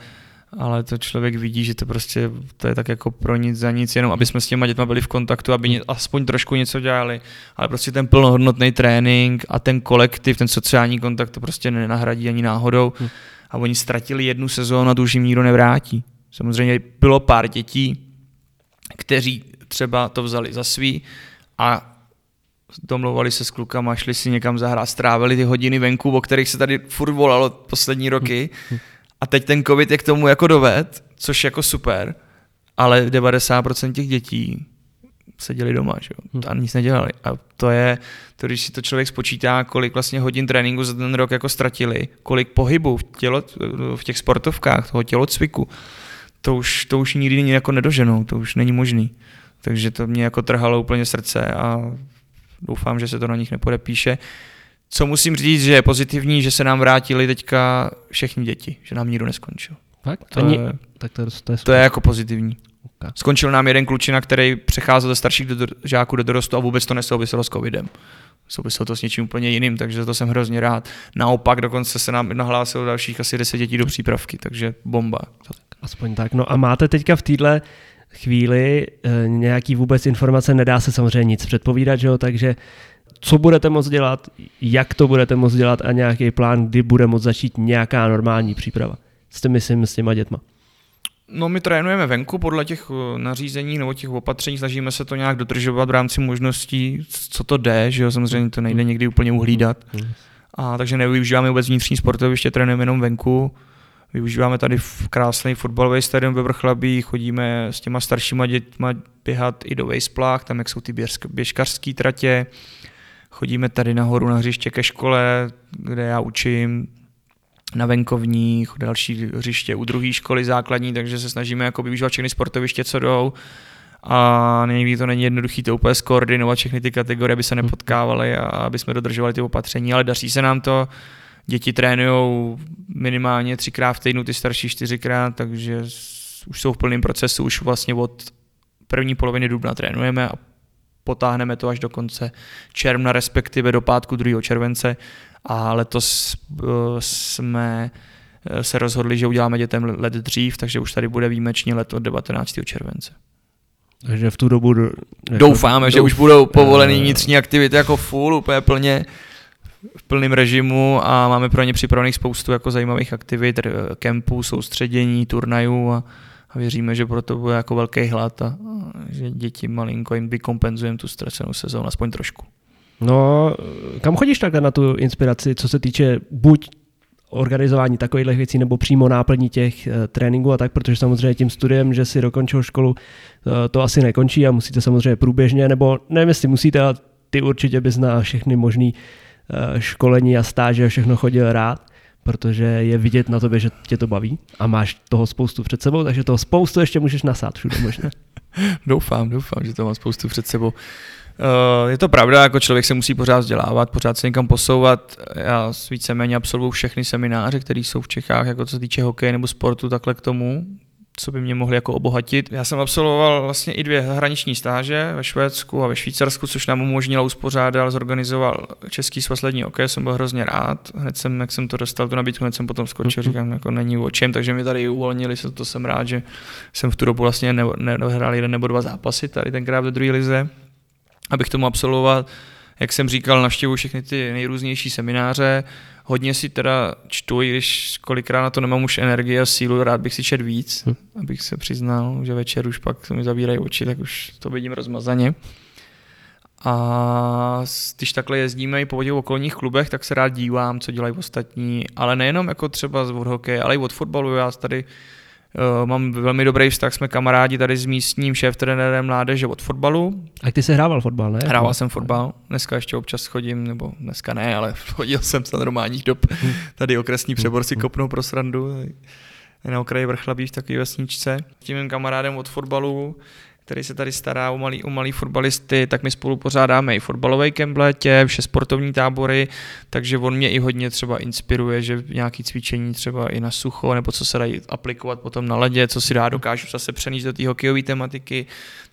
ale to člověk vidí, že to prostě to je tak jako pro nic za nic, jenom aby jsme s těma dětma byli v kontaktu, aby ně, aspoň trošku něco dělali, ale prostě ten plnohodnotný trénink a ten kolektiv, ten sociální kontakt to prostě nenahradí ani náhodou. Hmm. A oni ztratili jednu sezónu a to už jim nikdo nevrátí. Samozřejmě bylo pár dětí, kteří třeba to vzali za svý a domlouvali se s klukama, šli si někam zahrát, strávili ty hodiny venku, o kterých se tady furt volalo poslední roky. A teď ten covid je k tomu jako doved, což jako super, ale 90% těch dětí seděli doma, že jo? a nic nedělali. A to je, to když si to člověk spočítá, kolik vlastně hodin tréninku za ten rok jako ztratili, kolik pohybu v, tělo, v těch sportovkách, toho tělocviku, to už, to už nikdy jako nedoženou, to už není možný. Takže to mě jako trhalo úplně srdce a doufám, že se to na nich nepodepíše. Co musím říct, že je pozitivní, že se nám vrátili teďka všechny děti, že nám nikdo neskončil. Fakt? To, Ani, je, tak to, to, je, to je jako pozitivní. Okay. Skončil nám jeden klučina, který přecházel ze starších do, žáků do dorostu a vůbec to nesouviselo s covidem. Souviselo to s něčím úplně jiným, takže to jsem hrozně rád. Naopak dokonce se nám nahlásilo dalších asi 10 dětí do přípravky, takže bomba. Aspoň tak. No a máte teďka v téhle chvíli e, nějaký vůbec informace, nedá se samozřejmě nic předpovídat, že jo? takže co budete moct dělat, jak to budete moct dělat a nějaký plán, kdy bude moct začít nějaká normální příprava. Jste myslím s těma dětma. No my trénujeme venku podle těch eh, nařízení nebo těch opatření, snažíme se to nějak dodržovat v rámci možností, co to jde, že jo, samozřejmě to nejde někdy úplně uhlídat. A takže nevyužíváme vůbec vnitřní sportoviště, trénujeme jenom venku. Využíváme tady v krásný fotbalový stadion ve Vrchlabí, chodíme s těma staršíma dětma běhat i do Vejsplách, tam jak jsou ty běžkařské tratě. Chodíme tady nahoru na hřiště ke škole, kde já učím, na venkovních, další hřiště u druhé školy základní, takže se snažíme jako využívat všechny sportoviště, co jdou. A někdy to není jednoduché to úplně skoordinovat všechny ty kategorie, aby se mhm. nepotkávaly a aby jsme dodržovali ty opatření, ale daří se nám to. Děti trénují minimálně třikrát v týdnu, ty starší čtyřikrát, takže už jsou v plném procesu, už vlastně od první poloviny dubna trénujeme a potáhneme to až do konce června, respektive do pátku 2. července a letos eh, jsme eh, se rozhodli, že uděláme dětem let dřív, takže už tady bude výjimečně let od 19. července. Takže v tu dobu... Jako, Doufáme, douf... že už budou povolený vnitřní aktivity jako full, úplně plně v plném režimu a máme pro ně připravených spoustu jako zajímavých aktivit, kempů, soustředění, turnajů a, a věříme, že proto bude jako velký hlad a, a že děti malinko jim vykompenzujeme tu ztracenou sezónu, aspoň trošku. No, kam chodíš takhle na tu inspiraci, co se týče buď organizování takových věcí nebo přímo náplní těch uh, tréninků a tak, protože samozřejmě tím studiem, že si dokončil školu, uh, to asi nekončí a musíte samozřejmě průběžně, nebo nevím, jestli musíte, ale ty určitě bys na všechny možný školení a stáže a všechno chodil rád, protože je vidět na tobě, že tě to baví a máš toho spoustu před sebou, takže toho spoustu ještě můžeš nasát všude možná. doufám, doufám, že to mám spoustu před sebou. Uh, je to pravda, jako člověk se musí pořád vzdělávat, pořád se někam posouvat. Já víceméně absolvuju všechny semináře, které jsou v Čechách, jako co se týče hokeje nebo sportu, takhle k tomu, co by mě mohli jako obohatit. Já jsem absolvoval vlastně i dvě hraniční stáže ve Švédsku a ve Švýcarsku, což nám umožnilo uspořádat, zorganizoval Český svaz lední hokej, jsem byl hrozně rád. Hned jsem, jak jsem to dostal, tu nabídku, hned jsem potom skočil, mm-hmm. říkám, jako není o čem, takže mi tady uvolnili, to jsem rád, že jsem v tu dobu vlastně nedohrál jeden nebo dva zápasy tady tenkrát ve druhé lize abych tomu absolvoval, jak jsem říkal, navštěvuji všechny ty nejrůznější semináře, hodně si teda čtu, i když kolikrát na to nemám už energie a sílu, rád bych si čet víc, hm. abych se přiznal, že večer už pak mi zavírají oči, tak už to vidím rozmazaně. A když takhle jezdíme i po těch okolních klubech, tak se rád dívám, co dělají ostatní, ale nejenom jako třeba z hokeje, ale i od fotbalu. Já tady mám velmi dobrý vztah, jsme kamarádi tady s místním šéf-trenérem mládeže od fotbalu. A ty jsi hrával fotbal, ne? Hrával jsem fotbal, dneska ještě občas chodím, nebo dneska ne, ale chodil jsem za normálních dob. Tady okresní přebor si kopnou pro srandu na okraji Vrchlabí v takové vesničce. Tím mým kamarádem od fotbalu který se tady stará o malý, o malý fotbalisty, tak my spolu pořádáme i fotbalový kemp vše sportovní tábory, takže on mě i hodně třeba inspiruje, že nějaký cvičení třeba i na sucho, nebo co se dají aplikovat potom na ledě, co si dá dokážu zase přenést do té hokejové tematiky.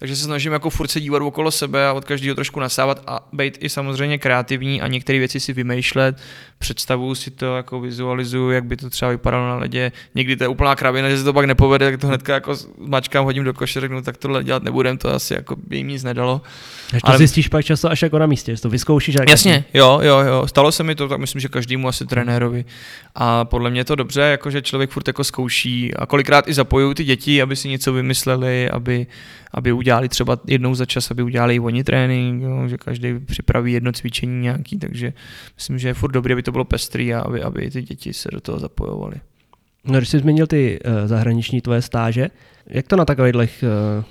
Takže se snažím jako furt se dívat okolo sebe a od každého trošku nasávat a být i samozřejmě kreativní a některé věci si vymýšlet, představuju si to, jako vizualizuju, jak by to třeba vypadalo na ledě. Někdy to je úplná kravina, že se to pak nepovede, tak to hnedka jako mačkám, hodím do koše, řeknu, tak tohle dělat nebudem, to asi jako by jim nic nedalo. Až to ale... zjistíš pak často až jako na místě, že to vyzkoušíš. Jasně, jo, jo, jo, stalo se mi to, tak myslím, že každému asi trenérovi. A podle mě to dobře, jako že člověk furt jako zkouší a kolikrát i zapojují ty děti, aby si něco vymysleli, aby, aby udělali třeba jednou za čas, aby udělali i oni trénink, jo, že každý připraví jedno cvičení nějaký, takže myslím, že je furt dobré, aby to bylo pestrý a aby, aby ty děti se do toho zapojovaly. No, když jsi zmínil ty uh, zahraniční tvoje stáže, jak to na takových uh,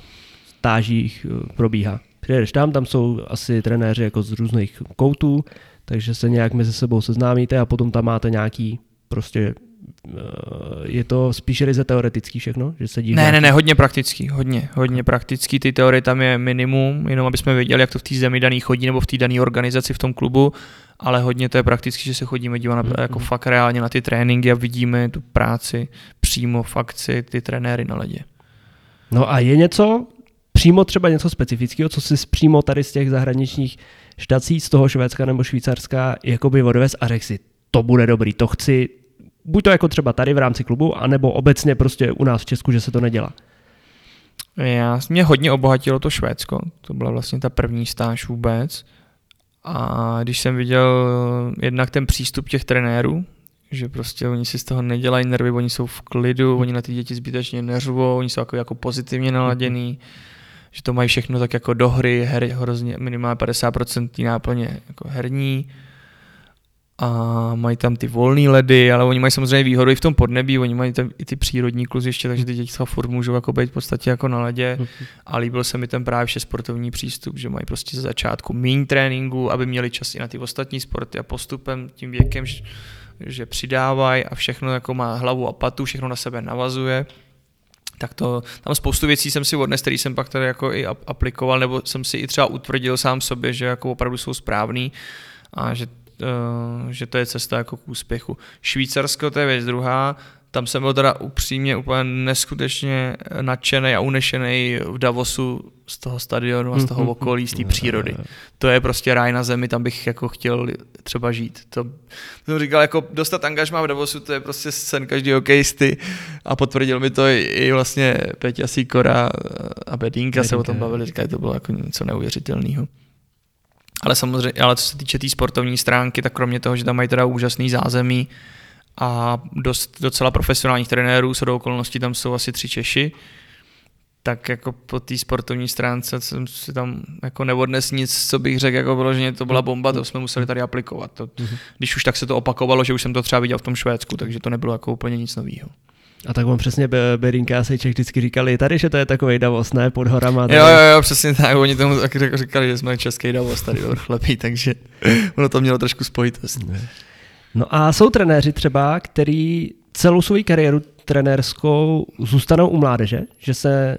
stážích uh, probíhá? Přijedeš tam, tam jsou asi trenéři jako z různých koutů, takže se nějak mezi sebou seznámíte a potom tam máte nějaký prostě je to spíš ryze teoretický všechno? Že se ne, ne, ne, hodně praktický, hodně, hodně praktický, ty teorie tam je minimum, jenom aby jsme věděli, jak to v té zemi daný chodí nebo v té dané organizaci v tom klubu, ale hodně to je prakticky, že se chodíme dívat na, mm-hmm. jako fakt reálně na ty tréninky a vidíme tu práci přímo v akci, ty trenéry na ledě. No a je něco, přímo třeba něco specifického, co si přímo tady z těch zahraničních štací, z toho Švédska nebo Švýcarska, jakoby odvez a řekl si, to bude dobrý, to chci, buď to jako třeba tady v rámci klubu, anebo obecně prostě u nás v Česku, že se to nedělá. Já, mě hodně obohatilo to Švédsko, to byla vlastně ta první stáž vůbec. A když jsem viděl jednak ten přístup těch trenérů, že prostě oni si z toho nedělají nervy, oni jsou v klidu, oni na ty děti zbytečně neřvou, oni jsou jako, jako pozitivně naladěný, že to mají všechno tak jako do hry, her, hrozně minimálně 50% náplně jako herní a mají tam ty volné ledy, ale oni mají samozřejmě výhodu i v tom podnebí, oni mají tam i ty přírodní kluziště, takže ty děti furt můžou jako být v podstatě jako na ledě. A líbil se mi ten právě vše sportovní přístup, že mají prostě ze začátku méně tréninku, aby měli čas i na ty ostatní sporty a postupem tím věkem, že přidávají a všechno jako má hlavu a patu, všechno na sebe navazuje. Tak to, tam spoustu věcí jsem si odnes, který jsem pak tady jako i aplikoval, nebo jsem si i třeba utvrdil sám sobě, že jako opravdu jsou správný a že že to je cesta jako k úspěchu. Švýcarsko, to je věc druhá, tam jsem byl teda upřímně úplně neskutečně nadšený a unešený v Davosu z toho stadionu a z toho mhm. okolí, z té přírody. To je prostě ráj na zemi, tam bych jako chtěl třeba žít. To, jsem říkal, jako dostat angažmá v Davosu, to je prostě sen každý hokejisty a potvrdil mi to i, i vlastně Peťa Sikora a Bedínka se o tom bavili, říkali, to bylo jako něco neuvěřitelného. Ale samozřejmě, ale co se týče té tý sportovní stránky, tak kromě toho, že tam mají teda úžasný zázemí a dost, docela profesionálních trenérů, co do okolností tam jsou asi tři Češi, tak jako po té sportovní stránce jsem si tam jako neodnes nic, co bych řekl, jako bylo, že to byla bomba, to jsme museli tady aplikovat. To, mhm. když už tak se to opakovalo, že už jsem to třeba viděl v tom Švédsku, takže to nebylo jako úplně nic nového. A tak on přesně Berinka a Sejček vždycky říkali tady, že to je takový Davos, ne, pod horama. Tady. Jo, jo, jo, přesně tak, oni tomu taky říkali, že jsme český Davos tady do chlepí, takže ono to mělo trošku spojitost. No a jsou trenéři třeba, který celou svou kariéru trenérskou zůstanou u mládeže, že se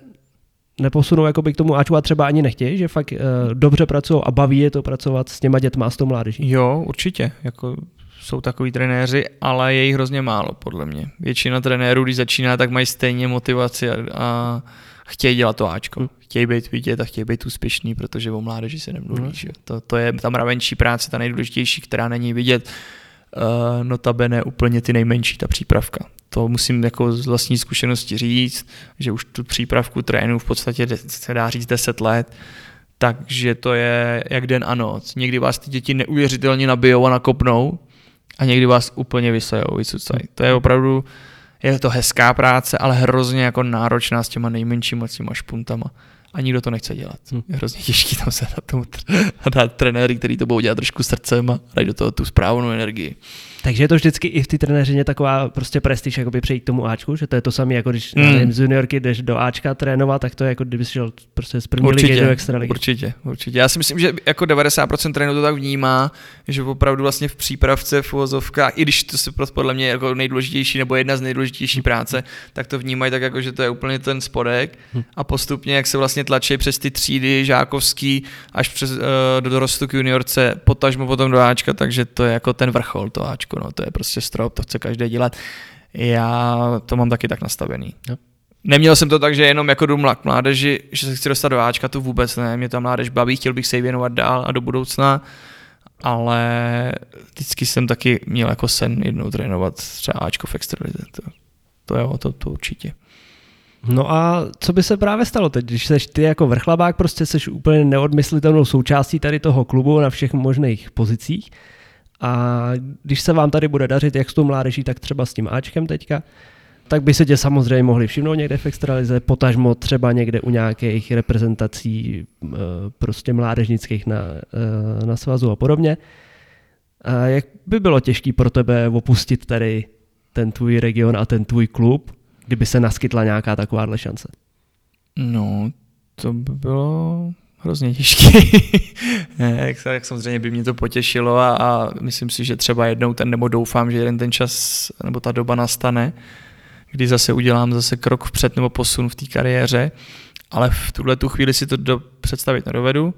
neposunou jakoby k tomu Aču a třeba ani nechtějí, že fakt uh, dobře pracují a baví je to pracovat s těma dětma a s tou mládeží. Jo, určitě. Jako jsou takový trenéři, ale je jich hrozně málo, podle mě. Většina trenérů, když začíná, tak mají stejně motivaci a, a chtějí dělat to Ačko. Hmm. Chtějí být vidět a chtějí být úspěšný, protože o mládeži se nemluví. Hmm. Že? To, to je ta mravenčí práce, ta nejdůležitější, která není vidět. Uh, notabene úplně ty nejmenší, ta přípravka. To musím jako z vlastní zkušenosti říct, že už tu přípravku trénu v podstatě se dá říct 10 let, takže to je jak den a noc. Někdy vás ty děti neuvěřitelně nabijou a nakopnou, a někdy vás úplně vysajou, vycucají. To je opravdu, je to hezká práce, ale hrozně jako náročná s těma nejmenšíma těma špuntama a nikdo to nechce dělat. Hm. Je hrozně těžký tam se na tomu dát trenéry, který to budou dělat trošku srdcem a dají do toho tu správnou energii. Takže je to vždycky i v té trenéřině taková prostě prestiž, jakoby přejít k tomu Ačku, že to je to samé, jako když mm. nevím, z juniorky jdeš do Ačka trénovat, tak to je jako kdyby šel prostě z první určitě, ligy do extra ligy. Určitě, určitě. Já si myslím, že jako 90% trénů to tak vnímá, že opravdu vlastně v přípravce, v uvozovkách, i když to se podle mě jako nejdůležitější nebo jedna z nejdůležitější práce, tak to vnímají tak jako, že to je úplně ten spodek hm. a postupně, jak se vlastně tlačí přes ty třídy žákovský až přes, uh, do dorostu k juniorce, potažmo potom do Ačka, takže to je jako ten vrchol, to Ačko no, to je prostě strop, to chce každý dělat. Já to mám taky tak nastavený. Jo. Neměl jsem to tak, že jenom jako jdu k mládeži, že se chci dostat do Ačka, to vůbec ne. Mě ta mládež baví, chtěl bych se jí věnovat dál a do budoucna, ale vždycky jsem taky měl jako sen jednou trénovat třeba Ačko v extralize. To, to jo, to, to určitě. No a co by se právě stalo teď, když seš ty jako vrchlabák, prostě seš úplně neodmyslitelnou součástí tady toho klubu na všech možných pozicích. A když se vám tady bude dařit, jak s tou mládeží, tak třeba s tím Ačkem teďka, tak by se tě samozřejmě mohli všimnout někde v extralize, potažmo třeba někde u nějakých reprezentací eh, prostě mládežnických na, eh, na svazu a podobně. A jak by bylo těžké pro tebe opustit tady ten tvůj region a ten tvůj klub, kdyby se naskytla nějaká takováhle šance? No, to by bylo hrozně těžké. jak, jak samozřejmě by mě to potěšilo a, a myslím si, že třeba jednou ten, nebo doufám, že jeden ten čas nebo ta doba nastane, kdy zase udělám zase krok vpřed nebo posun v té kariéře, ale v tuhle tu chvíli si to do, představit nedovedu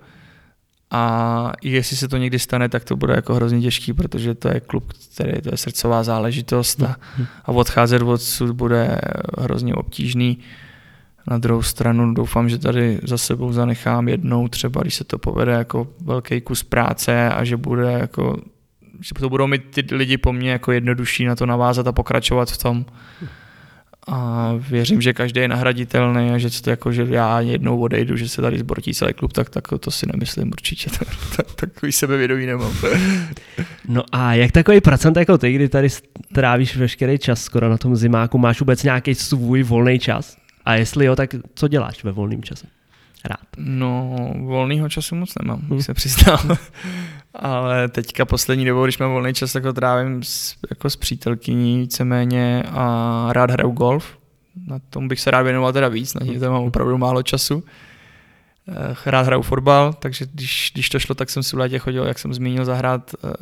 a jestli se to někdy stane, tak to bude jako hrozně těžký, protože to je klub, který to je srdcová záležitost a, a odcházet odsud bude hrozně obtížný. Na druhou stranu doufám, že tady za sebou zanechám jednou třeba, když se to povede jako velký kus práce a že bude jako že to budou mít ty lidi po mně jako jednodušší na to navázat a pokračovat v tom a věřím, že každý je nahraditelný a že to jako, že já jednou odejdu, že se tady zbortí celý klub, tak, tak to si nemyslím určitě. Tak, tak, takový sebevědomí nemám. No a jak takový procent jako ty, kdy tady trávíš veškerý čas skoro na tom zimáku, máš vůbec nějaký svůj volný čas? A jestli jo, tak co děláš ve volném čase? Rád. No, volného času moc nemám, hmm. se přiznám. Ale teďka poslední dobou, když mám volný čas, tak ho trávím s, jako s přítelkyní víceméně a rád hraju golf. Na tom bych se rád věnoval teda víc, na něj mám opravdu málo času. Eh, rád hraju fotbal, takže když, když to šlo, tak jsem si v létě chodil, jak jsem zmínil, zahrát eh,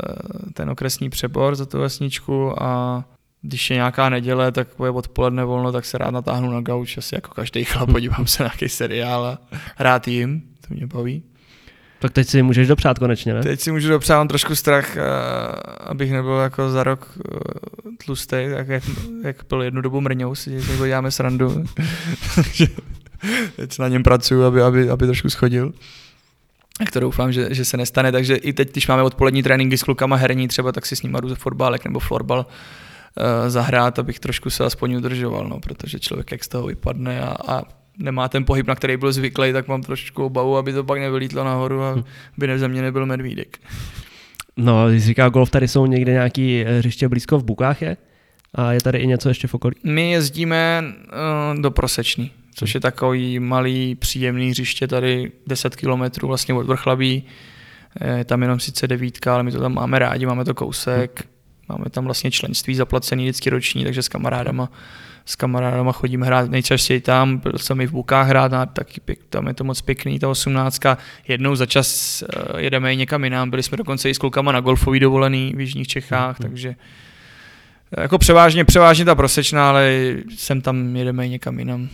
ten okresní přebor za tu vesničku a když je nějaká neděle, tak je odpoledne volno, tak se rád natáhnu na gauč, asi jako každý chlap, podívám se na nějaký seriál a rád jim, to mě baví. Tak teď si můžeš dopřát konečně, ne? Teď si můžu dopřát, mám trošku strach, eh, abych nebyl jako za rok eh, tlustý, tak jak, jak byl jednu dobu mrňou, si děláme srandu. teď na něm pracuji, aby, aby, aby trošku schodil. Tak to doufám, že, že se nestane, takže i teď, když máme odpolední tréninky s klukama herní třeba, tak si s nimi jdu fotbalek nebo florbal uh, zahrát, abych trošku se aspoň udržoval, no, protože člověk jak z toho vypadne a, a nemá ten pohyb, na který byl zvyklý, tak mám trošku obavu, aby to pak nevylítlo nahoru a hm. by ze mě nebyl medvídek. No, když říká golf, tady jsou někde nějaký eh, hřiště blízko v Bukách, je? A je tady i něco ještě v okolí? My jezdíme uh, do Prosečný, což je takový malý, příjemný hřiště tady 10 kilometrů vlastně od Vrchlabí. Je tam jenom sice devítka, ale my to tam máme rádi, máme to kousek. Máme tam vlastně členství zaplacený vždycky roční, takže s kamarádama s kamarádama chodíme hrát nejčastěji tam, byl jsem i v Bukách hrát, na, taky pěk, tam je to moc pěkný, ta osmnáctka. Jednou za čas uh, jedeme i někam jinam, byli jsme dokonce i s klukama na golfový dovolený v Jižních Čechách, mm-hmm. takže jako převážně, převážně ta prosečná, ale sem tam jedeme i někam jinam.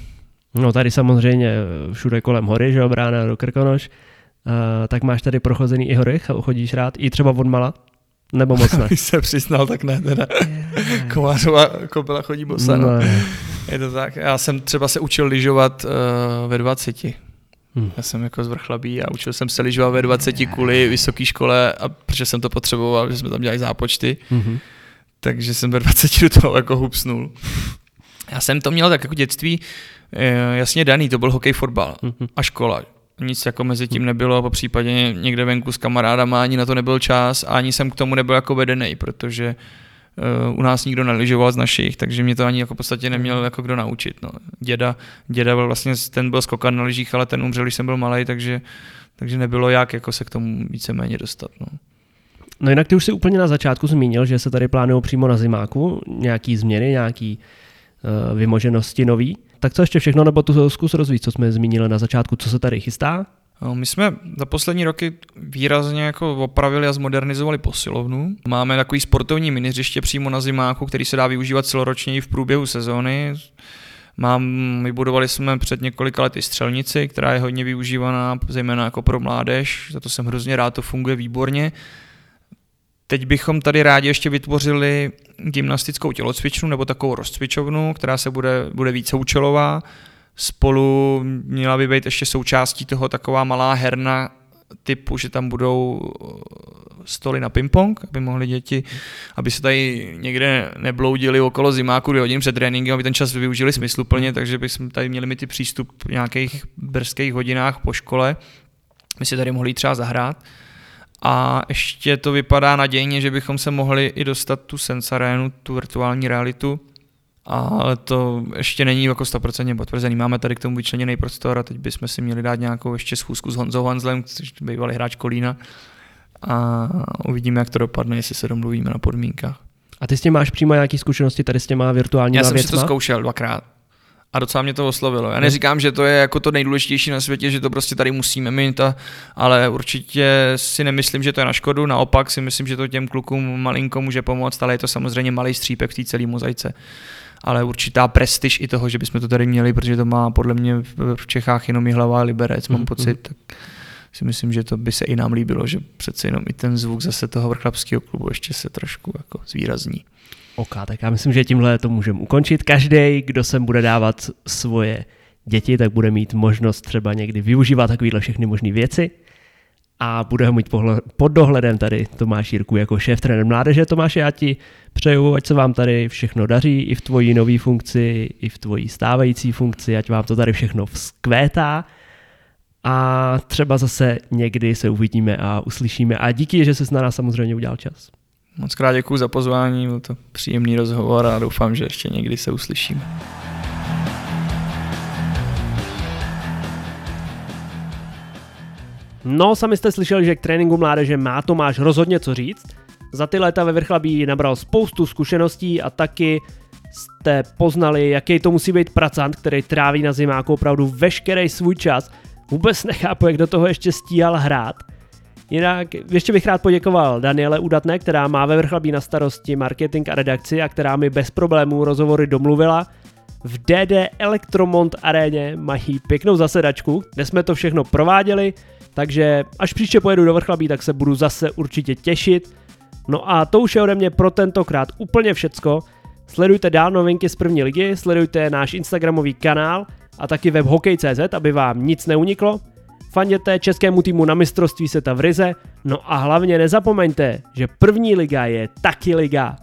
No tady samozřejmě všude kolem hory, že jo, brána do Krkonoš, uh, tak máš tady prochozený i hory, chodíš rád, i třeba od mala? Nebo moc ne? Když se přiznal, tak ne, teda. Kovářová kopela chodí bosa, no. no. Je to tak. Já jsem třeba se učil lyžovat uh, ve 20. Hmm. Já jsem jako z Vrchlabí a učil jsem se lyžovat ve 20 kvůli vysoké škole, a protože jsem to potřeboval, že jsme tam dělali zápočty. Hmm. Takže jsem ve 20 do toho jako hupsnul. Já jsem to měl tak jako dětství eh, jasně daný, to byl hokej, fotbal hmm. a škola nic jako mezi tím nebylo, po případě někde venku s kamarádama, ani na to nebyl čas a ani jsem k tomu nebyl jako vedený, protože uh, u nás nikdo neližoval z našich, takže mě to ani jako v podstatě neměl jako kdo naučit. No. Děda, děda byl vlastně, ten byl skokan na lyžích, ale ten umřel, když jsem byl malý, takže, takže nebylo jak jako se k tomu víceméně dostat. No. No jinak ty už si úplně na začátku zmínil, že se tady plánují přímo na zimáku nějaký změny, nějaký uh, vymoženosti nový. Tak co ještě všechno, nebo tu zkus rozvíjet, co jsme zmínili na začátku, co se tady chystá? No, my jsme za poslední roky výrazně jako opravili a zmodernizovali posilovnu. Máme takový sportovní miniřiště přímo na zimáku, který se dá využívat celoročně i v průběhu sezóny. Mám, vybudovali jsme před několika lety střelnici, která je hodně využívaná, zejména jako pro mládež. Za to jsem hrozně rád, to funguje výborně. Teď bychom tady rádi ještě vytvořili gymnastickou tělocvičnu nebo takovou rozcvičovnu, která se bude, bude více účelová. Spolu měla by být ještě součástí toho taková malá herna typu, že tam budou stoly na ping-pong, aby mohli děti, aby se tady někde nebloudili okolo zimáku dvě hodin před tréninkem, aby ten čas využili smysluplně, takže bychom tady měli mít ty přístup v nějakých brzkých hodinách po škole, my si tady mohli třeba zahrát. A ještě to vypadá nadějně, že bychom se mohli i dostat tu sensarénu, tu virtuální realitu, ale to ještě není jako 100% potvrzený. Máme tady k tomu vyčleněný prostor a teď bychom si měli dát nějakou ještě schůzku s Honzou Hanzlem, což bývalý hráč Kolína a uvidíme, jak to dopadne, jestli se domluvíme na podmínkách. A ty s tím máš přímo nějaké zkušenosti tady s těma virtuálními Já jsem věcma? si to zkoušel dvakrát a docela mě to oslovilo. Já neříkám, že to je jako to nejdůležitější na světě, že to prostě tady musíme mít, a, ale určitě si nemyslím, že to je na škodu, naopak si myslím, že to těm klukům malinko může pomoct, ale je to samozřejmě malý střípek v té celé mozaice. Ale určitá prestiž i toho, že bychom to tady měli, protože to má podle mě v Čechách jenom i hlava a liberec, mám mm-hmm. pocit. Tak si myslím, že to by se i nám líbilo, že přece jenom i ten zvuk zase toho vrchlapského klubu ještě se trošku jako zvýrazní. OK, tak já myslím, že tímhle to můžeme ukončit. Každý, kdo sem bude dávat svoje děti, tak bude mít možnost třeba někdy využívat takovéhle všechny možné věci a bude ho mít pod dohledem tady Tomáš Jirku jako šéf trenér mládeže. Tomáš, já ti přeju, ať se vám tady všechno daří i v tvojí nové funkci, i v tvojí stávající funkci, ať vám to tady všechno vzkvétá a třeba zase někdy se uvidíme a uslyšíme. A díky, že jsi na nás samozřejmě udělal čas. Moc krát děkuji za pozvání, byl to příjemný rozhovor a doufám, že ještě někdy se uslyšíme. No, sami jste slyšeli, že k tréninku mládeže má Tomáš rozhodně co říct. Za ty léta ve Vrchlabí nabral spoustu zkušeností a taky jste poznali, jaký to musí být pracant, který tráví na zimáku opravdu veškerý svůj čas. Vůbec nechápu, jak do toho ještě stíhal hrát. Jinak ještě bych rád poděkoval Daniele Udatné, která má ve Vrchlabí na starosti marketing a redakci a která mi bez problémů rozhovory domluvila. V DD Electromont aréně mají pěknou zasedačku, kde jsme to všechno prováděli, takže až příště pojedu do Vrchlabí, tak se budu zase určitě těšit. No a to už je ode mě pro tentokrát úplně všecko. Sledujte dál novinky z první ligy, sledujte náš Instagramový kanál a taky web hokej.cz, aby vám nic neuniklo. Fanděte českému týmu na mistrovství světa v Rize, no a hlavně nezapomeňte, že první liga je taky liga.